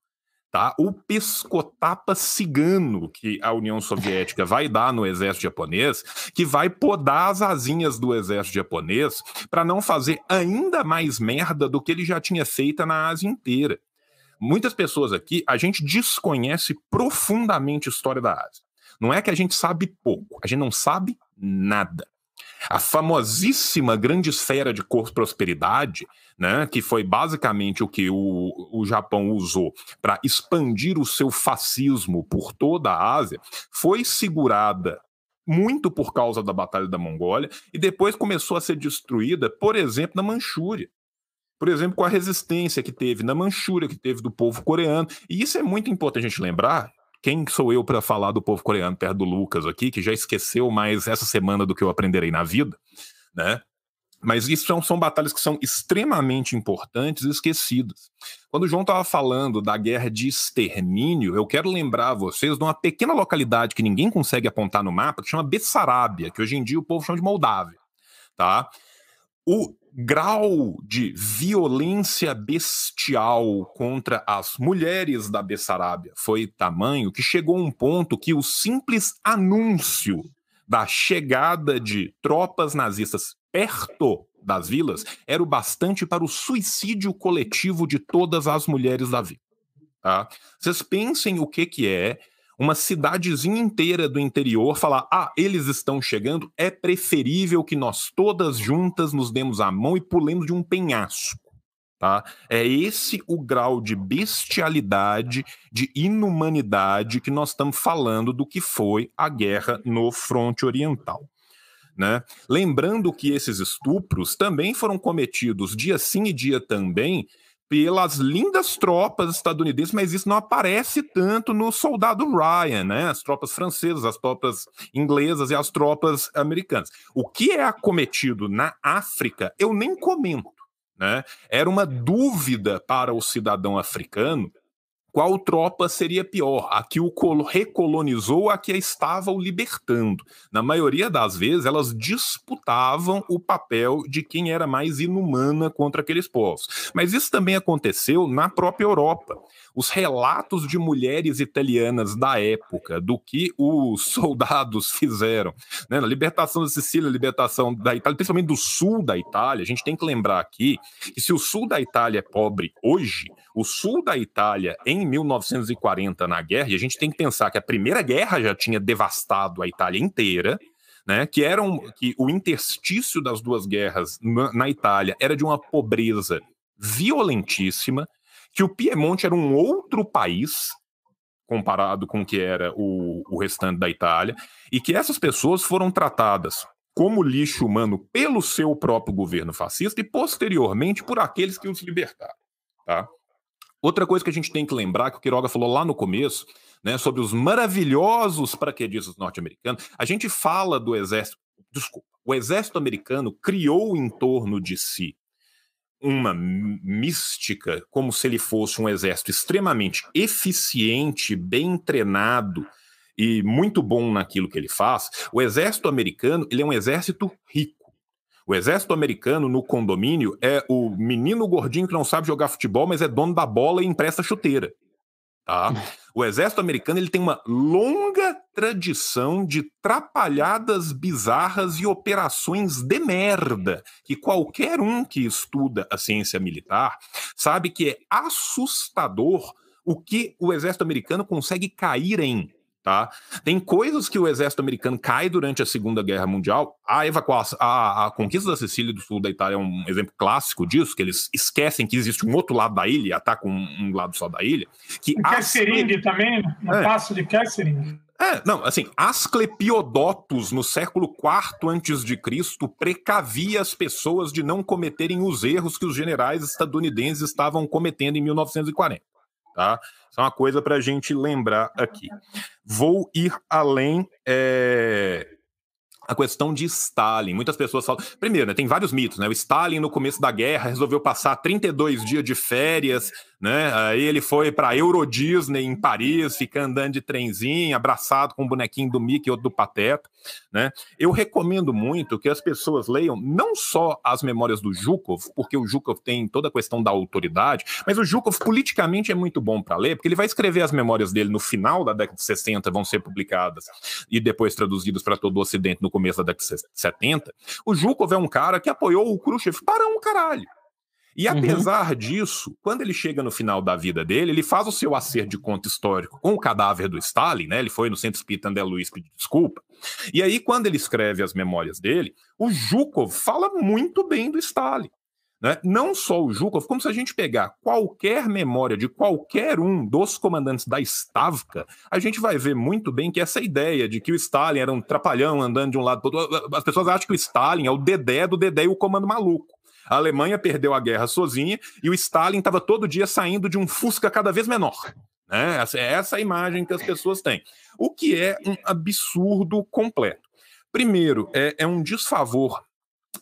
S1: tá? O pescotapa cigano que a União Soviética vai dar no exército japonês, que vai podar as asinhas do exército japonês para não fazer ainda mais merda do que ele já tinha feito na Ásia inteira. Muitas pessoas aqui, a gente desconhece profundamente a história da Ásia. Não é que a gente sabe pouco, a gente não sabe nada. A famosíssima grande esfera de prosperidade, né, que foi basicamente o que o, o Japão usou para expandir o seu fascismo por toda a Ásia, foi segurada muito por causa da Batalha da Mongólia e depois começou a ser destruída, por exemplo, na Manchúria. Por exemplo, com a resistência que teve na Manchúria, que teve do povo coreano. E isso é muito importante a gente lembrar, quem sou eu para falar do povo coreano perto do Lucas aqui, que já esqueceu mais essa semana do que eu aprenderei na vida, né? Mas isso são, são batalhas que são extremamente importantes e esquecidas. Quando o João estava falando da guerra de extermínio, eu quero lembrar vocês de uma pequena localidade que ninguém consegue apontar no mapa, que chama Bessarabia, que hoje em dia o povo chama de Moldávia. Tá? O grau de violência bestial contra as mulheres da Bessarábia foi tamanho que chegou a um ponto que o simples anúncio da chegada de tropas nazistas perto das vilas era o bastante para o suicídio coletivo de todas as mulheres da vila. Tá? Vocês pensem o que, que é uma cidadezinha inteira do interior falar: ah, eles estão chegando, é preferível que nós todas juntas nos demos a mão e pulemos de um penhasco. Tá? É esse o grau de bestialidade, de inumanidade que nós estamos falando do que foi a guerra no fronte oriental. Né? Lembrando que esses estupros também foram cometidos dia sim e dia também pelas lindas tropas estadunidenses, mas isso não aparece tanto no soldado Ryan, né? As tropas francesas, as tropas inglesas e as tropas americanas. O que é acometido na África, eu nem comento, né? Era uma dúvida para o cidadão africano qual tropa seria pior, a que o recolonizou ou a que a estava o libertando. Na maioria das vezes, elas disputavam o papel de quem era mais inumana contra aqueles povos. Mas isso também aconteceu na própria Europa os relatos de mulheres italianas da época, do que os <laughs> soldados fizeram, né, na libertação da Sicília, libertação da Itália, principalmente do sul da Itália, a gente tem que lembrar aqui que se o sul da Itália é pobre hoje, o sul da Itália em 1940 na guerra, e a gente tem que pensar que a Primeira Guerra já tinha devastado a Itália inteira, né, que eram que o interstício das duas guerras na, na Itália era de uma pobreza violentíssima, que o Piemonte era um outro país comparado com o que era o, o restante da Itália, e que essas pessoas foram tratadas como lixo humano pelo seu próprio governo fascista e posteriormente por aqueles que os libertaram. Tá? Outra coisa que a gente tem que lembrar, que o Quiroga falou lá no começo, né, sobre os maravilhosos paraquedistas norte-americanos, a gente fala do exército, desculpa, o exército americano criou em torno de si uma mística, como se ele fosse um exército extremamente eficiente, bem treinado e muito bom naquilo que ele faz. O exército americano ele é um exército rico. O exército americano no condomínio é o menino gordinho que não sabe jogar futebol, mas é dono da bola e empresta chuteira. Tá? <laughs> O exército americano ele tem uma longa tradição de trapalhadas bizarras e operações de merda, que qualquer um que estuda a ciência militar sabe que é assustador o que o exército americano consegue cair em tá? Tem coisas que o exército americano cai durante a Segunda Guerra Mundial. A evacuação, a, a, conquista da Sicília do sul da Itália é um exemplo clássico disso, que eles esquecem que existe um outro lado da ilha e atacam um, um lado só da ilha. Que
S5: Kessering as... também, no é. passo de Kessering.
S1: É, não, assim, Asclepiodotus, no século IV antes de Cristo, precavia as pessoas de não cometerem os erros que os generais estadunidenses estavam cometendo em 1940, tá? Isso é uma coisa para a gente lembrar aqui. Vou ir além. É a questão de Stalin. Muitas pessoas falam. Primeiro, né, tem vários mitos, né? O Stalin, no começo da guerra, resolveu passar 32 dias de férias né? Aí ele foi para Euro Disney em Paris, fica andando de trenzinho, abraçado com o um bonequinho do Mickey ou do Pateta, né? Eu recomendo muito que as pessoas leiam não só as memórias do Zhukov, porque o Zhukov tem toda a questão da autoridade, mas o Zhukov politicamente é muito bom para ler, porque ele vai escrever as memórias dele no final da década de 60, vão ser publicadas e depois traduzidas para todo o Ocidente no começo da década de 70. O Zhukov é um cara que apoiou o Khrushchev para um caralho. E uhum. apesar uhum. disso, quando ele chega no final da vida dele, ele faz o seu acerto de conta histórico com o cadáver do Stalin, né? Ele foi no Centro Espírita André Luiz pedir desculpa. E aí, quando ele escreve as memórias dele, o Zhukov fala muito bem do Stalin. Né? Não só o Zhukov, como se a gente pegar qualquer memória de qualquer um dos comandantes da Stavka, a gente vai ver muito bem que essa ideia de que o Stalin era um trapalhão andando de um lado para outro, as pessoas acham que o Stalin é o Dedé do Dedé e o comando maluco. A Alemanha perdeu a guerra sozinha e o Stalin estava todo dia saindo de um Fusca cada vez menor. Né? Essa é essa a imagem que as pessoas têm. O que é um absurdo completo. Primeiro, é, é um desfavor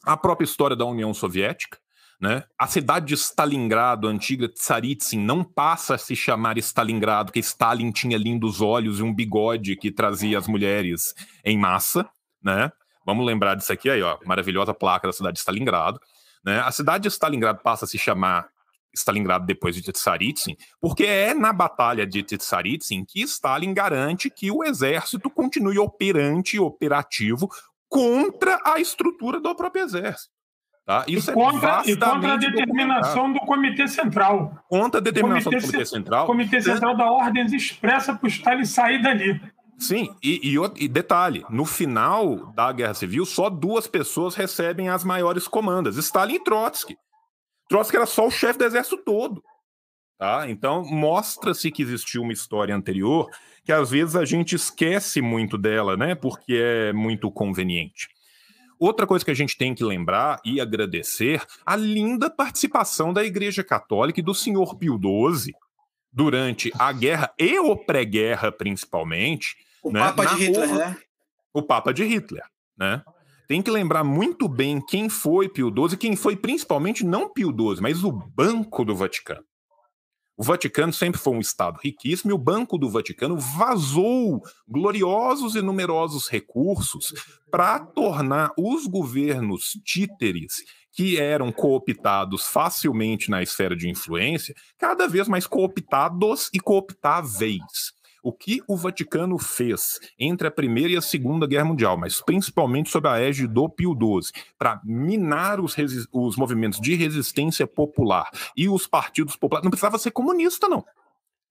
S1: à própria história da União Soviética. Né? A cidade de Stalingrado, a antiga Tsaritsyn, não passa a se chamar Stalingrado, porque Stalin tinha lindos olhos e um bigode que trazia as mulheres em massa. Né? Vamos lembrar disso aqui aí, ó, maravilhosa placa da cidade de Stalingrado. Né? A cidade de Stalingrado passa a se chamar Stalingrado depois de Tsaritsyn, porque é na batalha de Tsaritsyn que Stalin garante que o exército continue operante e operativo contra a estrutura do próprio exército. Tá?
S5: Isso e, é contra, e contra a determinação do Comitê Central.
S1: Contra a determinação comitê, do Comitê Central.
S5: O Comitê Central dá ordens expressa para o Stalin sair dali.
S1: Sim, e, e, e, detalhe: no final da Guerra Civil, só duas pessoas recebem as maiores comandas: Stalin e Trotsky. Trotsky era só o chefe do exército todo. Tá? Então, mostra-se que existiu uma história anterior que às vezes a gente esquece muito dela, né? Porque é muito conveniente. Outra coisa que a gente tem que lembrar e agradecer a linda participação da Igreja Católica e do senhor Pio XII durante a guerra e o pré-guerra, principalmente,
S4: o né? Papa de Hitler, né?
S1: O Papa de Hitler, né? Tem que lembrar muito bem quem foi Pio XII e quem foi principalmente não Pio XII, mas o Banco do Vaticano. O Vaticano sempre foi um Estado riquíssimo e o Banco do Vaticano vazou gloriosos e numerosos recursos para tornar os governos títeres que eram cooptados facilmente na esfera de influência cada vez mais cooptados e cooptáveis o que o Vaticano fez entre a Primeira e a Segunda Guerra Mundial, mas principalmente sob a égide do Pio XII, para minar os, os movimentos de resistência popular e os partidos populares. Não precisava ser comunista, não.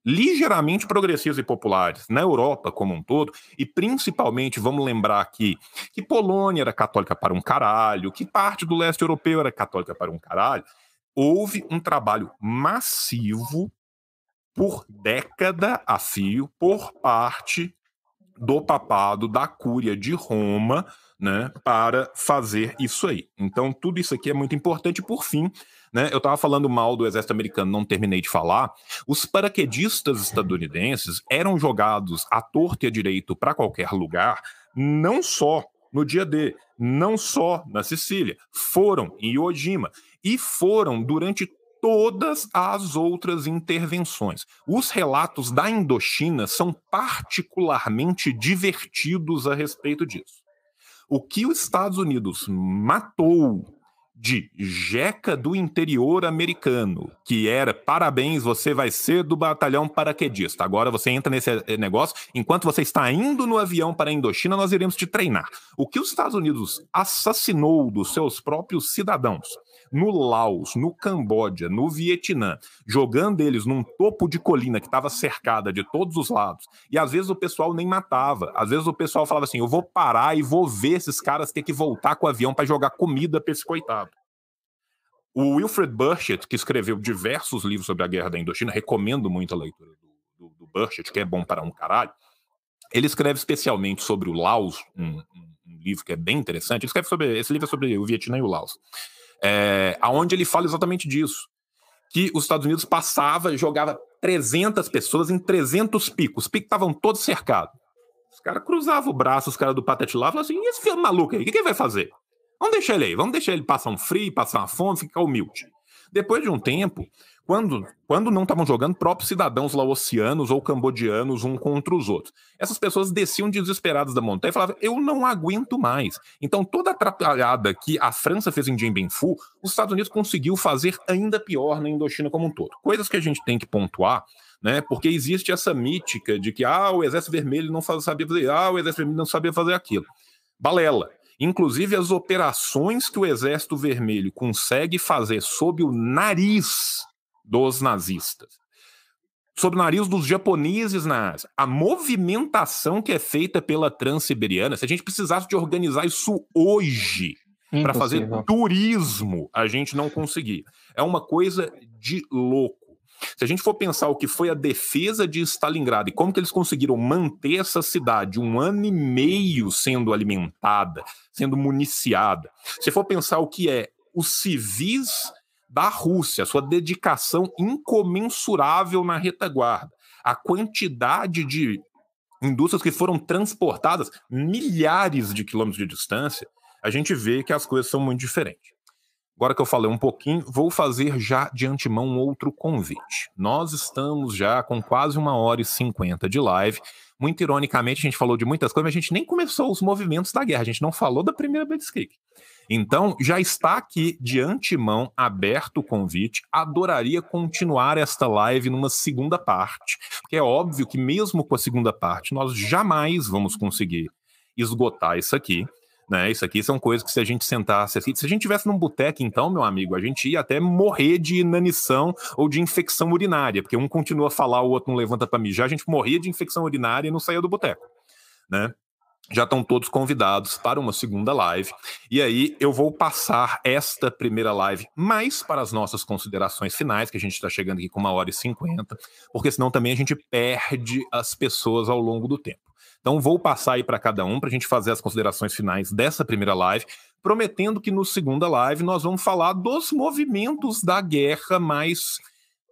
S1: ligeiramente progressistas e populares na Europa como um todo, e principalmente, vamos lembrar aqui, que Polônia era católica para um caralho, que parte do leste europeu era católica para um caralho, houve um trabalho massivo por década a fio por parte do papado, da cúria de Roma, né, para fazer isso aí. Então, tudo isso aqui é muito importante. Por fim, né, eu estava falando mal do exército americano, não terminei de falar. Os paraquedistas estadunidenses eram jogados à torta e à direito para qualquer lugar, não só no dia D, não só na Sicília, foram em Iwo Jima e foram durante todas as outras intervenções. Os relatos da Indochina são particularmente divertidos a respeito disso. O que os Estados Unidos matou de jeca do interior americano, que era parabéns, você vai ser do batalhão paraquedista. Agora você entra nesse eh, negócio, enquanto você está indo no avião para a Indochina, nós iremos te treinar. O que os Estados Unidos assassinou dos seus próprios cidadãos no Laos, no Camboja, no Vietnã, jogando eles num topo de colina que estava cercada de todos os lados. E às vezes o pessoal nem matava. Às vezes o pessoal falava assim: eu vou parar e vou ver esses caras ter que voltar com o avião para jogar comida para esse coitado. O Wilfred Burchett, que escreveu diversos livros sobre a guerra da Indochina, recomendo muito a leitura do, do, do Burchett, que é bom para um caralho. Ele escreve especialmente sobre o Laos, um, um, um livro que é bem interessante. Ele escreve sobre esse livro é sobre o Vietnã e o Laos é, aonde ele fala exatamente disso. Que os Estados Unidos passava, jogava 300 pessoas em 300 picos. Os picos estavam todos cercados. Os caras cruzavam o braço, os caras do Patete lá, falavam assim: e esse filho maluco aí, o que, que ele vai fazer? Vamos deixar ele aí, vamos deixar ele passar um frio, passar uma fome, ficar humilde. Depois de um tempo, quando, quando não estavam jogando próprios cidadãos laocianos ou cambodianos um contra os outros. Essas pessoas desciam desesperadas da montanha e falavam: Eu não aguento mais. Então, toda a atrapalhada que a França fez em Phu, os Estados Unidos conseguiu fazer ainda pior na Indochina como um todo. Coisas que a gente tem que pontuar. Né, porque existe essa mítica de que ah, o Exército Vermelho não sabia fazer, ah, o Exército Vermelho não sabia fazer aquilo. Balela. Inclusive, as operações que o Exército Vermelho consegue fazer sob o nariz dos nazistas. Sob o nariz dos japoneses na Ásia. A movimentação que é feita pela Transiberiana, se a gente precisasse de organizar isso hoje para fazer turismo, a gente não conseguia. É uma coisa de louco. Se a gente for pensar o que foi a defesa de Stalingrado e como que eles conseguiram manter essa cidade um ano e meio sendo alimentada, sendo municiada, se for pensar o que é os civis da Rússia, sua dedicação incomensurável na retaguarda, a quantidade de indústrias que foram transportadas milhares de quilômetros de distância, a gente vê que as coisas são muito diferentes. Agora que eu falei um pouquinho, vou fazer já de antemão um outro convite. Nós estamos já com quase uma hora e cinquenta de live. Muito ironicamente, a gente falou de muitas coisas, mas a gente nem começou os movimentos da guerra, a gente não falou da primeira Blitzkrieg. Então, já está aqui de antemão aberto o convite. Adoraria continuar esta live numa segunda parte, porque é óbvio que, mesmo com a segunda parte, nós jamais vamos conseguir esgotar isso aqui. Né? Isso aqui são coisas que se a gente sentasse assim, se a gente tivesse num boteco, então, meu amigo, a gente ia até morrer de inanição ou de infecção urinária, porque um continua a falar, o outro não levanta para mijar, a gente morria de infecção urinária e não saía do boteco, né? Já estão todos convidados para uma segunda live. E aí eu vou passar esta primeira live mais para as nossas considerações finais, que a gente está chegando aqui com uma hora e cinquenta, porque senão também a gente perde as pessoas ao longo do tempo. Então vou passar aí para cada um para a gente fazer as considerações finais dessa primeira live, prometendo que no segunda live nós vamos falar dos movimentos da guerra mais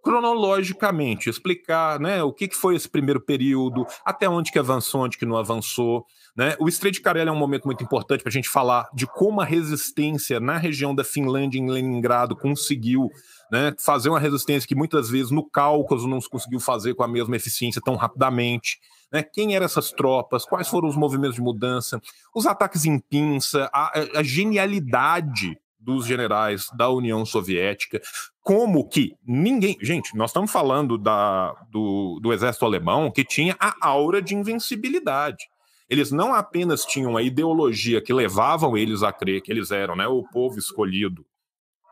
S1: cronologicamente, explicar né, o que, que foi esse primeiro período, até onde que avançou, onde que não avançou, né? O Estreito de Karela é um momento muito importante para a gente falar de como a resistência na região da Finlândia, em Leningrado, conseguiu né, fazer uma resistência que muitas vezes no Cáucaso não se conseguiu fazer com a mesma eficiência tão rapidamente. Né? Quem eram essas tropas? Quais foram os movimentos de mudança? Os ataques em pinça, a, a genialidade dos generais da União Soviética, como que ninguém. Gente, nós estamos falando da, do, do exército alemão que tinha a aura de invencibilidade eles não apenas tinham a ideologia que levavam eles a crer que eles eram né, o povo escolhido,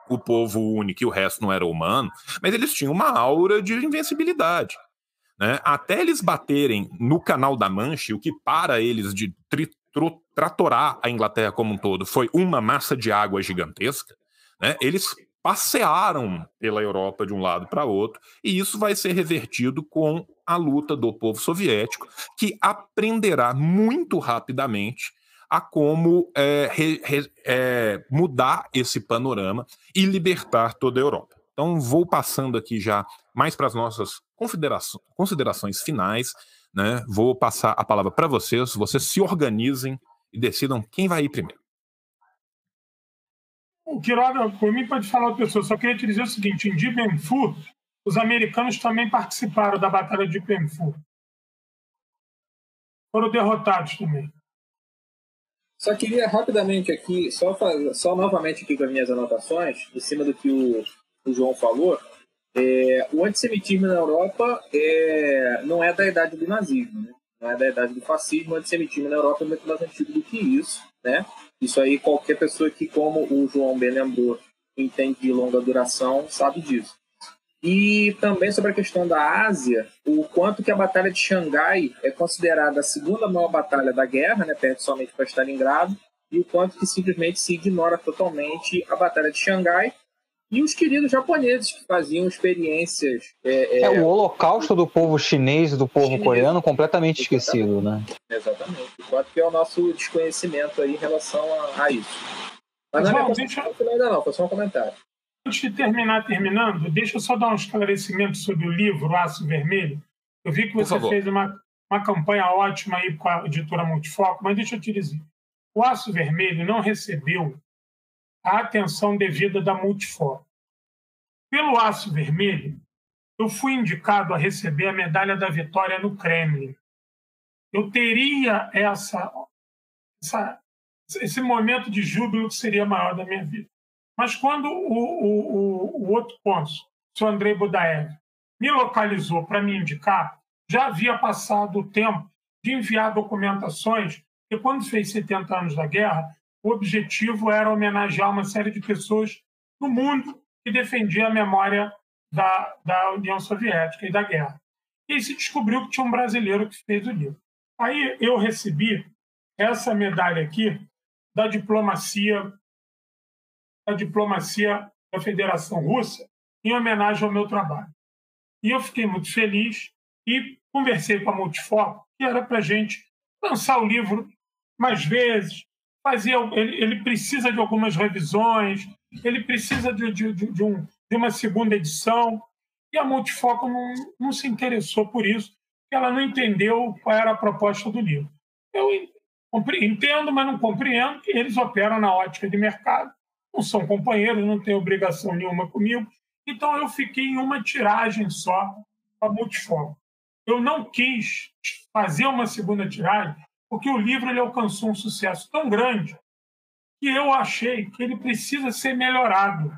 S1: o povo único e o resto não era humano, mas eles tinham uma aura de invencibilidade. né, até eles baterem no Canal da Mancha, o que para eles de tratorar a Inglaterra como um todo foi uma massa de água gigantesca, né, eles passearam pela Europa de um lado para outro, e isso vai ser revertido com a luta do povo soviético, que aprenderá muito rapidamente a como é, re, re, é, mudar esse panorama e libertar toda a Europa. Então, vou passando aqui já mais para as nossas considerações finais. Né? Vou passar a palavra para vocês, vocês se organizem e decidam quem vai ir primeiro.
S5: O Quiroga, por mim, pode falar outra pessoa. Só queria te dizer o seguinte: em Dibemfu, os americanos também participaram da Batalha de Dibemfu. Foram derrotados também.
S3: Só queria rapidamente aqui, só, fazer, só novamente aqui com as minhas anotações, em cima do que o, o João falou, é, o antissemitismo na Europa é, não é da idade do nazismo, né? não é da idade do fascismo, o antissemitismo na Europa é muito mais antigo do que isso, né? Isso aí qualquer pessoa que, como o João bem lembrou, entende de longa duração, sabe disso. E também sobre a questão da Ásia, o quanto que a Batalha de Xangai é considerada a segunda maior batalha da guerra, né, perde somente para Stalingrado, e o quanto que simplesmente se ignora totalmente a Batalha de Xangai, e os queridos japoneses que faziam experiências.
S2: É, é... é o holocausto do povo chinês e do povo chinês. coreano completamente Exatamente. esquecido, né?
S3: Exatamente. Quanto que é o nosso desconhecimento aí em relação a, a isso. Mas não é deixa... ainda não, foi só um comentário.
S5: Antes de terminar, terminando, deixa eu só dar um esclarecimento sobre o livro Aço Vermelho. Eu vi que você fez uma, uma campanha ótima aí com a editora Multifoco, mas deixa eu te dizer. O Aço Vermelho não recebeu a atenção devida da Multifor. Pelo Aço Vermelho, eu fui indicado a receber a medalha da vitória no Kremlin. Eu teria essa, essa esse momento de júbilo que seria maior da minha vida. Mas quando o, o, o, outro cônsul, o senhor Andrei Budaev, me localizou para me indicar, já havia passado o tempo de enviar documentações, e quando fez 70 anos da guerra, o objetivo era homenagear uma série de pessoas no mundo que defendia a memória da, da União Soviética e da guerra. E se descobriu que tinha um brasileiro que fez o livro. Aí eu recebi essa medalha aqui da diplomacia da diplomacia da Federação Russa em homenagem ao meu trabalho. E eu fiquei muito feliz e conversei com a Multifoco que era para gente lançar o livro mais vezes, fazia, ele, ele precisa de algumas revisões, ele precisa de, de, de, um, de uma segunda edição, e a Multifoco não, não se interessou por isso, ela não entendeu qual era a proposta do livro. Eu entendo, mas não compreendo que eles operam na ótica de mercado, não são companheiros, não têm obrigação nenhuma comigo, então eu fiquei em uma tiragem só para Multifoco. Eu não quis fazer uma segunda tiragem, porque o livro ele alcançou um sucesso tão grande que eu achei que ele precisa ser melhorado,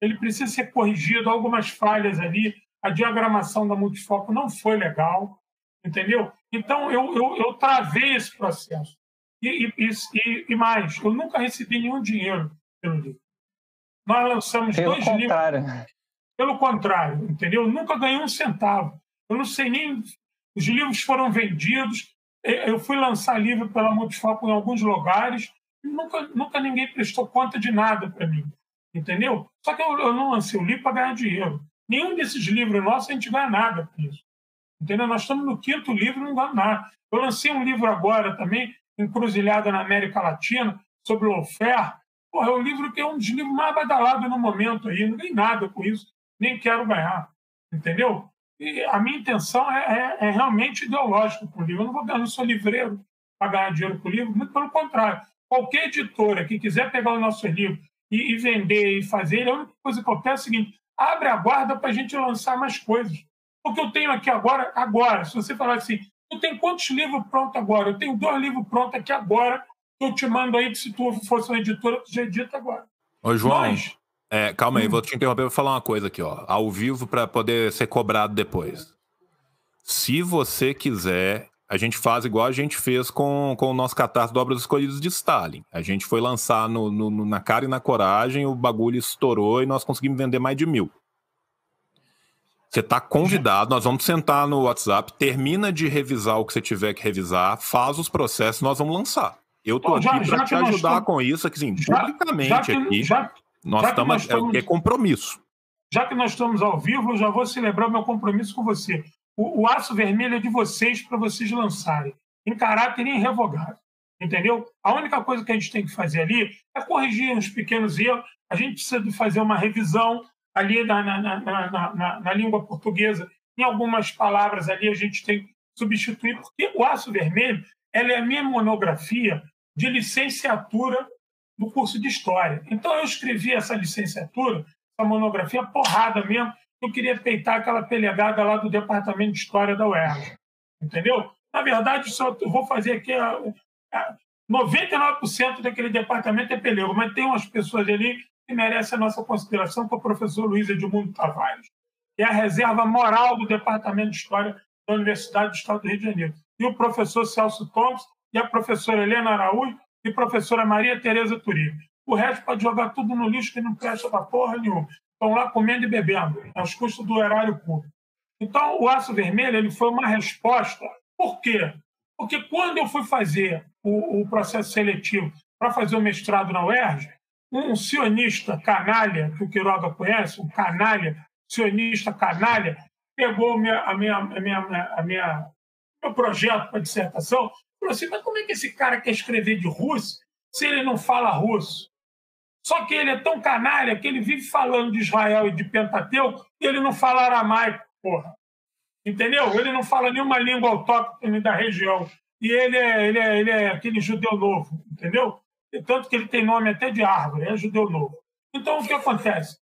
S5: ele precisa ser corrigido, algumas falhas ali, a diagramação da multifoco não foi legal, entendeu? Então eu, eu, eu travei esse processo. E, e, e, mais, eu nunca recebi nenhum dinheiro pelo livro. Nós lançamos pelo dois contrário. livros. Pelo contrário, entendeu? Eu nunca ganhei um centavo. Eu não sei nem. Os livros foram vendidos, eu fui lançar livro pela Multifoco em alguns lugares e nunca, nunca ninguém prestou conta de nada para mim. Entendeu? Só que eu, eu não lancei o livro para ganhar dinheiro. Nenhum desses livros nossos a gente ganha nada com isso. Entendeu? Nós estamos no quinto livro e não ganhamos nada. Eu lancei um livro agora também, Encruzilhada na América Latina, sobre o Lofer. Porra, é um livro que é um dos livros mais badalados no momento aí. Não ganhei nada com isso. Nem quero ganhar. Entendeu? E a minha intenção é, é, é realmente ideológica com o livro. Eu não, vou, eu não sou livreiro para ganhar dinheiro com o livro, muito pelo contrário. Qualquer editora que quiser pegar o nosso livro e, e vender e fazer, a única coisa que eu peço é o seguinte: abre a guarda para a gente lançar mais coisas. Porque eu tenho aqui agora, agora, se você falar assim, tu tem quantos livros prontos agora? Eu tenho dois livros prontos aqui agora, eu te mando aí que se tu fosse uma editora, tu já edita agora.
S1: Ô, João, Mas, é, calma aí, hum. vou te interromper para falar uma coisa aqui, ó, ao vivo para poder ser cobrado depois. Se você quiser, a gente faz igual a gente fez com, com o nosso catarse do Obras Escolhidas de Stalin. A gente foi lançar no, no, na cara e na coragem, o bagulho estourou e nós conseguimos vender mais de mil. Você está convidado, nós vamos sentar no WhatsApp, termina de revisar o que você tiver que revisar, faz os processos, nós vamos lançar. Eu estou aqui para te ajudar com isso, aqui, assim, já, publicamente já que, aqui. Já, nós, estamos, nós estamos, é, é compromisso.
S5: Já que nós estamos ao vivo, eu já vou celebrar o meu compromisso com você. O, o aço vermelho é de vocês para vocês lançarem, em caráter irrevogável. Entendeu? A única coisa que a gente tem que fazer ali é corrigir uns pequenos erros. A gente precisa de fazer uma revisão ali na, na, na, na, na língua portuguesa. Em algumas palavras ali a gente tem que substituir, porque o aço vermelho ela é a minha monografia de licenciatura do curso de História. Então, eu escrevi essa licenciatura, essa monografia porrada mesmo, eu queria peitar aquela pelegada lá do Departamento de História da UERJ. Entendeu? Na verdade, só vou fazer aqui. A, a 99% daquele departamento é pelego, mas tem umas pessoas ali que merecem a nossa consideração, que é o professor Luiz Edmundo Tavares, que é a reserva moral do Departamento de História da Universidade do Estado do Rio de Janeiro. E o professor Celso Thompson, e a professora Helena Araújo e professora Maria Tereza Turibe. O resto pode jogar tudo no lixo que não presta para porra nenhuma. Estão lá comendo e bebendo, aos custos do erário público. Então, o Aço Vermelho ele foi uma resposta. Por quê? Porque quando eu fui fazer o, o processo seletivo para fazer o mestrado na UERJ, um sionista canalha, que o Quiroga conhece, um canalha, sionista canalha, pegou minha, a minha, a minha, a minha, meu projeto para dissertação falou assim: mas como é que esse cara quer escrever de russo se ele não fala russo? Só que ele é tão canalha que ele vive falando de Israel e de Pentateuco e ele não fala aramaico, porra. Entendeu? Ele não fala nenhuma língua autóctone da região. E ele é, ele é, ele é aquele judeu novo, entendeu? Tanto que ele tem nome até de árvore, é judeu novo. Então, o que acontece?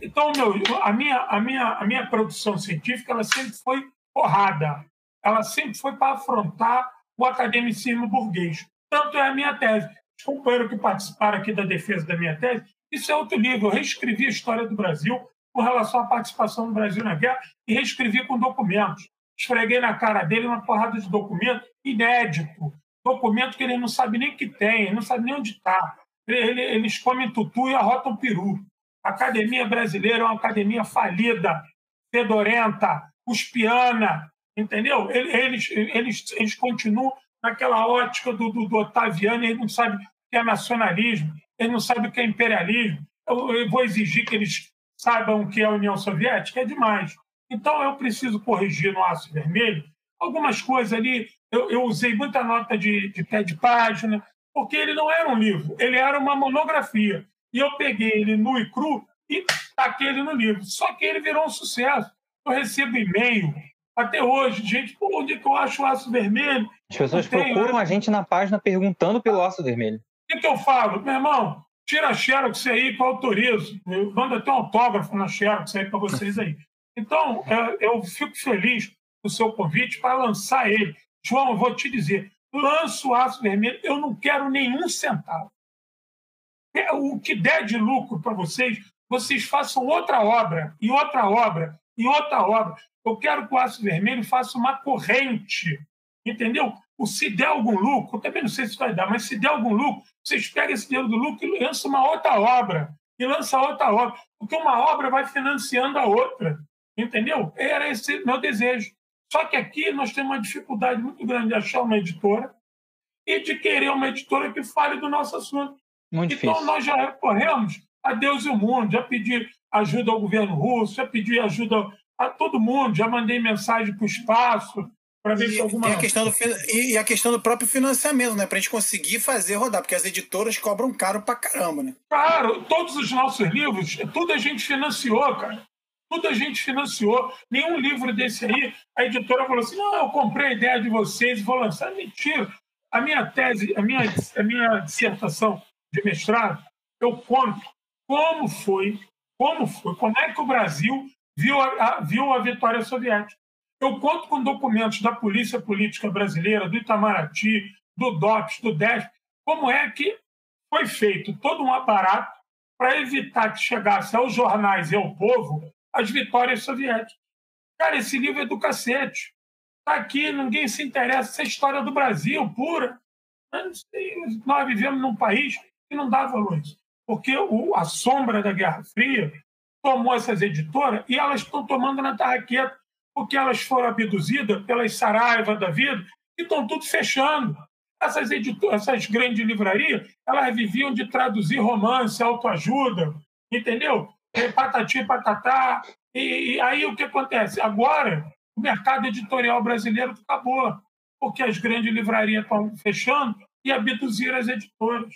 S5: Então, meu, a, minha, a, minha, a minha produção científica ela sempre foi porrada. Ela sempre foi para afrontar o academicismo burguês. Tanto é a minha tese. Os companheiros que participaram aqui da defesa da minha tese, isso é outro livro. Eu reescrevi a história do Brasil com relação à participação do Brasil na guerra e reescrevi com documentos. Esfreguei na cara dele uma porrada de documento inédito. Documento que ele não sabe nem que tem, ele não sabe nem onde está. Ele, eles comem tutu e arrotam peru. A academia brasileira é uma academia falida, fedorenta, cuspiana, entendeu? Eles, eles, eles continuam naquela ótica do, do, do Otaviano, eles não sabem o que é nacionalismo, eles não sabem o que é imperialismo. Eu, eu vou exigir que eles saibam o que é a União Soviética, é demais. Então, eu preciso corrigir no aço vermelho algumas coisas ali. Eu, eu usei muita nota de, de pé de página, porque ele não era um livro, ele era uma monografia. E eu peguei ele nu e cru e taquei ele no livro. Só que ele virou um sucesso. Eu recebo e-mail até hoje, gente, pô, onde que eu acho o aço vermelho?
S2: As pessoas procuram né? a gente na página perguntando pelo aço vermelho.
S5: O que, que eu falo? Meu irmão, tira a Xerox aí que eu autorizo. Eu mando até um autógrafo na Xerox aí para vocês aí. Então, é, eu fico feliz do seu convite para lançar ele. João, eu vou te dizer, lanço o aço vermelho, eu não quero nenhum centavo. É, o que der de lucro para vocês, vocês façam outra obra, e outra obra, e outra obra. Eu quero que o aço vermelho faça uma corrente, entendeu? O, se der algum lucro, eu também não sei se vai dar, mas se der algum lucro, vocês pegam esse dinheiro do lucro e lançam uma outra obra. E lança outra obra. Porque uma obra vai financiando a outra. Entendeu? Era esse meu desejo. Só que aqui nós temos uma dificuldade muito grande de achar uma editora e de querer uma editora que fale do nosso assunto. Muito então difícil. nós já recorremos a Deus e o mundo, já pedi ajuda ao governo russo, já pedi ajuda a todo mundo, já mandei mensagem para o espaço para ver e, se alguma.
S4: E a, questão do, e a questão do próprio financiamento, né? Para a gente conseguir fazer rodar, porque as editoras cobram caro para caramba, né?
S5: Claro, todos os nossos livros, tudo a gente financiou, cara. Tudo a gente financiou. Nenhum livro desse aí, a editora falou assim: não, eu comprei a ideia de vocês e vou lançar. Mentira. A minha tese, a minha, a minha dissertação de mestrado, eu conto como foi, como foi, como é que o Brasil viu a, viu a vitória soviética. Eu conto com documentos da Polícia Política Brasileira, do Itamaraty, do DOPS, do DESP, como é que foi feito todo um aparato para evitar que chegasse aos jornais e ao povo as vitórias soviéticas. Cara, esse livro é do cacete. Está aqui, ninguém se interessa. Essa é história do Brasil, pura. Nós vivemos num país que não dá valor a isso. Porque a sombra da Guerra Fria tomou essas editoras e elas estão tomando na tarraqueta porque elas foram abduzidas pelas Saraiva da vida e estão tudo fechando. Essas, editoras, essas grandes livrarias, elas viviam de traduzir romance, autoajuda, entendeu? E patati patatá. E, e aí o que acontece? Agora, o mercado editorial brasileiro acabou, porque as grandes livrarias estão fechando e abduziram as editoras.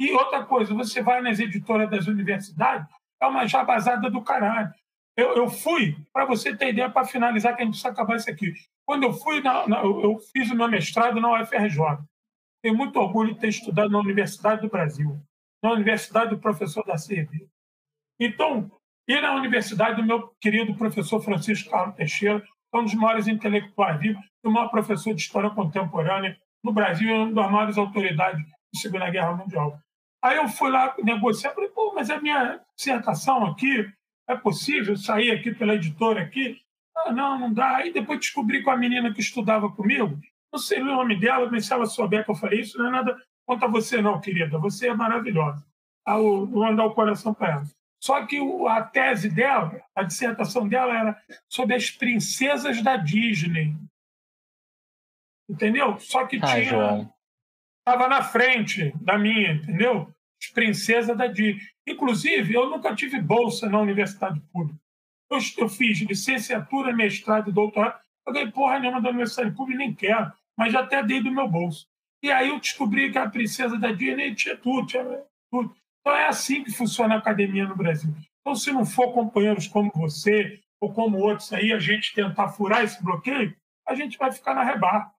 S5: E outra coisa, você vai nas editoras das universidades, é uma jabazada do caralho. Eu, eu fui, para você ter ideia, para finalizar, que a gente precisa acabar isso aqui. Quando eu fui, na, na, eu fiz o meu mestrado na UFRJ. Tenho muito orgulho de ter estudado na Universidade do Brasil, na Universidade do professor da CEB. Então, e na Universidade do meu querido professor Francisco Carlos Teixeira, é um dos maiores intelectuais vivos, o maior professor de história contemporânea no Brasil, é uma das maiores autoridades da Segunda Guerra Mundial. Aí eu fui lá negociar, falei, pô, mas a minha dissertação aqui, é possível sair aqui pela editora aqui? Ah, não, não dá. Aí depois descobri com a menina que estudava comigo, não sei o nome dela, mas se ela souber que eu falei isso, não é nada contra você não, querida. Você é maravilhosa. Ah, vou mandar o coração para ela. Só que a tese dela, a dissertação dela era sobre as princesas da Disney. Entendeu? Só que Ai, tinha estava na frente da minha, entendeu? As princesas da Disney. Inclusive, eu nunca tive bolsa na universidade pública. Eu, eu fiz licenciatura, mestrado e doutorado. Eu ganhei porra nenhuma da universidade pública, nem quero, mas já até dei do meu bolso. E aí eu descobri que a princesa da Disney tinha tudo, tinha tudo. Então é assim que funciona a academia no Brasil. Então, se não for companheiros como você ou como outros aí, a gente tentar furar esse bloqueio, a gente vai ficar na rebarra.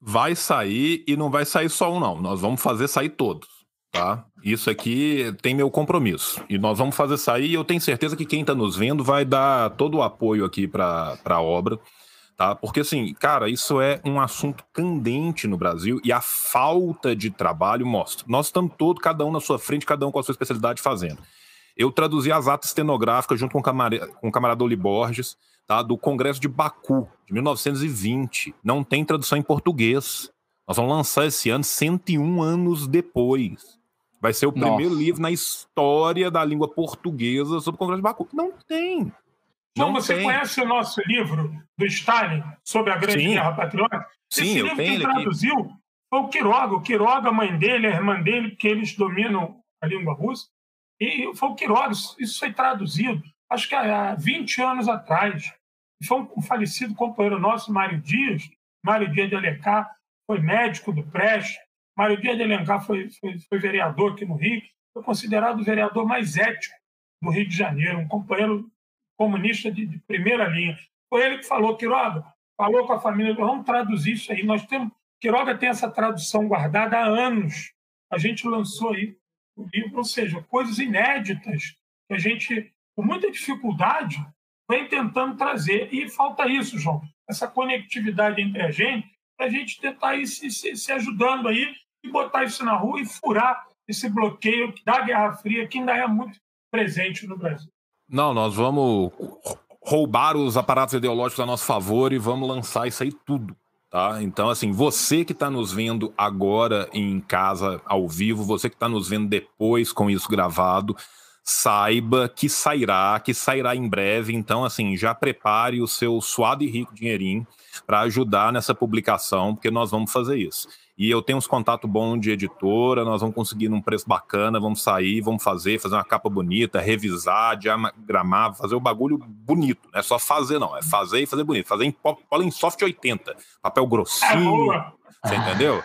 S1: Vai sair e não vai sair só um, não. Nós vamos fazer sair todos, tá? Isso aqui tem meu compromisso. E nós vamos fazer sair e eu tenho certeza que quem está nos vendo vai dar todo o apoio aqui para a obra, tá? Porque, assim, cara, isso é um assunto candente no Brasil e a falta de trabalho mostra. Nós estamos todos, cada um na sua frente, cada um com a sua especialidade fazendo. Eu traduzi as atas estenográficas junto com o camarada, com o camarada Oli Borges, tá, do Congresso de Baku, de 1920. Não tem tradução em português. Nós vamos lançar esse ano, 101 anos depois. Vai ser o Nossa. primeiro livro na história da língua portuguesa sobre o Congresso de Baku. Não tem.
S5: Não, você tem. conhece o nosso livro do Stalin sobre a Grande Sim. Guerra Patriótica?
S1: Sim, Esse livro quem
S5: traduziu aqui. foi o Quiroga. O Quiroga, a mãe dele, a irmã dele, porque eles dominam a língua russa. E foi o Quiroga. Isso foi traduzido, acho que há 20 anos atrás. Foi um falecido companheiro nosso, Mário Dias, Mário Dias de Alencar, foi médico do Preste. Mário Dias de Alencar foi, foi, foi vereador aqui no Rio, foi considerado o vereador mais ético do Rio de Janeiro, um companheiro comunista de, de primeira linha. Foi ele que falou, Quiroga, falou com a família, vamos traduzir isso aí. Nós temos, Quiroga tem essa tradução guardada há anos. A gente lançou aí o livro, ou seja, coisas inéditas que a gente, com muita dificuldade, vem tentando trazer. E falta isso, João, essa conectividade entre a gente, para a gente tentar ir se, se, se, ajudando aí e botar isso na rua e furar esse bloqueio da Guerra Fria, que ainda é muito presente no Brasil.
S1: Não, nós vamos roubar os aparatos ideológicos a nosso favor e vamos lançar isso aí tudo. Tá? Então, assim, você que está nos vendo agora em casa, ao vivo, você que está nos vendo depois com isso gravado, saiba que sairá, que sairá em breve. Então, assim, já prepare o seu suado e rico dinheirinho para ajudar nessa publicação, porque nós vamos fazer isso. E eu tenho uns contatos bons de editora, nós vamos conseguir num preço bacana, vamos sair, vamos fazer, fazer uma capa bonita, revisar, diagramar, fazer o bagulho bonito. Não é só fazer, não. É fazer e fazer bonito. Fazer em Pollen Soft 80. Papel grossinho. É você entendeu?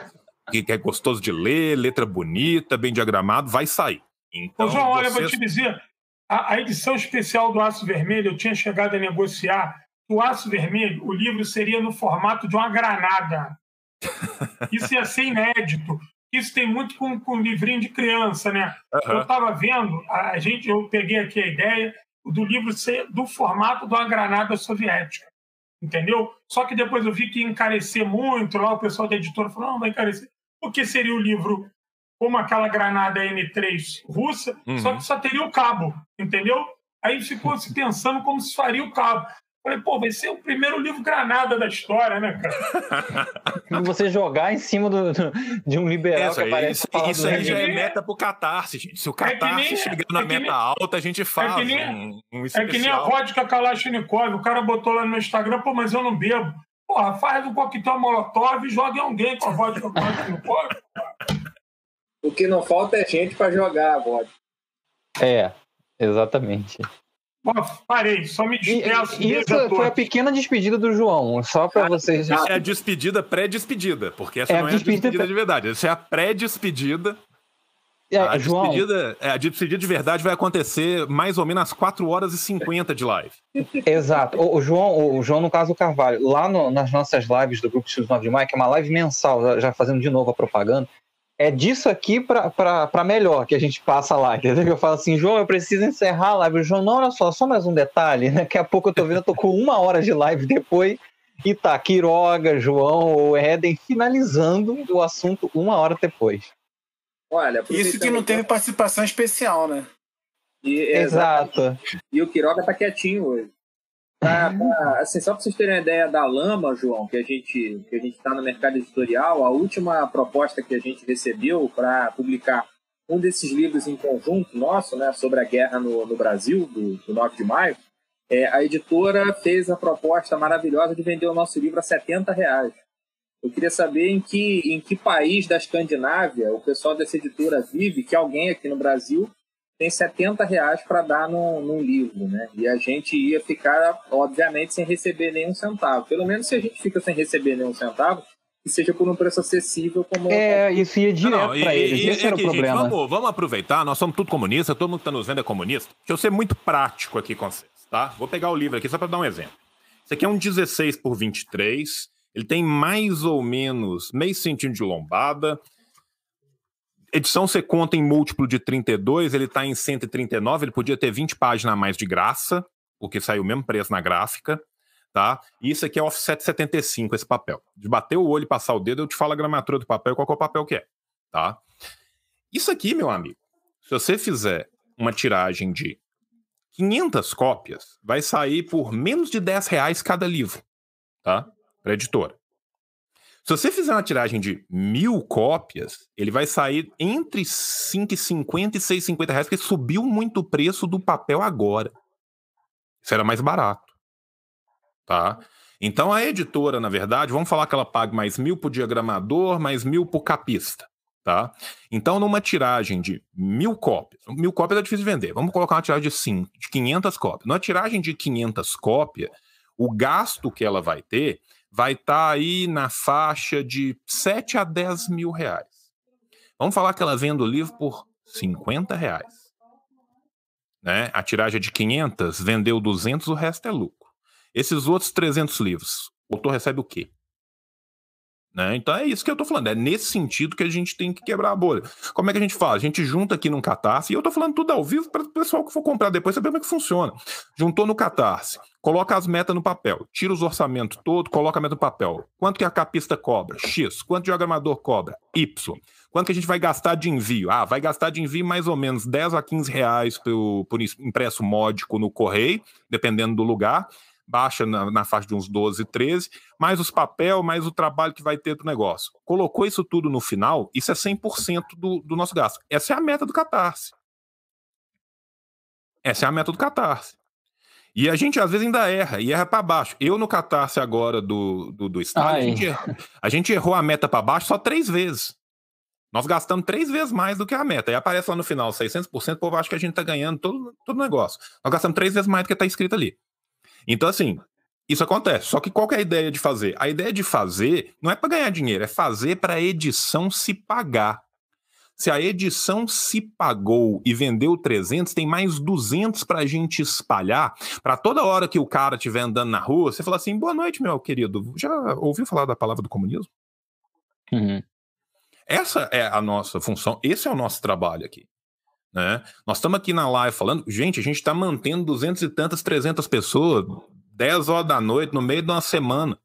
S1: Que, é gostoso de ler, letra bonita, bem diagramado, vai sair.
S5: Então, Ô, João, olha, eu vou te dizer, a, a, edição especial do Aço Vermelho, eu tinha chegado a negociar que o Aço Vermelho, o livro seria no formato de uma granada. <laughs> Isso ia ser inédito. Isso tem muito com, com livrinho de criança, né? Uhum. Eu estava vendo, a gente, eu peguei aqui a ideia do livro ser do formato de uma granada soviética, entendeu? Só que depois eu vi que ia encarecer muito, lá o pessoal da editora falou, não, vai encarecer. Porque seria o livro como aquela granada N3 russa, uhum. só que só teria o cabo, entendeu? Aí ficou se pensando como se faria o cabo. Falei, pô, vai ser o primeiro livro granada da história, né, cara? <laughs>
S2: Você jogar em cima do, do, de um liberal
S1: Isso,
S2: que aparece
S1: isso, isso aí já é meta pro Catarse, gente. Se o
S5: É
S1: Catarse
S5: nem-
S1: chegar
S5: é
S1: na
S5: que
S1: meta
S5: nem-
S1: alta, a gente faz
S5: que nem-
S1: um, um
S5: É que nem a vodka Kalashnikov. O cara botou lá no meu Instagram, pô, mas eu não bebo. Porra, faz um coquetel molotov e joga em alguém com a vodka Kalashnikov.
S3: O que não falta é gente para jogar a vodka.
S2: É, exatamente.
S5: Pô, parei, só me despeço.
S2: e isso
S5: a
S2: foi a pequena despedida do João, só para vocês.
S1: É a despedida pré-despedida, porque essa
S2: É a
S1: não é
S2: despedida
S1: a despedida de verdade. Essa é a pré-despedida.
S2: É,
S1: a,
S2: João,
S1: despedida, é, a despedida de verdade vai acontecer mais ou menos às 4 horas e 50 de live.
S2: exato. O, o João, o João, no caso do Carvalho, lá no- nas nossas lives do Grupo X9 de Maio, que é uma live mensal, já- já fazendo de novo a propaganda, é disso aqui para melhor que a gente passa lá, entendeu? Eu falo assim, João, eu preciso encerrar a live. O João, não, olha só, só mais um detalhe. Daqui a pouco eu tô vendo, eu tô com uma hora de live depois e tá Quiroga, João ou Éden finalizando o assunto uma hora depois.
S3: Olha,
S4: Isso que não teve participação especial, né?
S3: E,
S2: Exato.
S3: E o Quiroga tá quietinho hoje. Pra- pra- assim, só para vocês terem uma ideia da lama, João, que a gente que a gente está no mercado editorial, a última proposta que a gente recebeu para publicar um desses livros em conjunto nosso, né, sobre a guerra no, no Brasil, do, do 9 de maio, é, a editora fez a proposta maravilhosa de vender o nosso livro a 70 reais. Eu queria saber em que, em que país da Escandinávia o pessoal dessa editora vive, que alguém aqui no Brasil tem 70 reais para dar num, num livro, né? E a gente ia ficar, obviamente, sem receber nenhum centavo. Pelo menos se a gente fica sem receber nenhum centavo, que seja por um preço acessível como
S2: É, isso ia direto para eles.
S1: e-
S2: Esse
S1: e
S2: era o
S1: aqui, gente,
S2: problema.
S1: vamos, vamos aproveitar, nós somos tudo comunistas, todo mundo que está nos vendo é comunista. Deixa eu ser muito prático aqui com vocês, tá? Vou pegar o livro aqui só para dar um exemplo. Esse aqui é um 16 por 23, ele tem mais ou menos meio centímetro de lombada. Edição você conta em múltiplo de 32, ele está em 139, ele podia ter 20 páginas a mais de graça, porque saiu o mesmo preço na gráfica, tá? E isso aqui é offset 75, esse papel. De bater o olho e passar o dedo, eu te falo a gramatura do papel qual é o papel que é, tá? Isso aqui, meu amigo, se você fizer uma tiragem de 500 cópias, vai sair por menos de 10 reais cada livro, tá? Para editora. Se você fizer uma tiragem de mil cópias, ele vai sair entre 5,50 e 6,50 reais, porque subiu muito o preço do papel agora. Isso era mais barato. Tá? Então a editora, na verdade, vamos falar que ela paga mais mil por diagramador, mais mil por capista. Tá? Então, numa tiragem de mil cópias, mil cópias é difícil de vender. Vamos colocar uma tiragem de, sim, de 500 cópias. Numa tiragem de 500 cópias, o gasto que ela vai ter vai estar aí na faixa de 7 a 10 mil reais. Vamos falar que ela vende o livro por 50 reais. Né? A tiragem é de 500, vendeu 200, o resto é lucro. Esses outros 300 livros, o autor recebe o quê? Né? Então é isso que eu tô falando, é nesse sentido que a gente tem que quebrar a bolha. Como é que a gente faz? A gente junta aqui num Catarse, e eu tô falando tudo ao vivo para o pessoal que for comprar depois saber como é que funciona. Juntou no Catarse, coloca as metas no papel, tira os orçamentos todo, coloca a meta no papel. Quanto que a capista cobra? X. Quanto o diagramador cobra? Y. Quanto que a gente vai gastar de envio? Ah, vai gastar de envio mais ou menos 10 a 15 reais por, por impresso módico no correio, dependendo do lugar baixa na, na, faixa de uns 12, 13, mais os papel, mais o trabalho que vai ter do negócio. Colocou isso tudo no final, isso é 100% do, do nosso gasto. Essa é a meta do Catarse. Essa é a meta do Catarse. E a gente às vezes ainda erra, e erra para baixo. Eu no Catarse agora do, do, do estado, a gente, errou, a gente errou a meta para baixo só três vezes. Nós gastamos três vezes mais do que a meta. E aparece lá no final 600%, o povo acha que a gente está ganhando todo, todo o negócio. Nós gastamos três vezes mais do que está escrito ali. Então, assim, isso acontece. Só que qual que é a ideia de fazer? A ideia de fazer não é para ganhar dinheiro, é fazer para a edição se pagar. Se a edição se pagou e vendeu 300, tem mais 200 para a gente espalhar. Para toda hora que o cara estiver andando na rua, você fala assim: boa noite, meu querido. Já ouviu falar da palavra do comunismo?
S2: Uhum.
S1: Essa é a nossa função, esse é o nosso trabalho aqui. Né? Nós estamos aqui na live falando, gente, a gente está mantendo 200 e tantas, 300 pessoas, 10 horas da noite, no meio de uma semana.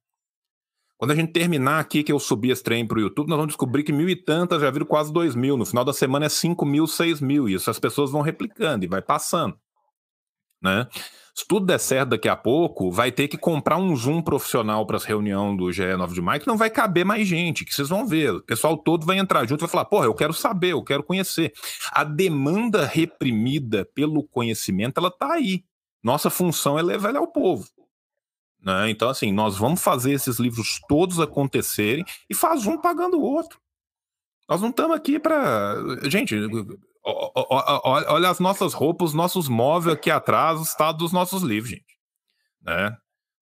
S1: Quando a gente terminar aqui, que eu subir esse trem para o YouTube, nós vamos descobrir que mil e tantas já viram quase dois mil. No final da semana é 5 mil, 6 mil. Isso as pessoas vão replicando e vai passando. né? Se tudo der certo daqui a pouco, vai ter que comprar um Zoom profissional para as reuniões do GE 9 de maio, que não vai caber mais gente, que vocês vão ver. O pessoal todo vai entrar junto vai falar: porra, eu quero saber, eu quero conhecer. A demanda reprimida pelo conhecimento, ela tá aí. Nossa função é levar ele ao povo. Né? Então, assim, nós vamos fazer esses livros todos acontecerem e faz um pagando o outro. Nós não estamos aqui para. Gente, olha as nossas roupas, os nossos móveis aqui atrás, o estado dos nossos livros, gente. Né?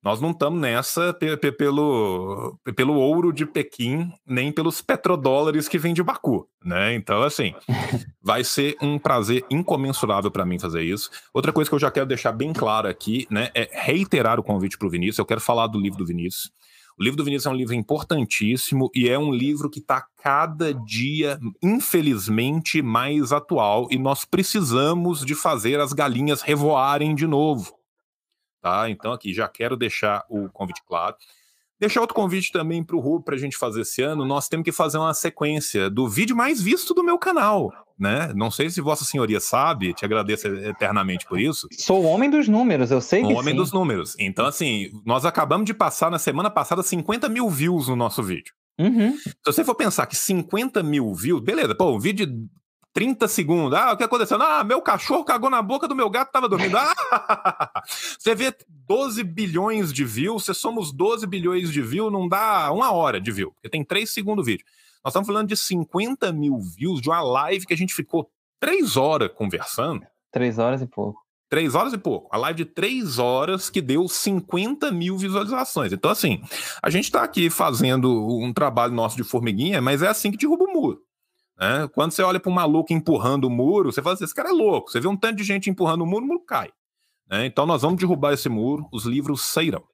S1: Nós não estamos nessa pelo, pelo ouro de Pequim, nem pelos petrodólares que vem de Baku, né? Então, assim, <laughs> vai ser um prazer incomensurável para mim fazer isso. Outra coisa que eu já quero deixar bem claro aqui, né, é reiterar o convite para o Vinícius. Eu quero falar do livro do Vinícius. O livro do Vinícius é um livro importantíssimo e é um livro que está cada dia, infelizmente, mais atual e nós precisamos de fazer as galinhas revoarem de novo. Tá? Então, aqui já quero deixar o convite claro. Deixar outro convite também para o Ru para a gente fazer esse ano. Nós temos que fazer uma sequência do vídeo mais visto do meu canal. Né? Não sei se Vossa Senhoria sabe, te agradeço eternamente por isso.
S2: Sou o homem dos números, eu sei
S1: o
S2: que
S1: homem
S2: sim.
S1: dos números. Então, assim, nós acabamos de passar na semana passada 50 mil views no nosso vídeo.
S2: Uhum.
S1: Se você for pensar que 50 mil views, beleza, pô, um vídeo de 30 segundos. Ah, o que aconteceu? Ah, meu cachorro cagou na boca do meu gato, tava dormindo. Ah! <laughs> Você vê 12 bilhões de views, se somos 12 bilhões de views, não dá uma hora de view, porque tem 3 segundos o vídeo. Nós estamos falando de 50 mil views de uma live que a gente ficou 3 horas conversando.
S2: 3 horas e pouco.
S1: 3 horas e pouco. A live de 3 horas que deu 50 mil visualizações. Então, assim, a gente está aqui fazendo um trabalho nosso de formiguinha, mas é assim que derruba o muro. Né? Quando você olha para um maluco empurrando o muro, você fala assim: esse cara é louco. Você vê um tanto de gente empurrando o muro, o muro cai. Né? Então nós vamos derrubar esse muro, os livros sairão.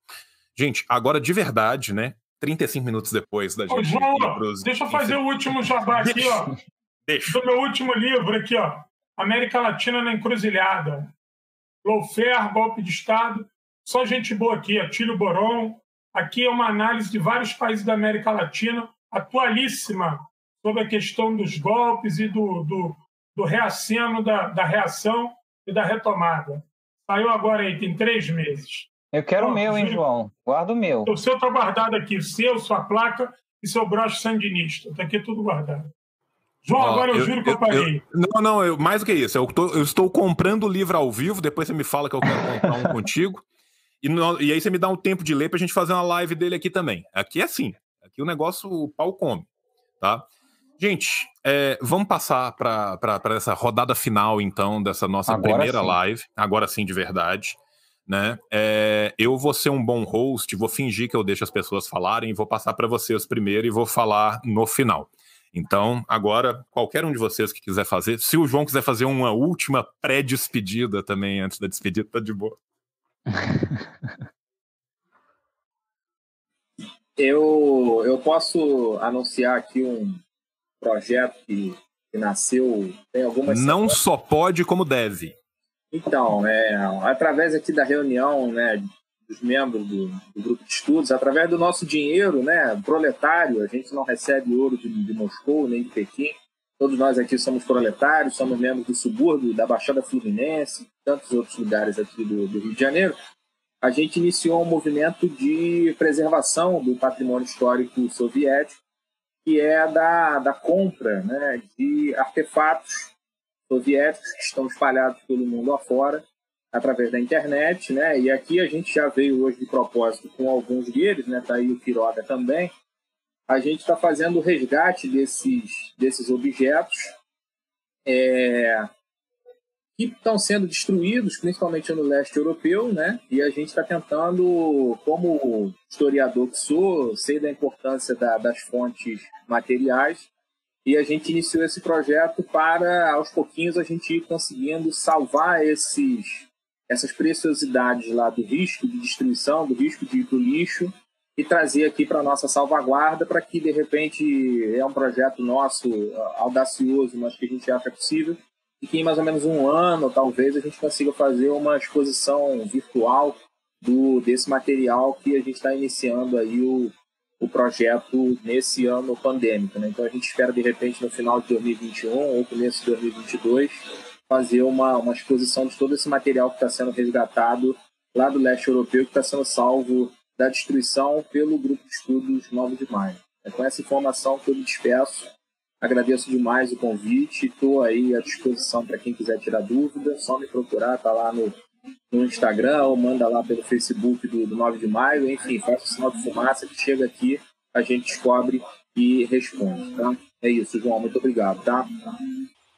S1: Gente, agora de verdade, né? 35 minutos depois da gente. Ô,
S5: João, livros, deixa eu fazer o último jabá aqui, ó. <laughs> Deixa. Do meu último livro aqui, ó. América Latina na Encruzilhada. Lawfare, golpe de Estado. Só gente boa aqui, Atílio Boron. Aqui é uma análise de vários países da América Latina, atualíssima sobre a questão dos golpes e do, do, do reaceno, da, da reação e da retomada. Saiu agora aí, tem três meses.
S2: Eu quero o meu, hein, João? Guarda o meu.
S5: O seu está guardado aqui, o seu, sua placa e seu broche sandinista. Está aqui tudo guardado. João, agora eu, eu, juro que eu, eu parei.
S1: não, não, eu, mais do que isso. Eu, tô, eu estou comprando o livro ao vivo, depois você me fala que eu quero comprar um <laughs> contigo. E, no, e aí você me dá um tempo de ler para a gente fazer uma live dele aqui também. Aqui é assim. Aqui o negócio, o pau come. Tá? Gente, é, vamos passar para essa rodada final, então, dessa nossa Agora primeira sim. live. Agora sim, de verdade. Né? É, eu vou ser um bom host, vou fingir que eu deixo as pessoas falarem, vou passar para vocês primeiro e vou falar no final. Então, agora, qualquer um de vocês que quiser fazer, se o João quiser fazer uma última pré-despedida também, antes da despedida, tá de boa. <laughs>
S3: Eu, eu posso anunciar aqui um, projeto que, que nasceu tem algumas.
S1: Não só pode, como deve.
S3: Então, é, através aqui da reunião né, dos membros do, do, grupo de estudos, através do nosso dinheiro né, proletário, a gente não recebe ouro de, de Moscou nem de Pequim. Todos nós aqui somos proletários, somos membros do subúrbio, da Baixada Fluminense, tantos outros lugares aqui do, do Rio de Janeiro. A gente iniciou um movimento de preservação do patrimônio histórico soviético que é da, da compra né, de artefatos soviéticos que estão espalhados pelo mundo afora através da internet, né? E aqui a gente já veio hoje de propósito com alguns deles, né? Tá aí o Quiroga também. A gente está fazendo o resgate desses desses objetos é, que estão sendo destruídos, principalmente no leste europeu, né? E a gente está tentando, como historiador que sou, sei da importância da, das fontes materiais, e a gente iniciou esse projeto para, aos pouquinhos, a gente ir conseguindo salvar esses, essas preciosidades lá do risco de destruição, do risco de ir para o lixo, e trazer aqui para a nossa salvaguarda, para que, de repente, é um projeto nosso audacioso, mas que a gente acha possível, e que em mais ou menos um ano, talvez, a gente consiga fazer uma exposição virtual do desse material que a gente está iniciando aí o, o projeto nesse ano pandêmico. Né? Então a gente espera, de repente, no final de 2021 ou começo de 2022, fazer uma, uma exposição de todo esse material que está sendo resgatado lá do leste europeu, que está sendo salvo da destruição pelo Grupo de Estudos 9 de Maio. É com essa informação que eu me despeço. Agradeço demais o convite. Estou aí à disposição para quem quiser tirar dúvida. Só me procurar, tá lá no, no Instagram ou manda lá pelo Facebook do, do 9 de maio. Enfim, faça o sinal de fumaça que chega aqui, a gente descobre e responde. Tá? É isso, João. Muito obrigado. Tá?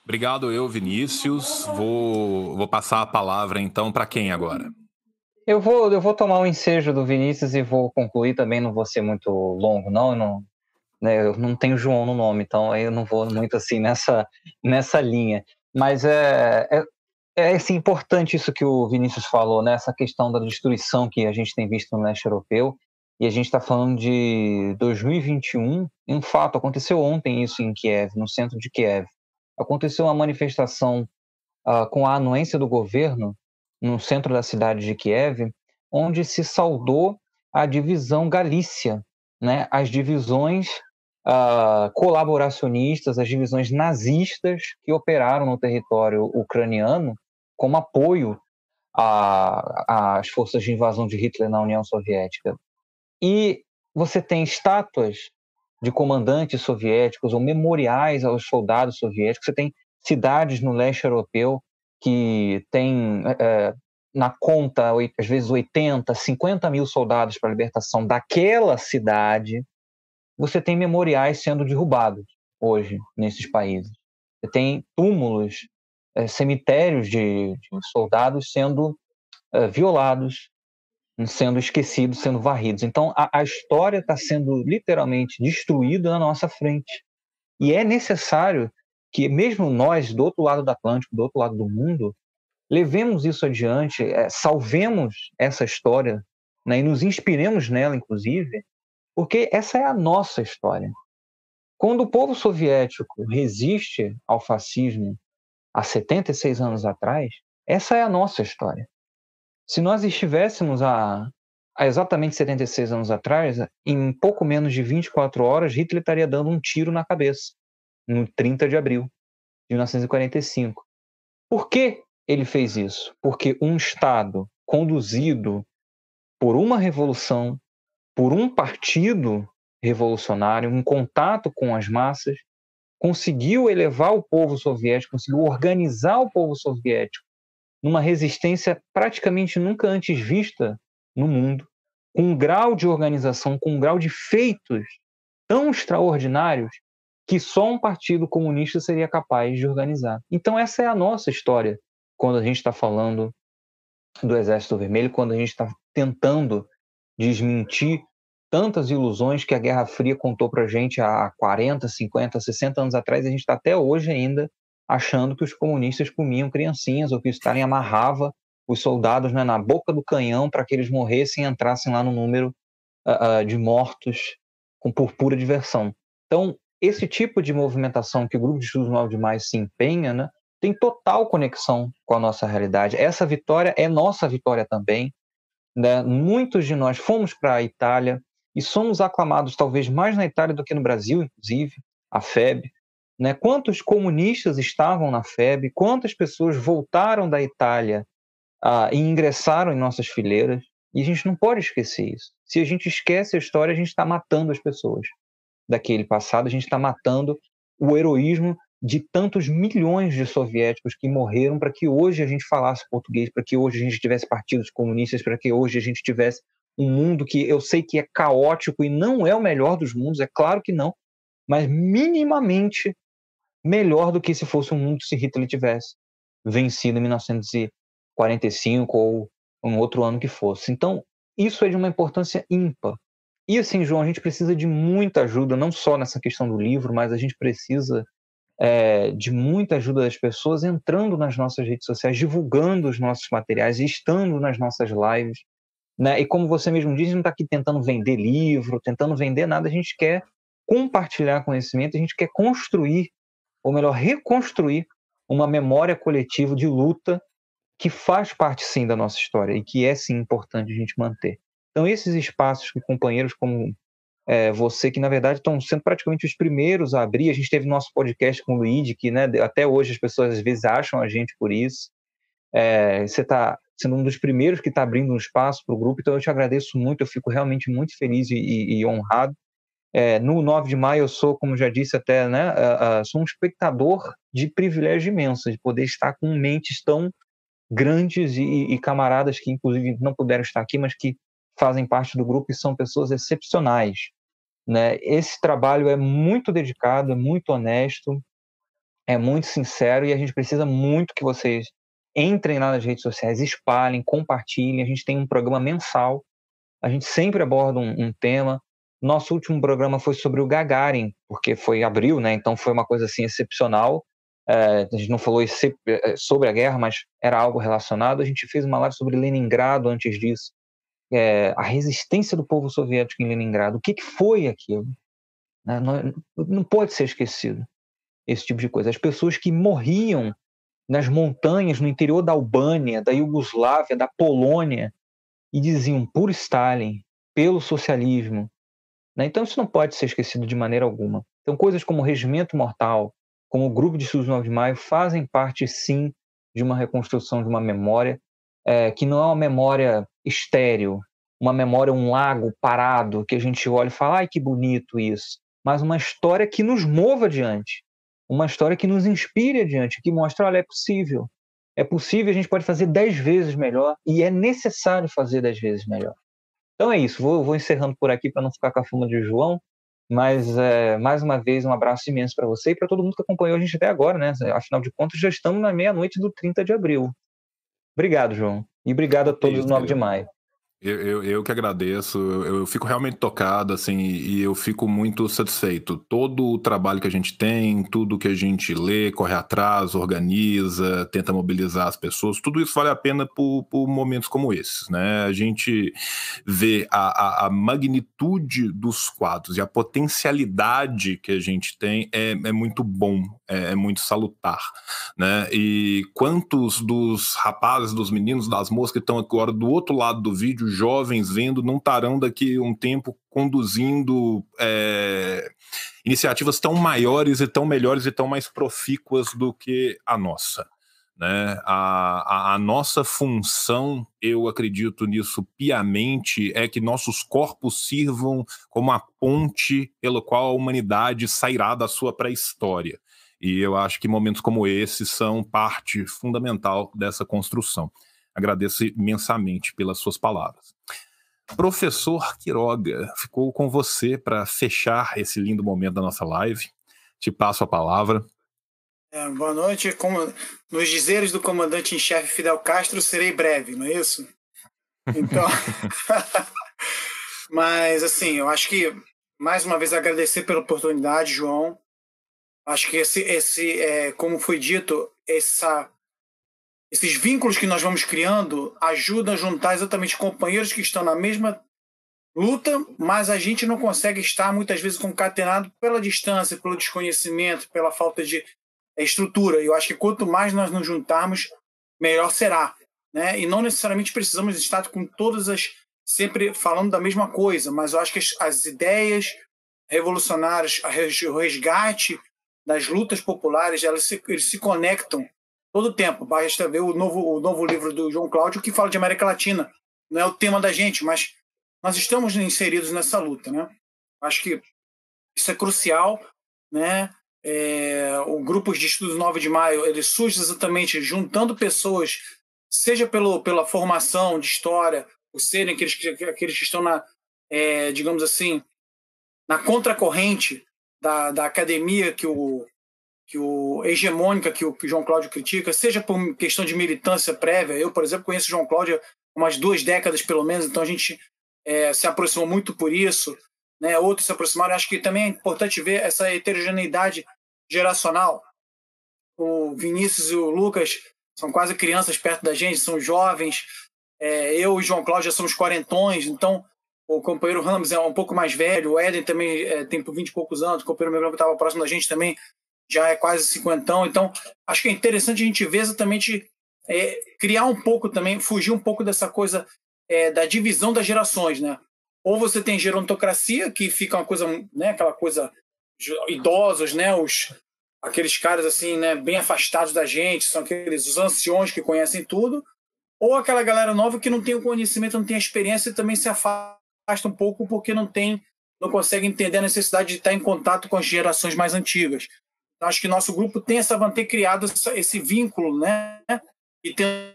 S1: Obrigado, eu, Vinícius. Vou, vou passar a palavra então para quem agora?
S2: Eu vou, eu vou tomar o um ensejo do Vinícius e vou concluir também, não vou ser muito longo, não. Eu não, né, eu não tenho João no nome, então eu não vou muito assim nessa, nessa linha. Mas é, é, é assim, importante isso que o Vinícius falou, né? essa questão da destruição que a gente tem visto no leste europeu. E a gente está falando de 2021, e um fato, aconteceu ontem isso em Kiev, no centro de Kiev. Aconteceu uma manifestação uh, com a anuência do governo no centro da cidade de Kiev, onde se saudou a divisão Galícia, né, as divisões uh, colaboracionistas, as divisões nazistas que operaram no território ucraniano como apoio às forças de invasão de Hitler na União Soviética. E você tem estátuas de comandantes soviéticos ou memoriais aos soldados soviéticos, você tem cidades no leste europeu que tem é, na conta, às vezes, 80, 50 mil soldados para a libertação daquela cidade, você tem memoriais sendo derrubados hoje nesses países. Você tem túmulos, cemitérios de, de, soldados sendo é, violados, sendo esquecidos, sendo varridos. Então, a, a história está sendo literalmente destruída na nossa frente. E é necessário que mesmo nós, do outro lado do Atlântico, do outro lado do mundo, levemos isso adiante, é, salvemos essa história né, e nos inspiremos nela, inclusive, porque essa é a nossa história. Quando o povo soviético resiste ao fascismo há 76 anos atrás, essa é a nossa história. Se nós estivéssemos há, há exatamente 76 anos atrás, em pouco menos de 24 horas, Hitler estaria dando um tiro na cabeça no 30 de abril de 1945. Por que ele fez isso? Porque um Estado conduzido por uma revolução, por um partido revolucionário, um contato com as massas, conseguiu elevar o povo soviético, conseguiu organizar o povo soviético numa resistência praticamente nunca antes vista no mundo, com um grau de organização, com um grau de feitos tão extraordinários que só um partido comunista seria capaz de organizar. Então, essa é a nossa história quando a gente está falando do Exército Vermelho, quando a gente está tentando desmentir tantas ilusões que a Guerra Fria contou para a gente há 40, 50, 60 anos atrás, a gente está até hoje ainda achando que os comunistas comiam criancinhas ou que o Stalin amarrava os soldados né, na boca do canhão para que eles morressem e entrassem lá no número uh, uh, de mortos com por pura diversão. Então, esse tipo de movimentação que o Grupo de Estudos 9 de Maio se empenha, né, tem total conexão com a nossa realidade. Essa vitória é nossa vitória também. Né? Muitos de nós fomos para a Itália e somos aclamados talvez mais na Itália do que no Brasil, inclusive, a FEB. Né? Quantos comunistas estavam na FEB? Quantas pessoas voltaram da Itália e ingressaram em nossas fileiras? E a gente não pode esquecer isso. Se a gente esquece a história, a gente está matando as pessoas daquele passado, a gente está matando o heroísmo de tantos milhões de soviéticos que morreram para que hoje a gente falasse português, para que hoje a gente tivesse partidos comunistas, para que hoje a gente tivesse um mundo que eu sei que é caótico e não é o melhor dos mundos, é claro que não, mas minimamente melhor do que se fosse um mundo se Hitler tivesse vencido em 1945 ou um outro ano que fosse. Então, isso é de uma importância ímpar. E assim, João, a gente precisa de muita ajuda, não só nessa questão do livro, mas a gente precisa é, de muita ajuda das pessoas entrando nas nossas redes sociais, divulgando os nossos materiais, estando nas nossas lives. Né? E como você mesmo disse, não está aqui tentando vender livro, tentando vender nada, a gente quer compartilhar conhecimento, a gente quer construir, ou melhor, reconstruir uma memória coletiva de luta que faz parte sim da nossa história e que é sim importante a gente manter. Então, esses espaços que companheiros como é, você que, na verdade, estão sendo praticamente os primeiros a abrir. A gente teve nosso podcast com o Luigi, que né, até hoje as pessoas às vezes acham a gente por isso. É, você está sendo um dos primeiros que está abrindo um espaço para o grupo, então eu te agradeço muito, eu fico realmente muito feliz e, e, e honrado. É, no 9 de maio eu sou, como já disse até, né, uh, uh, sou um espectador de privilégio imenso, de poder estar com mentes tão grandes e, e, camaradas que inclusive não puderam estar aqui, mas que fazem parte do grupo e são pessoas excepcionais. Né? Esse trabalho é muito dedicado, é muito honesto, é muito sincero e a gente precisa muito que vocês entrem lá nas redes sociais, espalhem, compartilhem. A gente tem um programa mensal, a gente sempre aborda um, um tema. Nosso último programa foi sobre o Gagarin, porque foi abril, né? Então foi uma coisa assim excepcional. É, a gente não falou é, sobre a guerra, mas era algo relacionado. A gente fez uma live sobre Leningrado antes disso é, a resistência do povo soviético em Leningrado. O que, que foi aquilo? Né? Não, não pode ser esquecido esse tipo de coisa. As pessoas que morriam nas montanhas no interior da Albânia, da Iugoslávia, da Polônia, e diziam por Stalin, pelo socialismo. Né? Então isso não pode ser esquecido de maneira alguma. Então coisas como o Regimento Mortal, como o Grupo de Estudos 9 de Maio, fazem parte sim de uma reconstrução de uma memória é, que não é uma memória estéreo, uma memória, um lago parado, que a gente olha e fala, ai que bonito isso, mas uma história que nos mova adiante, uma história que nos inspire adiante, que mostra, olha, é possível. É possível, a gente pode fazer dez vezes melhor e é necessário fazer dez vezes melhor. Então é isso, vou, vou encerrando por aqui para não ficar com a fuma de João, mas é, mais uma vez um abraço imenso para você e para todo mundo que acompanhou a gente até agora, né? Afinal de contas, já estamos na meia-noite do 30 de abril. Obrigado, João. E obrigado a todos no 9 de maio.
S1: Eu, eu, eu, que agradeço, eu, eu, fico realmente tocado, assim, e eu fico muito satisfeito. Todo o trabalho que a gente tem, tudo que a gente lê, corre atrás, organiza, tenta mobilizar as pessoas, tudo isso vale a pena por, por momentos como esses, né? A gente vê a, a, a, magnitude dos quadros e a potencialidade que a gente tem é, é muito bom, é, é muito salutar, né? E quantos dos rapazes, dos meninos, das moças que estão agora do outro lado do vídeo jovens vendo não estarão daqui um tempo conduzindo é, iniciativas tão maiores e tão melhores e tão mais profícuas do que a nossa. Né? A, a, a, nossa função, eu acredito nisso piamente, é que nossos corpos sirvam como a ponte pela qual a humanidade sairá da sua pré-história. E eu acho que momentos como esse são parte fundamental dessa construção. Agradeço imensamente pelas suas palavras. Professor Quiroga, ficou com você para fechar esse lindo momento da nossa live. Te passo a palavra.
S4: É, boa noite. Como, nos dizeres do comandante em chefe Fidel Castro, serei breve, não é isso? Então. <laughs> <laughs> Mas, assim, eu acho que, mais uma vez, agradecer pela oportunidade, João. Acho que esse, esse é, como foi dito, essa esses vínculos que nós vamos criando ajudam a juntar exatamente companheiros que estão na mesma luta, mas a gente não consegue estar muitas vezes concatenado pela distância, pelo desconhecimento, pela falta de é, estrutura. E eu acho que quanto mais nós nos juntarmos, melhor será. Né? E não necessariamente precisamos estar com todas as. sempre falando da mesma coisa, mas eu acho que as, as ideias revolucionárias, o resgate das lutas populares, elas se, eles se conectam todo tempo. Basta ver o novo, o novo livro do João Cláudio que fala de América Latina. Não é o tema da gente, mas nós estamos inseridos nessa luta, né? Acho que isso é crucial, né? É, o grupo de estudos 9 de maio ele surge exatamente juntando pessoas, seja pelo, pela formação de história, ou serem aqueles, aqueles que estão na, é, digamos assim, na contracorrente da, da academia que o, que o hegemônica que o, que o João Cláudio critica, seja por questão de militância prévia. Eu, por exemplo, conheço o João Cláudio umas duas décadas pelo menos, então a gente é, se aproximou muito por isso. Né? Outros se aproximaram. Acho que também é importante ver essa heterogeneidade geracional. O Vinícius e o Lucas são quase crianças perto da gente, são jovens. É, eu e o João Cláudio já somos quarentões, então o companheiro Ramos é um pouco mais velho, o Éden também é, tem por 20 e poucos anos, o companheiro meu que estava próximo da gente também já é quase cinquentão. Então, acho que é interessante a gente ver exatamente, é, criar um pouco também, fugir um pouco dessa coisa é, da divisão das gerações, né? Ou você tem gerontocracia, que fica uma coisa, né, aquela coisa idosos, né, os aqueles caras assim, né, bem afastados da gente, são aqueles os anciões que conhecem tudo, ou aquela galera nova que não tem o conhecimento, não tem a experiência e também se afasta um pouco porque não tem, não consegue entender a necessidade de estar em contato com as gerações mais antigas. Acho que nosso grupo tem essa ter criado esse vínculo, né, e tem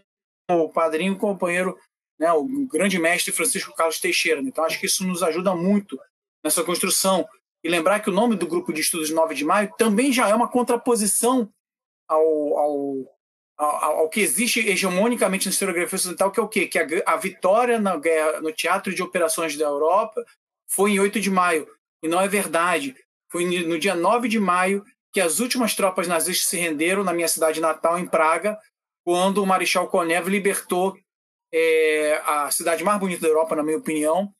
S4: o padrinho, o companheiro, né, o grande mestre Francisco Carlos Teixeira. Então, acho que isso nos ajuda muito nessa construção. E lembrar que o nome do grupo de estudos 9 de maio também já é uma contraposição ao, ao, ao, ao que existe hegemonicamente na historiografia ocidental, que é o quê? Que a, a vitória na guerra, no teatro de operações da Europa foi em 8 de maio. E não é verdade. Foi no dia 9 de maio que as últimas tropas nazistas se renderam na minha cidade natal, em Praga, quando o Marechal Konev libertou é, a cidade mais bonita da Europa, na minha opinião,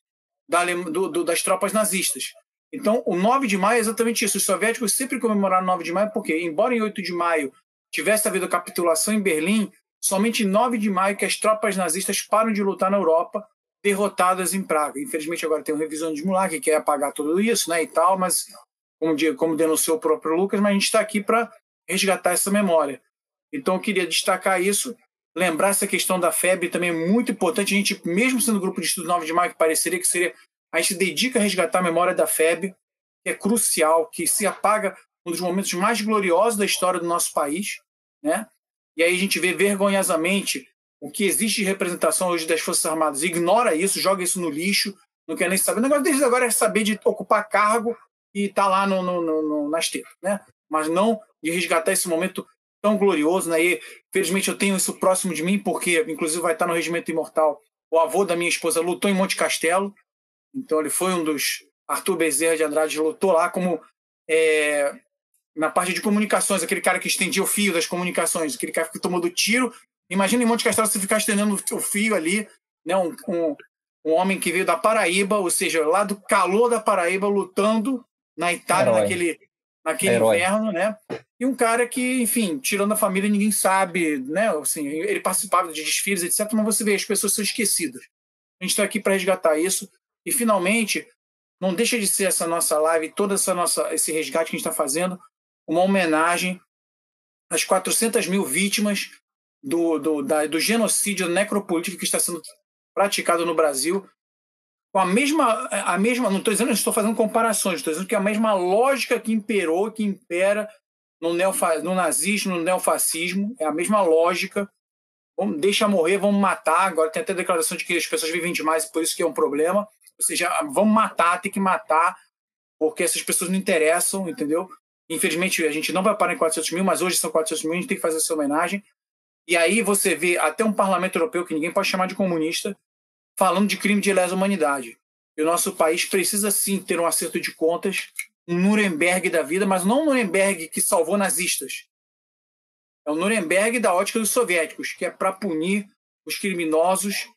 S4: da, do, do, das tropas nazistas. Então, o 9 de maio é exatamente isso. Os soviéticos sempre comemoraram o 9 de maio, porque, embora em 8 de maio tivesse havido a capitulação em Berlim, somente em 9 de maio que as tropas nazistas param de lutar na Europa, derrotadas em Praga. Infelizmente, agora tem um revisionismo lá que quer apagar tudo isso né, e tal, mas, como, como denunciou o próprio Lucas, mas a gente está aqui para resgatar essa memória. Então, eu queria destacar isso, lembrar essa questão da febre também é muito importante. A gente, mesmo sendo grupo de estudo 9 de maio, que pareceria que seria a gente dedica a resgatar a memória da FEB, que é crucial, que se apaga um dos momentos mais gloriosos da história do nosso país, né? E aí a gente vê vergonhosamente o que existe de representação hoje das Forças Armadas, ignora isso, joga isso no lixo, não quer nem saber. O negócio deles agora é saber de ocupar cargo e tá lá no, no, no, na esteira, né? Mas não de resgatar esse momento tão glorioso, né? E felizmente eu tenho isso próximo de mim, porque inclusive vai estar no Regimento Imortal. O avô da minha esposa lutou em Monte Castelo, então ele foi um dos. Arthur Bezerra de Andrade lutou lá como. É, na parte de comunicações, aquele cara que estendia o fio das comunicações, aquele cara que tomou do tiro. Imagina em Monte Castelo você ficar estendendo o fio ali, né? Um, um, um, homem que veio da Paraíba, ou seja, lá do calor da Paraíba, lutando na Itália Herói. naquele, naquele inverno, né? E um cara que, enfim, tirando a família, ninguém sabe, né? Assim, ele participava de desfiles, etc. Mas você vê, as pessoas são esquecidas. A gente está aqui para resgatar isso. E finalmente, não deixa de ser essa nossa live, todo essa nossa, esse resgate que a gente está fazendo, uma homenagem às 400 mil vítimas do, do, da, do genocídio necropolítico que está sendo praticado no Brasil, com a mesma, a mesma não estou dizendo, estou fazendo comparações, estou dizendo que a mesma lógica que imperou, que impera no, neofa, no nazismo, no neofascismo, é a mesma lógica. Vamos, deixa morrer, vamos matar. Agora tem até declaração de que as pessoas vivem demais e por isso que é um problema. Ou seja, vamos matar, tem que matar, porque essas pessoas não interessam, entendeu? Infelizmente, a gente não vai parar em 400 mil, mas hoje são 400 mil, a gente tem que fazer essa homenagem. E aí você vê até um parlamento europeu, que ninguém pode chamar de comunista, falando de crime de lesa humanidade. E o nosso país precisa sim ter um acerto de contas, um Nuremberg da vida, mas não um Nuremberg que salvou nazistas. É o Nuremberg da ótica dos soviéticos, que é para punir os criminosos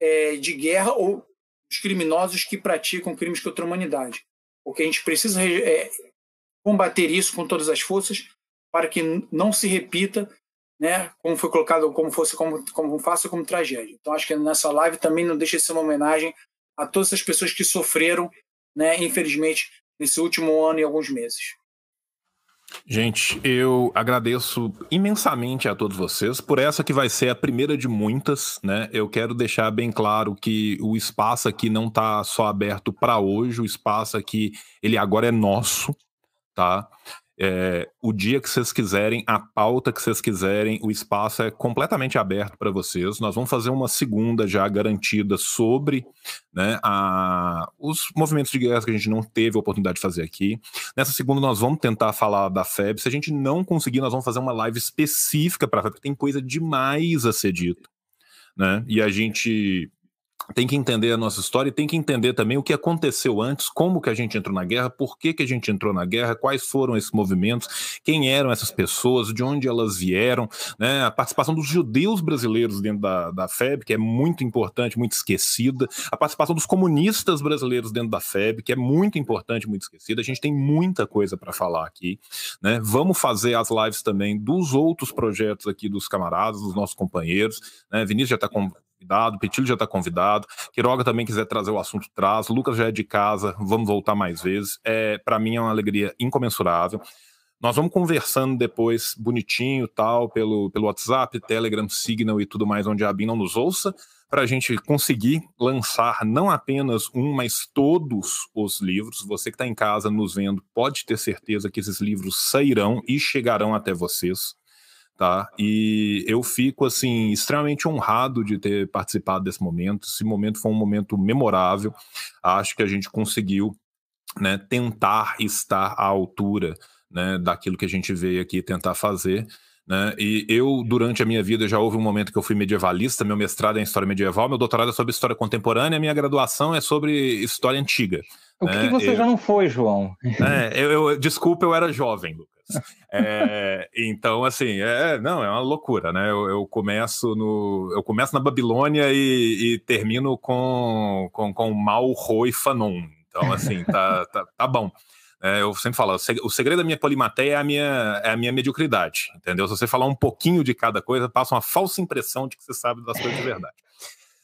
S4: é, de guerra ou os criminosos que praticam crimes contra a humanidade. Porque a gente precisa é, combater isso com todas as forças para que não se repita, né, como foi colocado, como fosse como, como como tragédia. Então acho que nessa live também não deixa de ser uma homenagem a todas as pessoas que sofreram, né, infelizmente, nesse último ano e alguns meses.
S1: Gente, eu agradeço imensamente a todos vocês por essa que vai ser a primeira de muitas, né? Eu quero deixar bem claro que o espaço aqui não está só aberto para hoje, o espaço aqui ele agora é nosso, tá? É, o dia que vocês quiserem, a pauta que vocês quiserem, o espaço é completamente aberto para vocês. Nós vamos fazer uma segunda já garantida sobre né, a, os movimentos de guerra que a gente não teve a oportunidade de fazer aqui. Nessa segunda, nós vamos tentar falar da FEB. Se a gente não conseguir, nós vamos fazer uma live específica para a FEB, porque tem coisa demais a ser dito. Né? E a gente tem que entender a nossa história e tem que entender também o que aconteceu antes, como que a gente entrou na guerra, por que, que a gente entrou na guerra, quais foram esses movimentos, quem eram essas pessoas, de onde elas vieram, né? a participação dos judeus brasileiros dentro da, da FEB, que é muito importante, muito esquecida, a participação dos comunistas brasileiros dentro da FEB, que é muito importante, muito esquecida. A gente tem muita coisa para falar aqui. Né? Vamos fazer as lives também dos outros projetos aqui dos camaradas, dos nossos companheiros. Né? Vinícius já está convidado, Petilho já está convidado, Quiroga também quiser trazer o assunto, traz, Lucas já é de casa, vamos voltar mais vezes. É, para mim é uma alegria incomensurável. Nós vamos conversando depois, bonitinho, tal, pelo, pelo WhatsApp, Telegram, Signal e tudo mais, onde a ABIN não nos ouça, para a gente conseguir lançar não apenas um, mas todos os livros. Você que está em casa nos vendo, pode ter certeza que esses livros sairão e chegarão até vocês. Tá? E eu fico assim extremamente honrado de ter participado desse momento. Esse momento foi um momento memorável. Acho que a gente conseguiu né, tentar estar à altura né, daquilo que a gente veio aqui tentar fazer. Né? E eu, durante a minha vida, já houve um momento que eu fui medievalista, meu mestrado é em História Medieval, meu doutorado é sobre História Contemporânea, minha graduação é sobre História Antiga.
S2: O que, né? que você eu... já não foi, João?
S1: É, eu, eu, desculpa, eu era jovem, Lucas. É, então, assim, é, não, é uma loucura, né? Eu, eu começo no, eu começo na Babilônia e, e termino com, com, com Mal, Ro e Fanon. Então, assim, tá, tá, tá bom. É, eu sempre falo, o segredo da minha polimateia é a minha, é a minha mediocridade, entendeu? Se você falar um pouquinho de cada coisa, passa uma falsa impressão de que você sabe das coisas de verdade.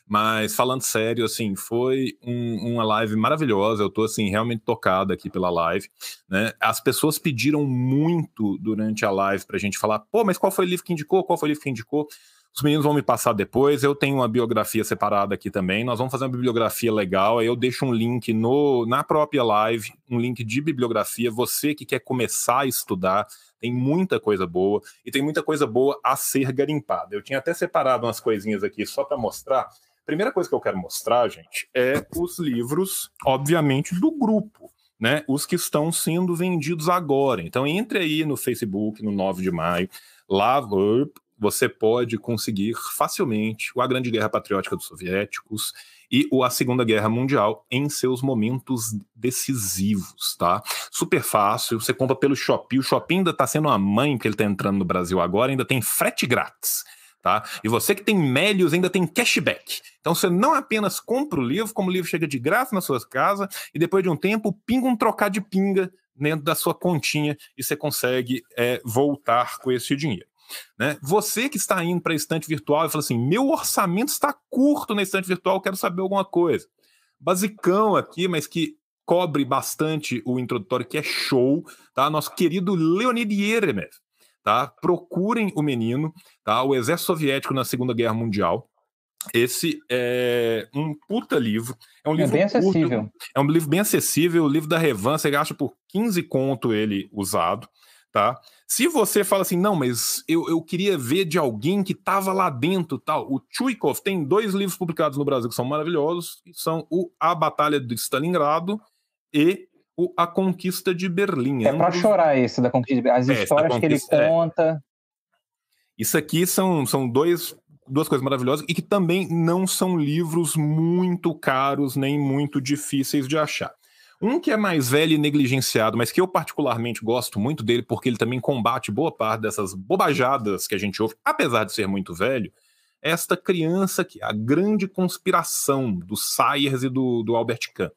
S1: Mas falando sério, assim, foi um, uma live maravilhosa. Eu tô assim realmente tocado aqui pela live, né? As pessoas pediram muito durante a live pra gente falar, pô, mas qual foi o livro que indicou? Qual foi o livro que indicou? Os meninos vão me passar depois. Eu tenho uma biografia separada aqui também. Nós vamos fazer uma bibliografia legal. Aí eu deixo um link no, na própria live, um link de bibliografia. Você que quer começar a estudar, tem muita coisa boa e tem muita coisa boa a ser garimpada. Eu tinha até separado umas coisinhas aqui só para mostrar. Primeira coisa que eu quero mostrar, gente, é os livros, obviamente, do grupo. Né, os que estão sendo vendidos agora. Então, entre aí no Facebook, no 9 de maio, lá, você pode conseguir facilmente a Grande Guerra Patriótica dos Soviéticos e a Segunda Guerra Mundial em seus momentos decisivos, tá? Super fácil, você compra pelo Shopping, o Shopping ainda tá sendo uma mãe que ele tá entrando no Brasil agora, ainda tem frete grátis. Tá? E você que tem Melios ainda tem cashback. Então você não apenas compra o livro, como o livro chega de graça na sua casa, e depois de um tempo pinga um trocar de pinga dentro da sua continha e você consegue é, voltar com esse dinheiro. Né? Você que está indo para a estante virtual e fala assim: meu orçamento está curto na estante virtual, quero saber alguma coisa. Basicão aqui, mas que cobre bastante o introdutório, que é show, tá? Nosso querido Leonid Yeremev, tá? Procurem o menino, tá? O exército soviético na Segunda Guerra Mundial. Esse é um puta livro. É um é livro
S2: bem curto, acessível.
S1: É um livro bem acessível. O livro da Revan, você gasta por 15 conto ele usado tá? Se você fala assim, não, mas eu, eu queria ver de alguém que estava lá dentro, tal. O Chuikov tem dois livros publicados no Brasil que são maravilhosos, que são o A Batalha de Stalingrado e o A Conquista de Berlim.
S2: É para chorar esse da Conquista de Berlim. As é, histórias que ele é. conta.
S1: Isso aqui são, são dois, duas coisas maravilhosas e que também não são livros muito caros nem muito difíceis de achar. Um que é mais velho e negligenciado, mas que eu particularmente gosto muito dele, porque ele também combate boa parte dessas bobajadas que a gente ouve, apesar de ser muito velho, é esta criança aqui, A Grande Conspiração, do Sayers e do, do Albert Kahn.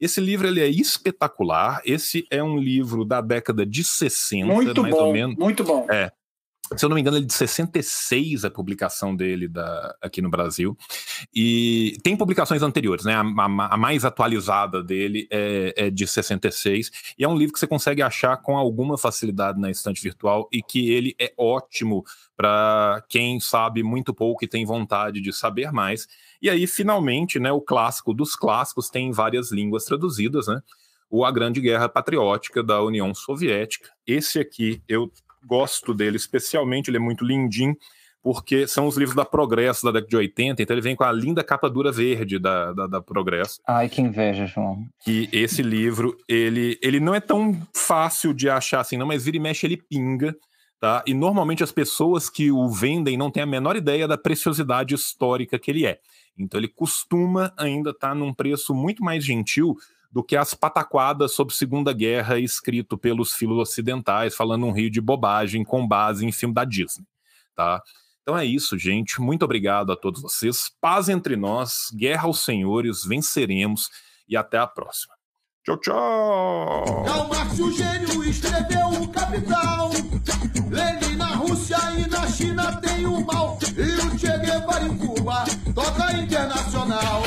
S1: Esse livro ele é espetacular. Esse é um livro da década de 60,
S4: muito
S1: mais
S4: bom,
S1: ou menos.
S4: Muito bom.
S1: É, se eu não me engano, ele é de 66 a publicação dele da, aqui no Brasil. E tem publicações anteriores, né? A, a, a mais atualizada dele é, é, de 66. E é um livro que você consegue achar com alguma facilidade na estante virtual e que ele é ótimo para quem sabe muito pouco e tem vontade de saber mais. E aí, finalmente, né, o clássico dos clássicos tem várias línguas traduzidas, né? O A Grande Guerra Patriótica da União Soviética. Esse aqui eu gosto dele especialmente, ele é muito lindinho, porque são os livros da Progresso da década de 80, então ele vem com a linda capa dura verde da, da, da Progresso.
S2: Ai, que inveja, João.
S1: E esse livro, ele, ele não é tão fácil de achar assim, não, mas vira e mexe ele pinga, tá? E normalmente as pessoas que o vendem não têm a menor ideia da preciosidade histórica que ele é. Então ele costuma ainda estar tá num preço muito mais gentil do que as pataquadas sobre Segunda Guerra escrito pelos filos ocidentais, falando um rio de bobagem com base em filme da Disney, tá? Então é isso, gente. Muito obrigado a todos vocês. Paz entre nós, guerra aos senhores, venceremos e até a próxima. Tchau, tchau! Gênio, escreveu o Capital. Lenin na
S6: Rússia e na China tem o mal. E o Che Guevara em Cuba toca internacional.